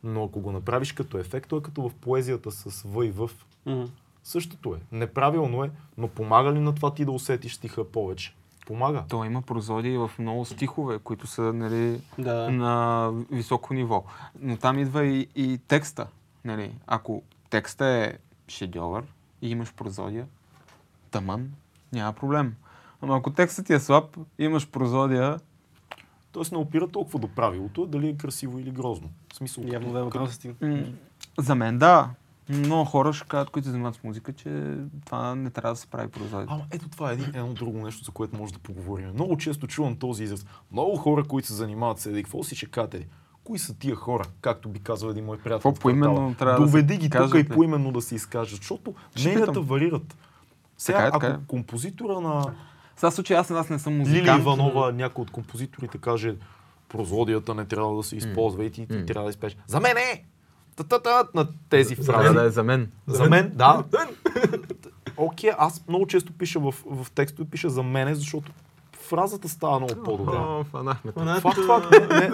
Но ако го направиш като ефект, то е като в поезията с В и В. Мгм. Същото е. Неправилно е, но помага ли на това ти да усетиш стиха повече? Помага. То има прозодии в много стихове, които са нали, Да. на високо ниво. Но там идва и, и текста. Нали. Ако текста е шедьовър и имаш прозодия, тъмън, няма проблем. Ама ако текстът ти е слаб, имаш прозодия, Тоест не опира толкова до правилото, дали е красиво или грозно. В смисъл, Явно да е въпрос за мен да. Много хора ще кажат, които се занимават с музика, че това не трябва да се прави прозодия. Ама ето това е един, едно друго нещо, за което може да поговорим. Много често чувам този израз. Много хора, които се занимават с еди, какво си ще кажете? Кои са тия хора, както би казал един мой приятел? Какво поименно трябва да Доведи ги тук и не? поименно да се изкажат, защото мненията варират. Сега, Така е, ако така е. композитора на Сега случай аз, аз не съм музикант. Лили Иванова, някой от композиторите каже, прозодията не трябва да се използва и ти, ти трябва да изпееш. За мен е! Та-та-та, на тези фрази. да е за мен. За мен, да. Окей, аз много често пиша в, в текстове, пиша за мене, защото фразата става много по-добра. Фанахме. Фанат, Факт, факт,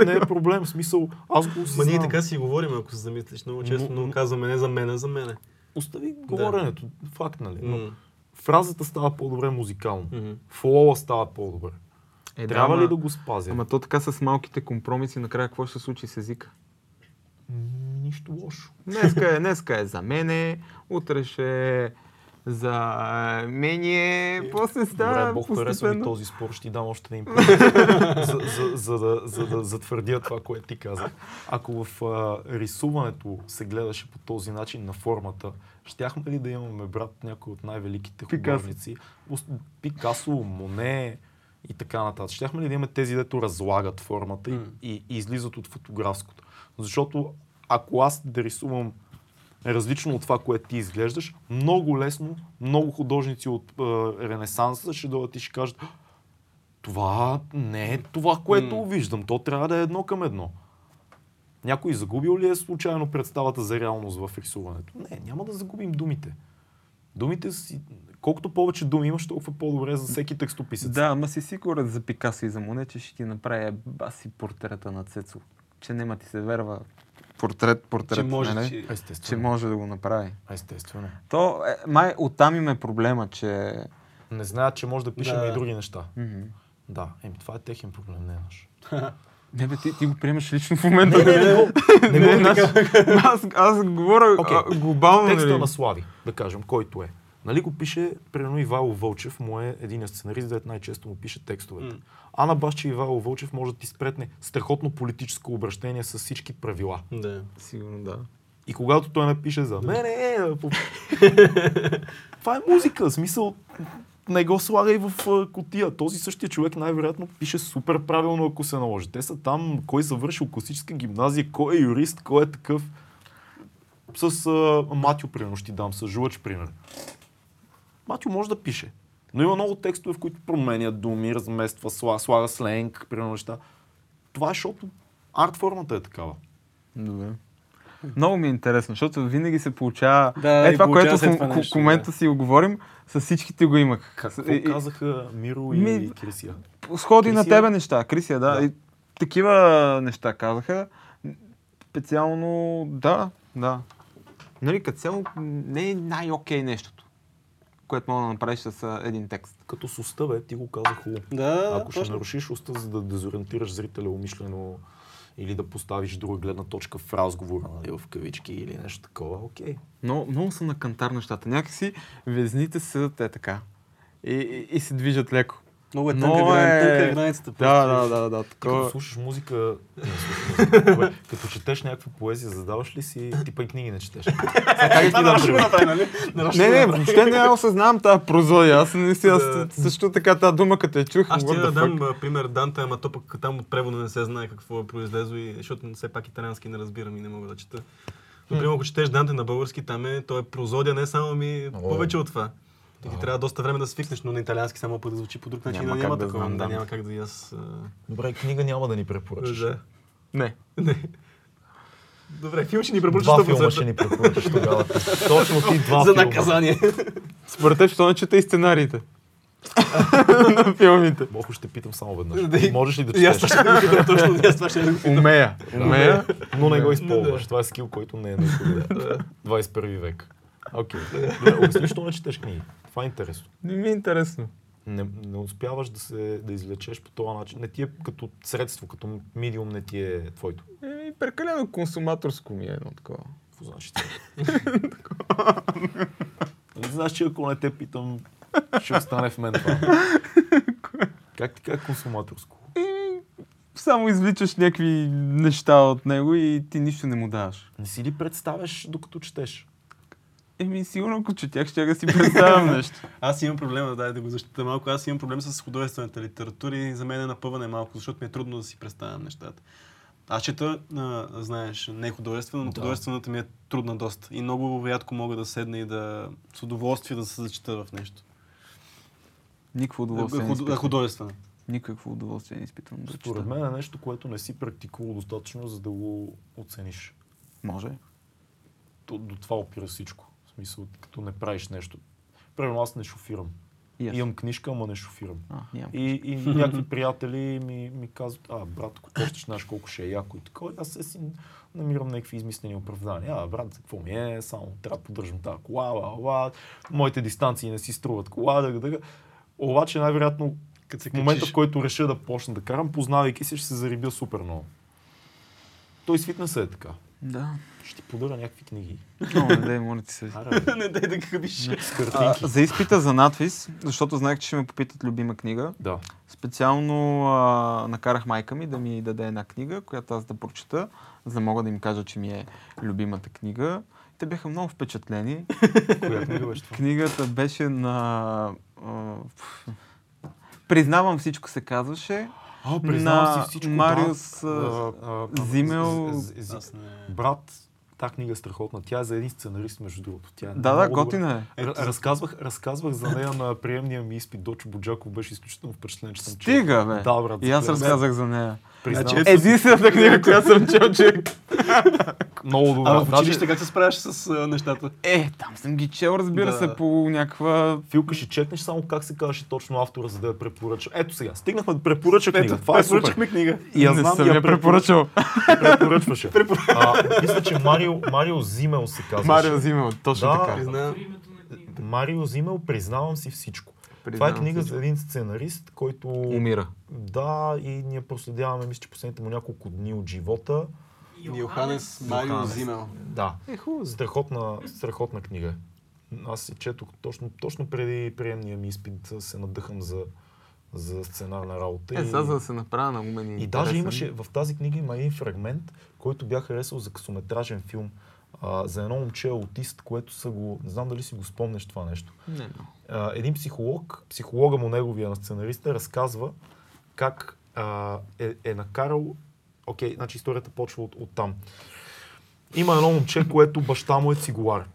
не, е проблем. В смисъл, аз го Ма ние осъзнавам. така си говорим, ако се замислиш. Много често Но- казваме не за мен, а за мене. Остави говоренето, факт, нали? Но фразата става по-добре музикално. Мгм. Флоа става по-добре. Е, Трябва ама- ли да го спазя? Ама то така с малките компромиси, накрая какво ще се случи с езика? Нищо лошо. Днеска е, днеска е за мене, утре ще е за мене, после става Добре, Бог харесва ми този спор, ще ти дам още един път. за, за, за, да, за да затвърдя това, което ти каза. Ако в а, рисуването се гледаше по този начин на формата, щяхме ли да имаме брат някой от най-великите Пикасо. художници? Ус- Пикасо, Моне и така нататък. Щяхме ли да имаме тези, дето разлагат формата и, М. и, и излизат от фотографското? Защото ако аз да рисувам различно от това, което ти изглеждаш, много лесно, много художници от е, Ренесанса ще дойдат и ще кажат това не е това, което М. виждам. То трябва да е едно към едно. Някой загубил ли е случайно представата за реалност в рисуването? Не, няма да загубим думите. Думите си... Колкото повече думи имаш, толкова по-добре за всеки текстописец. Да, ама си сигурен за Пикасо и за Моне, че ще ти направи баси портрета на Цецо. Че нема ти се верва портрет, портрет, Че може, не, не? че... че може да го направи. Естествено. То, е, май, оттам им е проблема, че... Не знаят, че може да пишем Да. и други неща. Мгм. Да, еми това е техен проблем, не е наш. Не бе, ти, ти го приемаш лично в момента. Не, не, не, не, не, наш... аз, аз говоря Окей. а, глобално. Текста нали? на Слави, да кажем, който е. Нали го пише, примерно Ивайло Вълчев, му е един сценарист, дето най-често му пише текстовете. М. Ана Баш, Ивайло Вълчев може да ти спретне страхотно политическо обращение с всички правила. Да. Сигурно да. И когато той напише за мене, е, по- това е музика, в смисъл не го слагай в а, котия. Този същия човек най-вероятно пише супер правилно, ако се наложи. Те са там, кой завършил класическа гимназия, кой е юрист, кой е такъв. С а, Матю, примерно, ще ти дам, с Жулъч, пример. Матю може да пише. Но има много текстове, в които променя думи, размества, слага, слага сленг, примерно неща. Това е, защото арт формата е такава. Добре. Много ми е интересно, защото винаги се получава... Да, е и това, получава което в, в момента да. си го говорим, с всичките го имах. Какво И- и- казаха Миро и Ми- Крисия? Сходи на Крисия? тебе неща. Крисия, да. Да. И такива неща казаха. Специално, да, да. Нали, като цяло не е най-окей нещото, което мога да направиш с един текст. Като с уста, бе, ти го каза хубаво. Да, Ако ще точно. нарушиш уста, за да дезориентираш зрителя умишлено или да поставиш друга гледна точка в разговора, нали, в кавички или нещо такова, окей. Но много са на кантар нещата. Някакси везните седат е така. И, и, и се движат леко. Много е тънка, грани... е- тънка е границата. Да, да, да, да. Ти като Такова... слушаш музика, не слушаш музика, кое- като четеш някаква поезия, задаваш ли си, ти пък книги не четеш. Как пример? направи, нали? Не, не, въобще не я осъзнавам тази прозодия. Аз не си, аз също така тази дума, като я чух, Аз ще да дам пример Данте, ама то пък там от превода не се знае какво е произлезло, и, защото все пак италиански не разбирам и не мога да чета. Но, примерно, ако четеш Данте на български, там е, то е прозодия, не само ми повече от това. И ти трябва доста време да свикнеш, но на италиански само пък да звучи по друг начин. Няма да как няма да такова. знам Да, Данте. няма как да и аз... а, Добре, книга няма да ни препоръчаш. Да. Не. Не. Добре, филм ще ни препоръчаш Два 100%. филма ще ни препоръчаш тогава. Точно ти два За филма. наказание. Според теб, що не чета и сценариите? на филмите. Бохо ще питам само Да, веднъж. Можеш ли да И аз това четеш? точно. Аз това ще го. Умея. Умея. Но не го Да. използваш. Това е скил, който не е необходим. 21 век. Окей. Обясни, що не четеш книги. Това е интересно. Не ми е интересно. Не, не успяваш да се да извлечеш по този начин. Не ти е като средство, като медиум не ти е твоето. Еми, прекалено консуматорско ми е едно такова. Какво значи това? Нали знаеш, че ако не те питам, ще остане в мен това. Как ти как консуматорско? Само извличаш някакви неща от него и ти нищо не му даваш. Не си ли представяш докато четеш? Еми, сигурно ако четях, ще да си представям нещо. Аз имам проблема, дай да го защита малко. Аз имам проблем с художествената литература и за мен е напъване малко, защото ми е трудно да си представям нещата. Аз чета, а, знаеш, не художествено, но Да. художествената ми е трудна доста. И много рядко мога да седна и да с удоволствие да се зачита в нещо. Никакво удоволствие не Худ- изпитвам. художествена. Никакво удоволствие не изпитвам да Според чета. мен е нещо, което не си практикувал достатъчно, за да го оцениш. Може. То, до това опира всичко. Смисъл, като не правиш нещо. Примерно аз не шофирам. Аз. Имам книжка, ама не шофирам. А, нямам. И, и някакви приятели ми, ми казват, а, брат, ако почнеш, знаеш колко ще е яко и такова. Аз се си намирам някакви измислени оправдания. А, брат, какво ми е, само трябва да поддържам тази кола, ла, ла, моите дистанции не си струват кола, да, да, Обаче най-вероятно се в момента, в който реша да почна да карам, познавайки се, ще се зарибя супер много. Той с фитнеса е така. Да. Ще ти подаря някакви книги. Много не дай, моля ти се. Не дай да хъбиш. за изпита за надвис, защото знаех, че ще ме попитат любима книга. Да. Специално а, накарах майка ми да ми даде една книга, която аз да прочета, за да мога да им кажа, че ми е любимата книга. Те бяха много впечатлени. Коя книга беше това? Книгата беше на... А, Признавам всичко се казваше. А, признавам на си всичко. Мариус да. Зимел-. Брат, тази книга е страхотна. Тя е за един сценарист, между другото. Тя е Да, да, готина е. Разказвах, разказвах за нея на приемния ми изпит. Дочо Боджаков беше изключително впечатлен, че съм. Стига, бе. Да, брат. И аз разказах за нея. Признавам Значи, Единствената книга, която съм чел, че... много добра. А в Значи, училище как се справяш с а, нещата? Е, там съм ги чел, разбира Да. се, по някаква... Филка ще чекнеш само как се казваше точно автора, за да я препоръча. Ето сега, стигнахме до препоръча книга. Това е. Препоръчахме книга. И аз не знам, съм я препоръчал. препоръчваше. а, мисля, че Марио, Марио Зимел се казваше. Марио Зимел, точно Да. така. Признавам. Автор името на книгата. Марио Зимел, признавам си всичко. Това е книга за един сценарист, който... Умира. Да, и ние проследяваме, мисля, че последните му няколко дни от живота. Йоханес Марио. Зимел. Да. Е, хубаво. Страхотна, страхотна книга. Аз си четох точно, точно преди приемния ми изпит, се надъхам за, за сценарна работа. Е, сега за да се направя на умен и И даже имаше, в тази книга има един фрагмент, който бях харесал за късометражен филм. А, за едно момче аутист, което са го... Не знам дали си го спомнеш това нещо. Не, но. А, един психолог, психолога му неговия на сценариста, разказва как а, е, е накарал... Окей, значи историята почва от, от там. Има едно момче, което баща му е цигулар.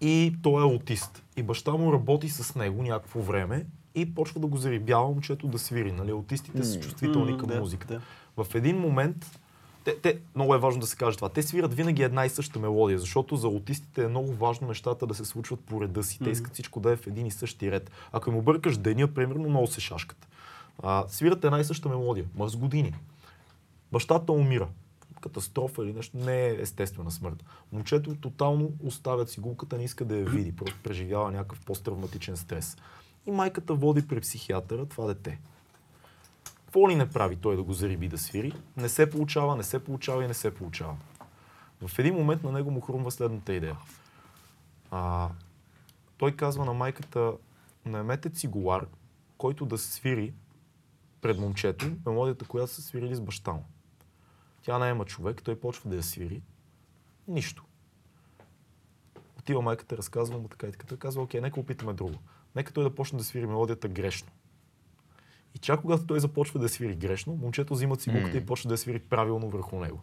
И той е аутист. И баща му работи с него някакво време и почва да го зарибява момчето да свири. Нали? Аутистите са чувствителни към музиката. В един момент, те, те, много е важно да се каже това, те свират винаги една и съща мелодия, защото за аутистите е много важно нещата да се случват по реда си. Те искат всичко да е в един и същи ред. Ако им объркаш деня, примерно, много се шашкат. А, свират една и съща мелодия, ма с години. Бащата умира. Катастрофа или нещо, не е естествена смърт. Момчето тотално оставя цигулката, не иска да я види, просто преживява някакъв посттравматичен стрес. И майката води при психиатъра това дете. Какво ли не прави той да го зариби да свири? Не се получава, не се получава и не се получава. В един момент на него му хрумва следната идея. А, той казва на майката, наемете цигулар, който да свири пред момчето мелодията, която са свирили с баща му. Тя наема човек, той почва да я свири. Нищо. Отива майката, разказва му така и така. Той казва, окей, нека опитаме друго. Нека той да почне да свири мелодията грешно. И чак когато той започва да свири грешно, момчето взима цигулката М. и почва да свири правилно върху него.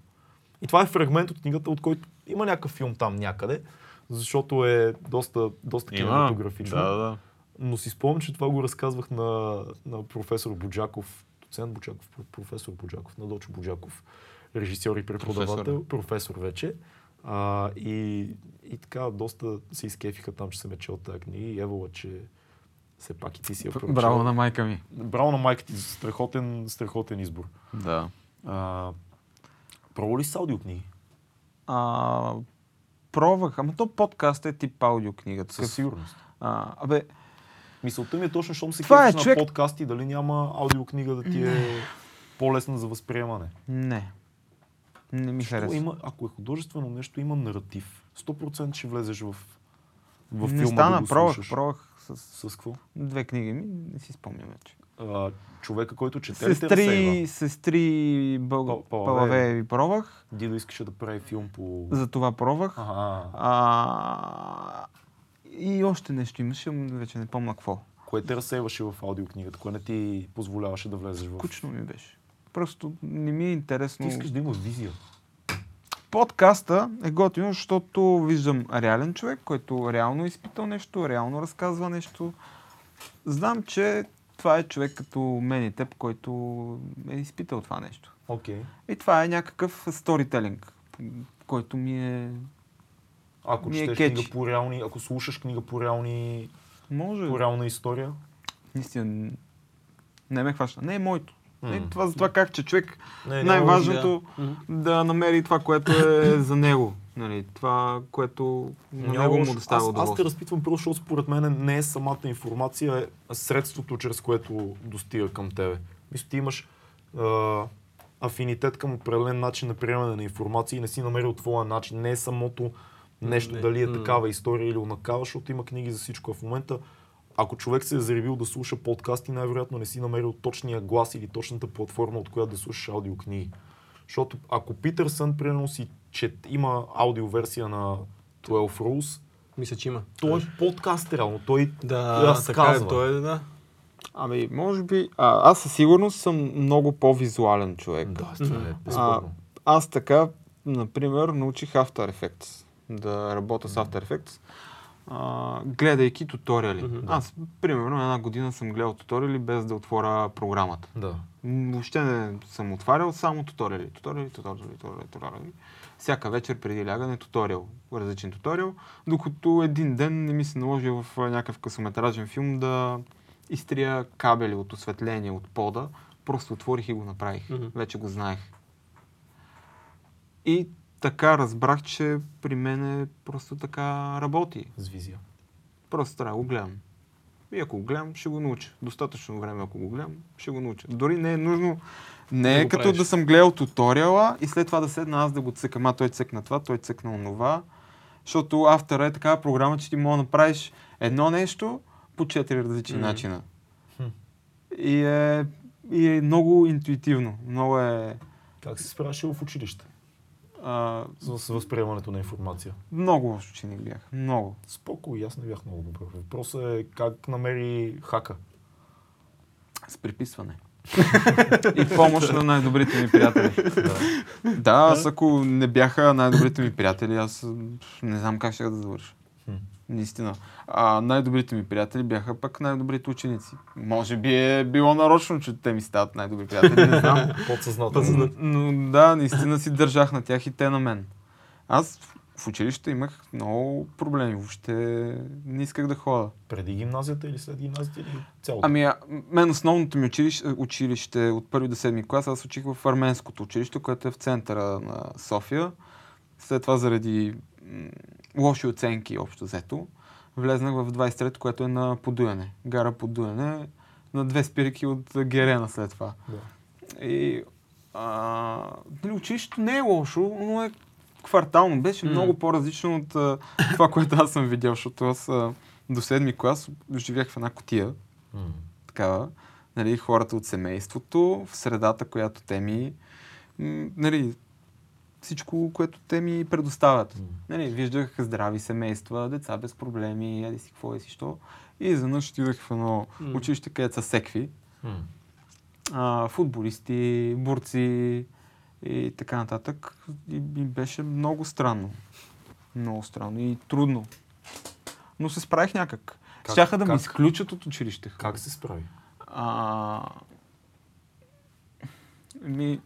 И това е фрагмент от книгата, от който има някакъв филм там някъде, защото е доста, доста кинематографично. Да, да. Но си спомням, че това го разказвах на, на професор Буджаков, доцент Буджаков, про- професор Буджаков, на Дочо Буджаков, режисьор и преподавател, професор, вече. А, и, и така доста се изкефиха там, че съм я чел тази книга и евала, че все пак и ти си я прочел. Браво на майка ми. Браво на майка ти, страхотен, страхотен избор. Да. А, пробва ли с аудиокниги? А, пробвах, ама то подкаст е тип аудиокнига. Такъв, Със сигурност. а, абе, Мисълта ми е точно, защото се е кефиш човек- на подкасти, дали няма аудиокнига да ти е по-лесна за възприемане. не. Не ми Що харесва. има, ако е художествено нещо, има наратив. 100% ще влезеш в, в не филма стана, да го пробвах, слушаш. пробвах с С какво? две книги ми, не си спомням вече. А, човека, който чете? Сестри, сестри Бълг... Пал- Палавееви. Палавееви пробвах, Дидо искаше да прави филм по... за това пробвах. Ага. А, и още нещо имаше, вече не помня какво. Кое те разсейваше в аудиокнигата? Кое не ти позволяваше да влезеш в... Скучно ми беше. Просто не ми е интересно. Ти искаш да имаш визия. Подкаста е готино, защото виждам реален човек, който реално е изпитал нещо, реално разказва нещо. Знам, че това е човек като мен и теб, който е изпитал това нещо. Окей. И това е някакъв сторителинг, който ми е... Ако Ми е четеш кетчи. книга по реални... Ако слушаш книга по реални... Може, По реална история... наистина, не ме хваща. Не е моето. Не, това за това как, че човек Не, най-важното Мгм. да намери това, което е за него. Нали, това, което на него му лошо. доставя аз, аз те удоволствие. разпитвам просто, защото според мен не е самата информация, а средството, чрез което достига към тебе. Мисля, ти имаш а, афинитет към определен начин на приемане на информация и не си намерил твоя начин. Не е самото нещо, Не. дали е такава история или онакава, защото има книги за всичко. А в момента, ако човек се е заребил да слуша подкасти, най-вероятно не си намерил точния глас или точната платформа, от която да слушаш аудиокниги. Защото ако Питърсън, примерно, си че има аудиоверсия на 12 Rules, Мисля, че има. той е подкаст реално. Той Да, разказва. така е, той е, да. Ами, може би... А, аз със сигурност съм много по-визуален човек. Да, това е А, аз така, например, научих After Effects. Да работя с After Effects, а, гледайки туториали. Мгм. Аз, примерно, една година съм гледал туториали без да отворя програмата. Да. Въобще не съм отварял, само туториали. Туториали, туториали, туториали, туториали. Всяка вечер преди лягане туториал, различен туториал, докато един ден не ми се наложи в някакъв късометражен филм да изтрия кабели от осветление от пода. Просто отворих и го направих. Мгм. Вече го знаех. И така разбрах, че при мен просто така работи. С визия. Просто трябва да го гледам. И ако го гледам, ще го науча. Достатъчно време, ако го гледам, ще го науча. Дори не е нужно. Не е като правиш. да съм гледал туториала и след това да седна аз да го цъкам. А той цъкна това, той цъкна онова. Защото автора е такава програма, че ти мога да направиш едно нещо по четири различни Мгм. начина. Хм. И е, и е много интуитивно. Много е... Как се справяше в училище А, с, възприемането на информация? много ученик бях. Много. Споко и аз не бях много добър. Въпросът е как намери хака. С приписване. и помощ на най-добрите ми приятели. Да. Да, аз ако не бяха най-добрите ми приятели, аз не знам как ще да завърша. Наистина. А най-добрите ми приятели бяха пък най-добрите ученици. Може би е било нарочно, че те ми стават най-добри приятели, не знам. Подсъзнателно. Но, да, наистина си държах на тях и те на мен. Аз в училище имах много проблеми. Въобще не исках да ходя. Преди гимназията или след гимназията или цялото? Ами, а, мен основното ми училище, училище от първи до седми клас, аз учих в арменското училище, което е в центъра на София. След това заради лоши оценки, общо взето, влезнах в 23-то, което е на Подуяне. Гара Подуяне, на две спирки от Герена след това. Да. И а, нали, училището не е лошо, но е квартално. Беше М. много по-различно от а, това, което аз съм видял, защото аз а, до седми клас живях в една котия М. такава. Нали, хората от семейството, в средата, която те ми, нали, всичко, което те ми предоставят. М. Нали, виждах здрави семейства, деца без проблеми, еди си какво, еди си що. И изведнъж отидох в едно М. училище, където са секви, М. а, футболисти, борци и така нататък. И, и беше много странно. Много странно и трудно. Но се справих някак. Как- Щяха да ме как? изключат от училище. Как се справи? А, ми,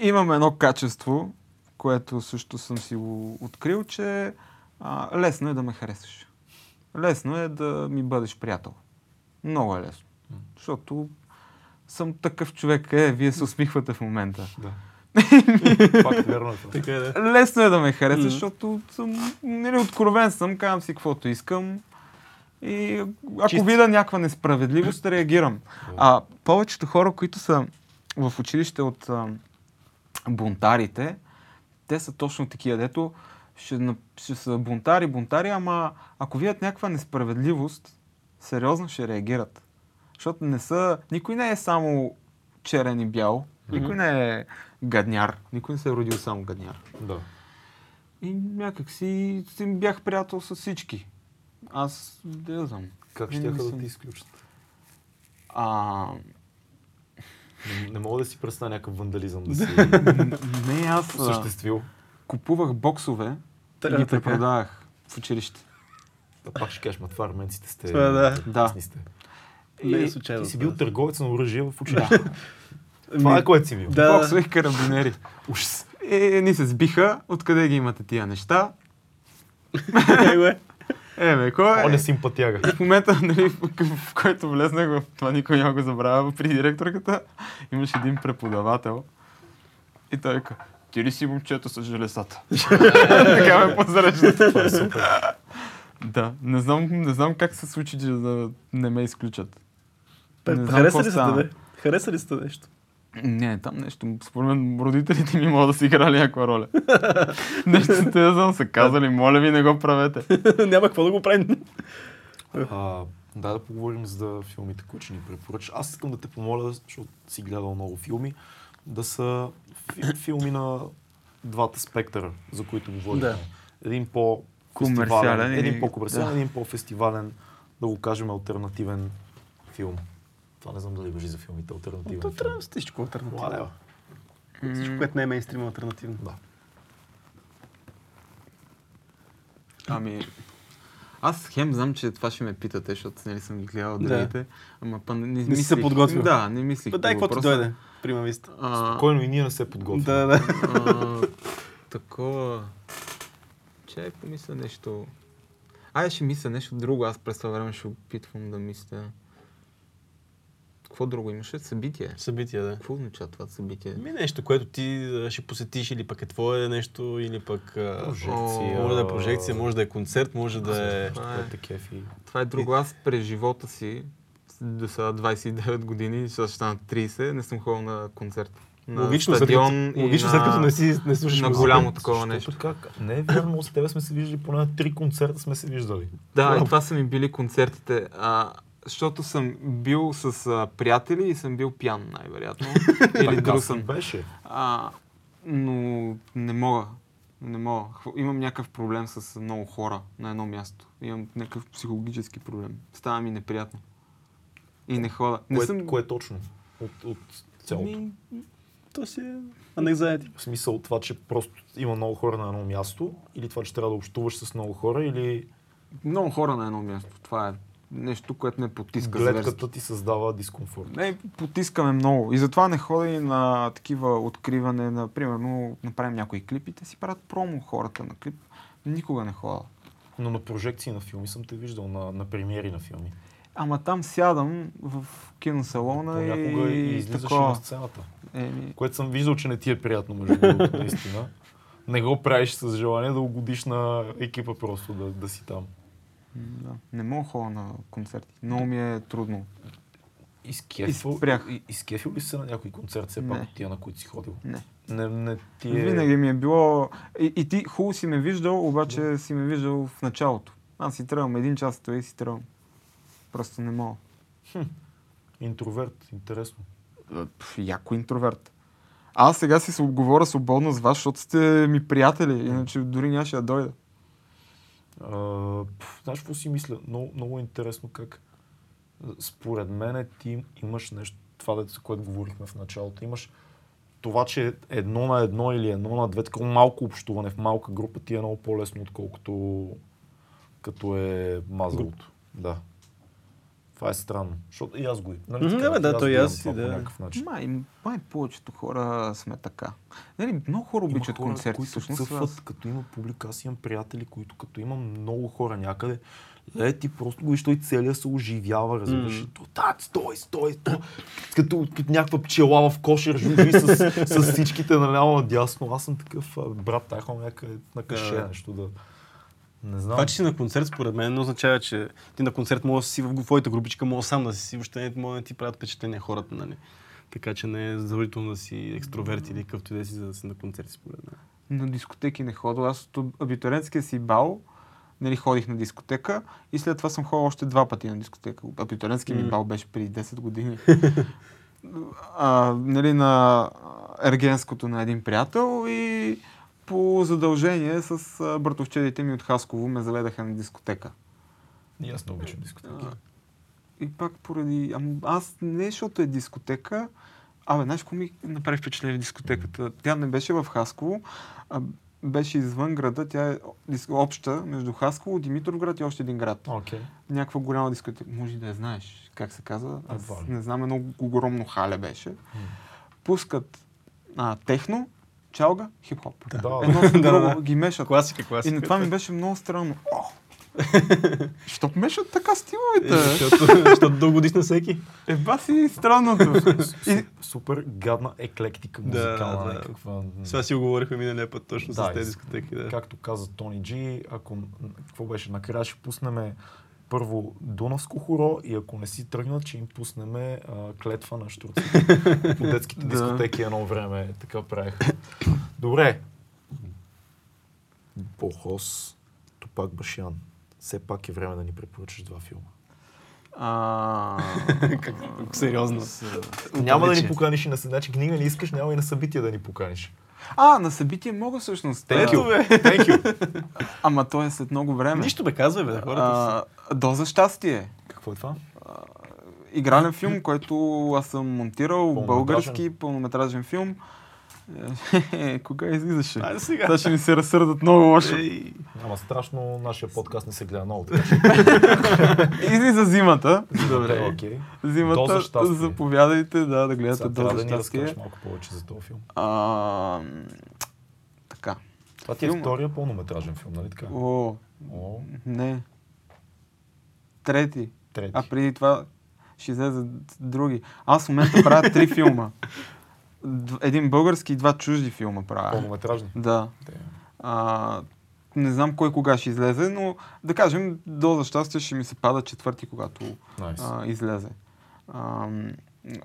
имам едно качество, което също съм си го открил, че а, лесно е да ме харесаш. Лесно е да ми бъдеш приятел. Много е лесно. М. Защото съм такъв човек. Е, вие се усмихвате в момента. Да. Верно е. Така е, да. Лесно е да ме харесаш, Мгм. защото съм нали, откровен съм, казвам си каквото искам. И ако Чист. видя някаква несправедливост, реагирам. А повечето хора, които са в училище от а, бунтарите, те са точно такива, дето ще, ще са бунтари, бунтари, ама ако видят някаква несправедливост, сериозно ще реагират. Защото не са, никой не е само черен и бял, никой не е гадняр, никой не се е родил само гадняр. Да. И някак си, си бях приятел с всички. Аз, да знам. Как ще да ти изключат? А, Не, не мога да си представя някакъв вандализъм да си не, аз а, осъществил. купувах боксове и ги препродавах в училище. Да, пак ще кажеш, ма това арменците сте. Това да. Да. късни сте. Не е И случайно. Ти си бил търговец на оръжие в училище. Ами, Това е което си бил. Да, боксове и карабинери. Ужас. И ни се сбиха, откъде ги имате тия неща. Е, бе. Е, бе, кой О, е? не симпатяга. И в момента, нали, в, който влезнах в това, никой няма го забравя, при директорката, имаше един преподавател. И той вика, ти ли си момчето с железата? така ме позарежда. Това е. Да, не знам, не знам как се случи, че да не ме изключат. Пе- Не знам Хареса ли се тебе? Хареса ли се нещо? Не, там нещо, според мен родителите ми могат да си играли някаква роля. нещо те да знам, са казали, моля ви не го правете. Няма какво да го правим. А, да, да поговорим за филмите, които ще ни препоръчаш. Аз искам да те помоля, защото си гледал много филми, да са фи- филми на двата спектъра, за които говорим. Да. Един по Комерциален един по-комерциален, да. един по-фестивален, да го кажем, альтернативен филм. Това не знам дали въжи за филмите, альтернативен То филм. трябва всичко альтернативно. Лалева. Всичко, което не е мейнстрим альтернативно. Да. Ами, аз хем знам, че това ще ме питате, защото нали съм ги гледал Да. другите, ама па не, не, Не си се подготвил. Да, не мислих. Бе, дай каквото дойде. Прима виста. А, Спокойно и ние не се подготвим. Да, да. а, такова... Чай помисля нещо... Айде ще мисля нещо друго, аз през това време ще опитвам да мисля... Какво друго имаше? Събитие. Събития, да. Какво означава това събитие? Ми нещо, което ти ще посетиш или пък е твое нещо, или пък... Прожекция. Може да е прожекция, може да е концерт, може да е... Това е-. Това е друго. Аз през живота си, до сега 29 години, сега ще стана 30, не съм ходил на концерт. На Логично, след стадион като, и логично на... след като не, си, не слушаш на музика. голямо такова нещо. Как? Не е вярно, с тебе сме се виждали поне на три концерта сме се виждали. Да, и това са ми били концертите. А, защото съм бил с а, приятели и съм бил пиян, най-вероятно. Или съм. беше. А, но не мога. Не мога. Имам някакъв проблем с много хора на едно място. Имам някакъв психологически проблем. Става ми неприятно. И не хода. Не Кое, съм... кое точно? От, от цялото. Ми, То си е анекзайти. В смисъл това, че просто има много хора на едно място, или това, че трябва да общуваш с много хора, или много хора на едно място. Това е нещо, което ме потиска зверски. гледката ти създава дискомфорт. Не, потискаме много. И затова не ходя и на такива откриване, на, примерно, направим някои клипи, те си правят промо хората на клип. Никога не ходя. Но на прожекции на филми съм те виждал, на, на премиери на филми. Ама там сядам в киносалона Понякога и, и излизаш такова. на сцената. Еми, Което съм виждал, че не ти е приятно, между другото, наистина. Не го правиш с желание да угодиш на екипа просто да, да си там. Да. Не мога да ходя на концерти. Много ми е трудно. Изкефил, ли се на някой концерт, все пак тия, на които си ходил? Не. Не, не ти е... Винаги ми е било... И, и ти хубаво си ме виждал, обаче си ме виждал в началото. Аз си тръгвам един час, той си тръгвам. Просто не мога. Интроверт, интересно. Пф, Яко интроверт. Аз сега си се говоря свободно с вас, защото сте ми приятели, иначе дори нямаше да дойда. А, знаеш какво си мисля? Много, много е интересно как според мен ти имаш нещо, това дете, за което говорихме в началото. Имаш това, че едно на едно или едно на две, такова малко общуване в малка група ти е много по-лесно, отколкото като е мазалото. Да. Това е странно. Защото и аз го имам. Нали така? да, да, то и имам аз по да. Май, май повечето хора сме така. Нали, много хора Има обичат хора, концерти. които всъщност, цъфват, аз- като има публика. Аз имам приятели, които като има много хора някъде, е, ти просто го виж, той целия се оживява, разбираш. Mm. То, да, стой, стой, стой. Като, като някаква пчела в кошер, жужи с, с всичките наляво надясно. Аз съм такъв, брат, хора някъде на каше Да. нещо да... Не знам. Това, че си на концерт, според мен, не означава, че ти на концерт може да си в твоята групичка, може сам да си, въобще не може да ти правят впечатление хората, нали? Така че не е задължително да си екстроверт или какъвто и да си, за да си на концерти, според мен. на дискотеки не ходя. Аз от абитуриентския си бал, нали, ходих на дискотека и след това съм ходил още два пъти на дискотека. Абитуриентския ми бал беше преди 10 години. а, нали, на ергенското на един приятел и по задължение с а, братовчедите ми от Хасково ме заведаха на дискотека. И аз не обичам дискотеки. А, И пак поради... Ам, аз не защото е дискотека, Абе, знаеш какво ми направи впечатление в дискотеката? Тя не беше в Хасково, а беше извън града. Тя е обща между Хасково, Димитровград и още един град. Окей. Някаква голяма дискотека. Може да я знаеш. Как се казва? Аз не знам, едно огромно хале беше. Пускат а, техно, чалга, хип-хоп. Да, Едно да. с Да, да, друго да. ги мешат. Класика, И класика. на това ми беше много странно. О! Що мешат така стиловете? Е, Защото, защото дълго на всеки. Еба си странното. И, Супер гадна еклектика Да, музикална. да. някаква. Сега си оговорихме миналия път точно Да, с тези и- дискотеки. Да. Както каза Тони Джи, ако, какво беше, накрая ще пуснем първо Дунавско хоро и ако не си тръгнат, ще им пуснем а, клетва на штурците. По детските дискотеки едно време така правеха. Добре. Бохос, Топак Башян. Все пак е време да ни препоръчаш два филма. а, Сериозно. Няма да ни поканиш и на значи книга не искаш, няма и на събития да ни поканиш. А, на събитие мога всъщност. Thank you. Thank you. Ама то е след много време. Нищо бе, казвай бе, хората. А, Доза щастие. Какво е това? Игрален филм, който аз съм монтирал, български пълнометражен филм. Е, Кога излизаше? Айде сега. Сега ще ми се разсърдат много лошо. Ей, Няма страшно, нашия подкаст не се гледа много. Излиза зимата. Добре, окей. Зимата, Доза щастие. заповядайте да, да гледате Сега трябва Доза да ни разкажеш малко повече за този филм. А, така. Това ти е Филма. втория пълнометражен филм, нали така? О, О, не. Трети. трети. А преди това ще излезе други. Аз в момента правя три филма. Един български и два чужди филма правя. Пълнометражни. Да. Те. А, не знам кой кога ще излезе, но да кажем, до за щастие ще ми се пада четвърти, когато Найс. а, излезе. А,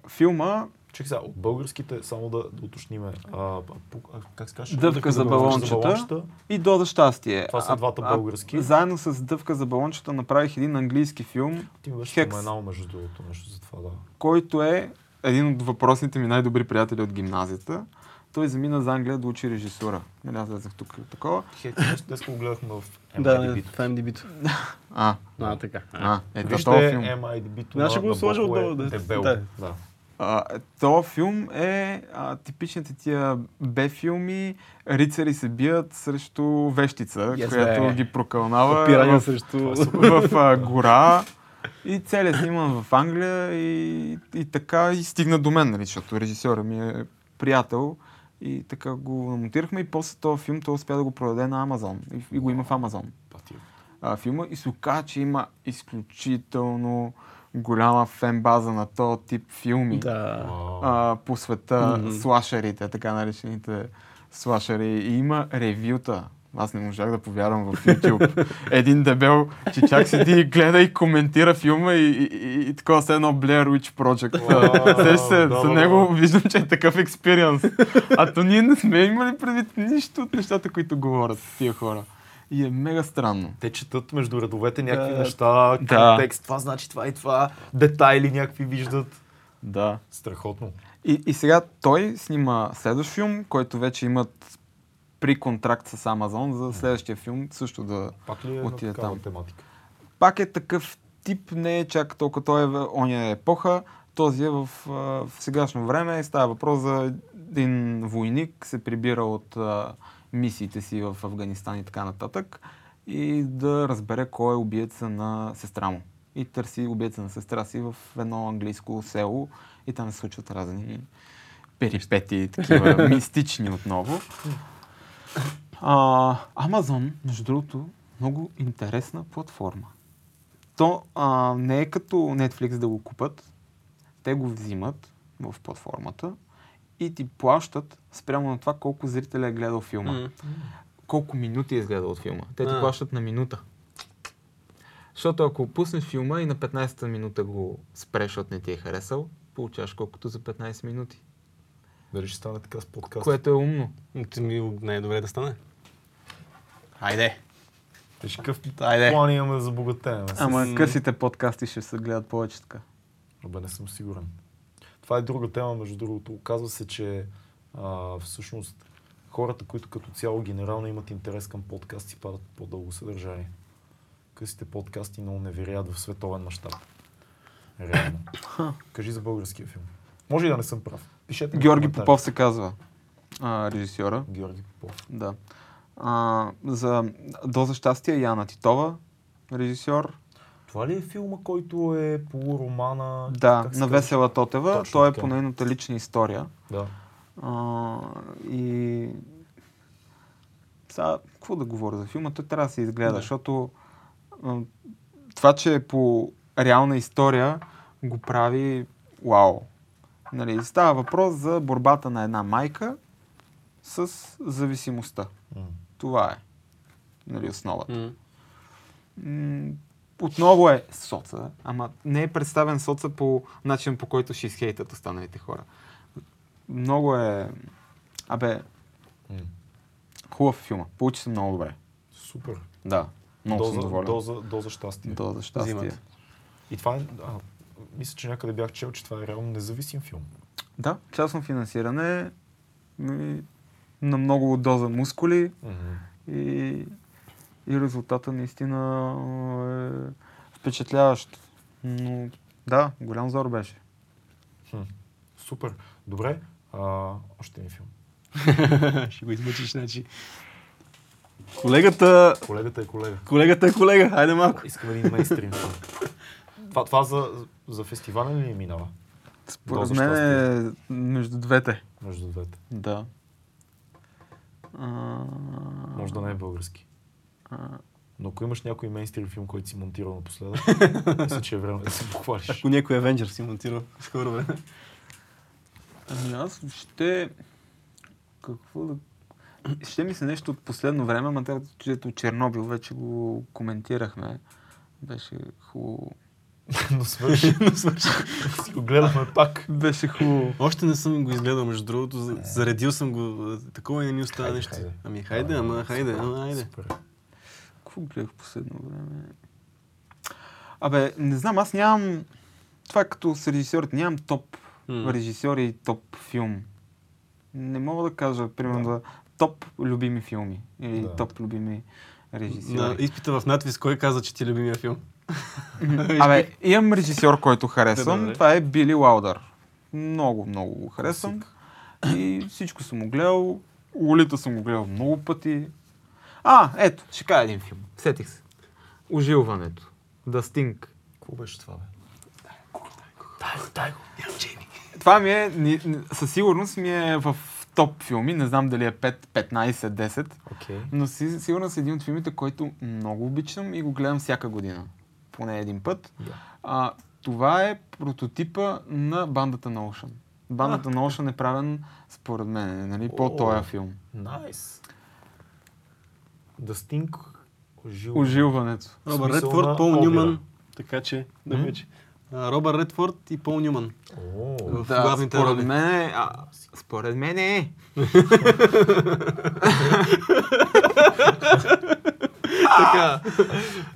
филма Чекай сега, от българските, само да, да уточниме. А, а, а, как се казваш? Дъвка за балончета. и До за щастие. Това са А- двата а- български. Заедно с Дъвка за балончета направих един английски филм, Ти беше споменал между другото нещо за това, да. който е един от въпросните ми най-добри приятели от гимназията. Той замина за Англия да учи режисура. Нали, аз влезах тук такова. Хек, днес го гледахме в Да, е MDB-то. А, А, така. а, ето Вижте този филм. MIDB-то Аз ще го сложа е отдолу, да. Дебел. Да. Да. Този филм е а, типичните тия Б-филми, рицари се бият срещу вещица, Yes, която бе. ги прокълнава Опирания в, срещу... в а, гора. И целият сниман в Англия и, и така и стигна до мен, нали, защото режисьора ми е приятел. И така го монтирахме и после този филм той успя да го продаде на Амазон. И, и го има в Амазон. А, филма и се оказа, че има изключително голяма фен база на този тип филми Да. А, по света, Мгм. слашерите, така наречените слашери. И има ревюта. Аз не можах да повярвам в YouTube. Един дебел, че чак седи и гледа и коментира филма и, и, и, и такова се едно Blair Witch Project. Сеш се, да, за да, него да. виждам, че е такъв експириенс. А то ние не сме имали предвид нищо от нещата, които говорят тия хора. И е мега странно. Те четат между редовете някакви Да. неща, Да. контекст, това значи това и това, детайли някакви виждат. Да. Страхотно. И, и сега той снима следващ филм, който вече имат при контракт с Амазон за следващия филм също да... Пак ли е Отиде там. тематика? Пак е такъв тип, не е чак толкова той е в оня епоха, този е в, в сегашно време. Става въпрос за един войник, се прибира от а, мисиите си в Афганистан и така нататък и да разбере кой е убиеца на сестра му. И търси убиеца на сестра си в едно английско село и там се случват разни перипети, такива мистични отново. А, Амазон, между другото, много интересна платформа. То а, не е като Netflix да го купат. Те го взимат в платформата и ти плащат спрямо на това колко зрителя е гледал филма. Колко минути е изгледал от филма. Те ти плащат на минута. Защото ако пуснеш филма и на 15-та минута го спреш, защото не ти е харесал, получаваш колкото за 15 минути. Дали ще стане така с подкаст? Което е умно. Ти ми най-добре да стане. Хайде. Виж какъв Айде. план имаме да забогатеем. Ама С- късите подкасти ще се гледат повече така. Абе, не съм сигурен. Това е друга тема, между другото. Оказва се, че а, всъщност хората, които като цяло генерално имат интерес към подкасти, падат по-дълго съдържание. Късите подкасти много не вирят в световен мащаб. Реално. Кажи за българския филм. Може и да не съм прав. Пишете Георги. Попов се казва а, режисьора. Георги Попов. Да. А, за Доза щастие Яна Титова, режисьор. Това ли е филма, който е по романа? Да, на? Весела Тотева. Точно Той е по нейната лична история. Да. А, и сега, какво да говоря за филма? Той трябва да се изгледа, Да. защото а, това, че е по реална история, го прави вау. Нали, става въпрос за борбата на една майка с зависимостта. М. Това е нали, основата. М, отново е соца, ама не е представен соца по начин по който ще изхейтат останалите хора. Много е... Абе, М. хубав филма. Получи се много добре. Супер. Да, много съм Доза, доволен. доза, доза щастие. Доза щастие. Взимат. И това е, а, мисля, че някъде бях чел, че това е реално независим филм. Да, частно финансиране на много доза мускули и, и резултата наистина е впечатляващ. Но да, голям зор беше. Хм. Супер. Добре. А, още един филм. Ще го измъчиш, значи. Колегата... Колегата е колега. Колегата е колега. Хайде малко. Искам един мейнстрим. Това, това за, за фестивален ли минава? Според Доза мен е между двете. Между двете. Да. А, Може да не е български. а, Но ако имаш някой мейнстрим филм, който си монтирал напоследък, мисля, че е време да се похвалиш. Ако някой Авенджер си монтира в скоро време. Ами аз ще... Какво да... Ще ми се нещо от последно време, ама тъй Чернобил вече го коментирахме. Беше хубаво. Но свърши. Но свърши. си го гледахме пак. Беше хубаво. Още не съм го изгледал, между другото. за- Заредил съм го. Такова и не ми остава Хайде, нещо. хайде. Ами хайде, ама хайде, Супер, ама хайде. Супер. Какво гледах в последно време? Абе, не знам, аз нямам... Това е като с режисьорите. Нямам топ М. режисьори и топ филм. Не мога да кажа, примерно, да. топ любими филми. Или Да. топ любими На режисьори. изпита в надвис, кой каза, че ти е любимия филм? Абе, имам режисьор, който харесвам. Това е Били Лаудър. Много, много го харесвам. И всичко съм го гледал. Лолита съм го гледал много пъти. А, ето, ще кажа един филм. Сетих се. Ожилването. The Sting. Какво беше това, бе? Дай го, дай го. Това ми е, със сигурност ми е в топ филми. Не знам дали е 5, 15, 10. Окей. Но си, сигурно е един от филмите, който много обичам и го гледам всяка година. Поне един път. Да. А, това е прототипа на бандата на Ocean. Бандата на Ocean е правен, според мен, нали, по О. този филм. Найс. Ожил. Ожилването. Робър Редфорд, Пол. Нюман. Така че, да вече. А, Робър Редфорд и Пол Нюман. О, В Да, главните според роли. мен е... А, според мен е... така.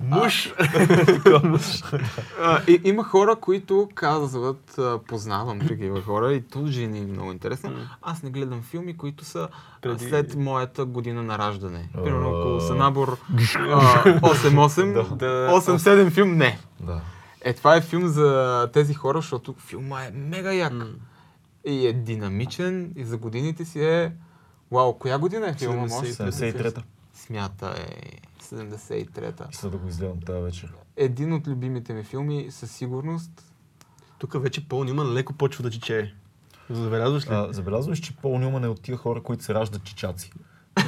И, има хора, които казват, познавам такива хора и то жени е много интересно. Аз не гледам филми, които са след моята година на раждане. Примерно, ако са набор а, 8-8, Да. 8-7 филм, не. Да. Е, това е филм за тези хора, защото филма е мега як. И е динамичен и за годините си е... Вау, коя година е филма? може? 73-та. Смята е 73-та. Мисля да го изгледам тази вечер. Един от любимите ми филми със сигурност. Тук вече Пол Ниман леко почва да чичее. Забелязваш ли? А, забелязваш, че Пол Нюман е от тия хора, които се раждат чичаци.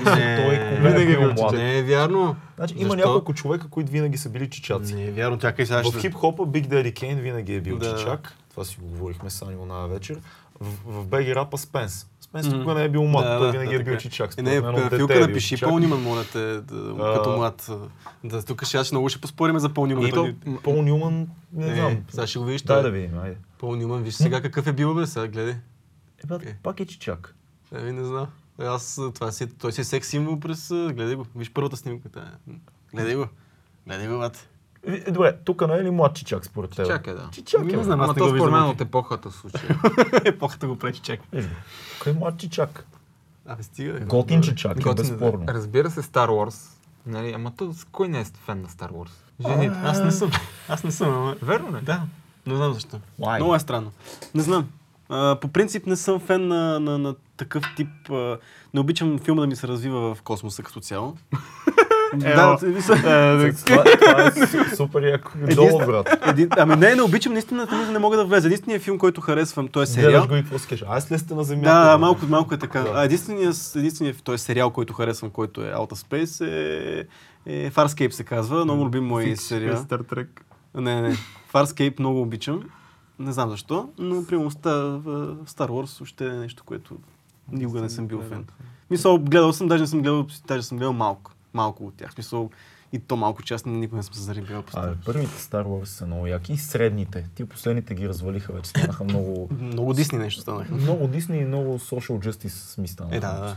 Не, той е винаги бил бил млад. Не е вярно. Значи има Защо? няколко човека, които винаги са били чичаци. Не е вярно, чакай сега В ще... хип-хопа Big Daddy Kane винаги е бил Да. чичак. Това си го говорихме с Ани оная вечер. В, в BG рапа Спенс. Мгм. никога не е бил млад, Да, той да, винаги да, е бил чичак. Е, не, мен дете Филка е напиши. Пол Ниман, моля те, да, А. като млад. Да, тук ще аз много ще поспориме за Пол Ниман. И Той- то, Пол Нюман, не Е, знам. сега ще го видиш. Той. да видим, айде. Пол Ниман, виж сега какъв е бил, бе, сега гледай. Е, брат, Е. пак е чичак. Еми, не знам. Е, Аз, това си, той си е секс символ през... Гледай го. Виж първата снимка. Гледай го. Гледай го, бат. Е, Добре, тук не е ли млад чичак според теб? Чакай да. Чичак е. Не бе. знам, аз то го според мен от епохата в случая. Епохата го пречи, чак. Го. Кой е млад чичак? Абе, стига. бе. Готин чичак, е, Готин, безспорно. Разбира се, Star Wars. Нали, ама то, кой не е фен на Star Wars? Жените. Аз не съм. Аз не съм, ама... Верно не? Да. Не знам защо. Why? Много е странно. Не знам. А, по принцип не съм фен на, на, на такъв тип... А, не обичам филма да ми се развива в космоса като цяло. да, мисля- Това, е су- супер яко. Долу, брат. ами не, не обичам, наистина не, мога да влеза. Единственият филм, който харесвам, той е сериал. го и какво си кажеш? Аз ли сте на земята? Да, малко, малко е така. Единственият, той сериал, който харесвам, който е Out of Space е, е Farscape се казва. Много любим мой сериал. Star Trek. Не, не, не. Farscape много обичам. Не знам защо, но примерно Star Wars още е нещо, което никога не съм бил фен. Мисъл, гледал съм, даже не съм гледал, даже съм гледал малко. Малко от тях. Мисъл, и то малко част никога не съм се Абе, Star първите Star Wars са много яки и средните. Ти последните ги развалиха вече. Станаха много... Много Дисни нещо станаха. много Дисни и много social justice ми станаха Е, да, да.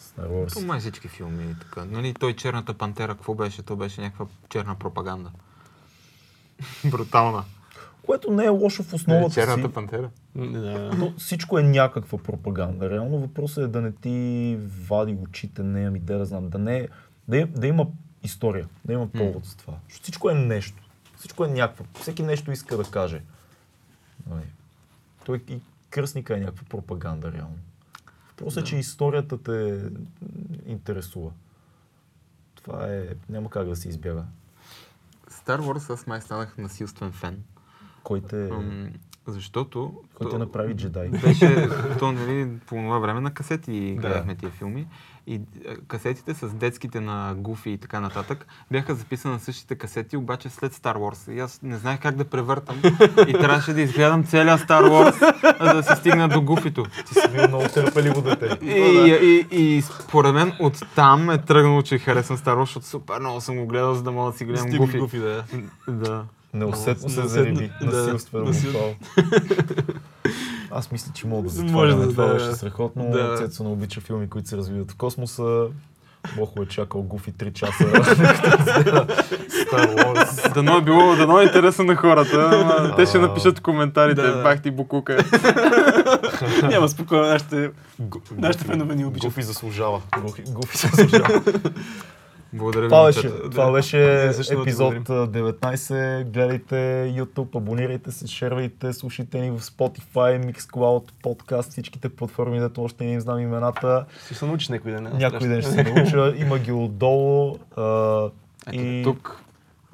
Star То Wars. май всички филми и така. Нали, той Черната пантера, какво беше? То беше някаква черна пропаганда. Брутална. Което не е лошо в основата Черната си. пантера. Но всичко е някаква пропаганда. Реално въпросът е да не ти вади очите, не ами да, знам, да не да, е- да има история, да има повод за това. Защото всичко е нещо. Всичко е някакво. Всеки нещо иска да каже. Нали. Той и кръстника е някаква пропаганда, реално. Въпросът е, че историята те интересува. Това е... Няма как да се избяга. Star Wars аз май станах насилствен фен. Кой те, Ам, защото... кой те то- направи джедай? Беше, то нали, по това време на касети Да. гледахме тия филми. И касетите с детските на Гуфи и така нататък бяха записани на същите касети, обаче след Star Wars. И аз не знаех как да превъртам. и трябваше да изгледам целия Star Wars, за да се стигна до Гуфито. Ти си бил много търпеливо дете. И, и, и, и според мен оттам е тръгнало, че харесвам Star Wars, защото супер много съм го гледал, за да мога да си гледам Гуфи. Гуфи, да. Да. Неусетно се зариби. да. Насилствено Насил- буквално. Аз мисля, че мога да да, Това да. беше страхотно. Да. Цецо не обича филми, които се развиват в космоса. Бохо е чакал Гуфи 3 часа. Дано е било, дано е интересно на хората. ама Те ще напишат коментарите, Да. бах ти букука. Няма спокойно, нашите, нашите фенове ни обичат. Гуфи заслужава. Гуфи, Гуфи заслужава. Благодаря ви. Това беше, това беше епизод благодарим. а, 19. Гледайте YouTube, абонирайте се, шервайте, слушайте ни в Spotify, Mixcloud, подкаст, всичките платформи, дето още не им знам имената. Ще се научиш някой ден. Някой ден ще се науча. Има ги отдолу. А, и... Тук.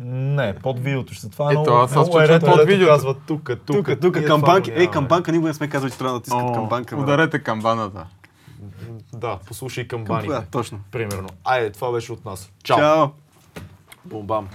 Не, под видеото ще. Това е Ето, много, аз много е редно, под видеото. казва тук, тук, Тук, тук, камбанки. нямаме. камбанка, никога не сме казали, че трябва да натискат камбанка. Ударете камбаната. Да, послушай камбаните. точно. Примерно. Айде, това беше от нас. Чао! Чао. Бомбам.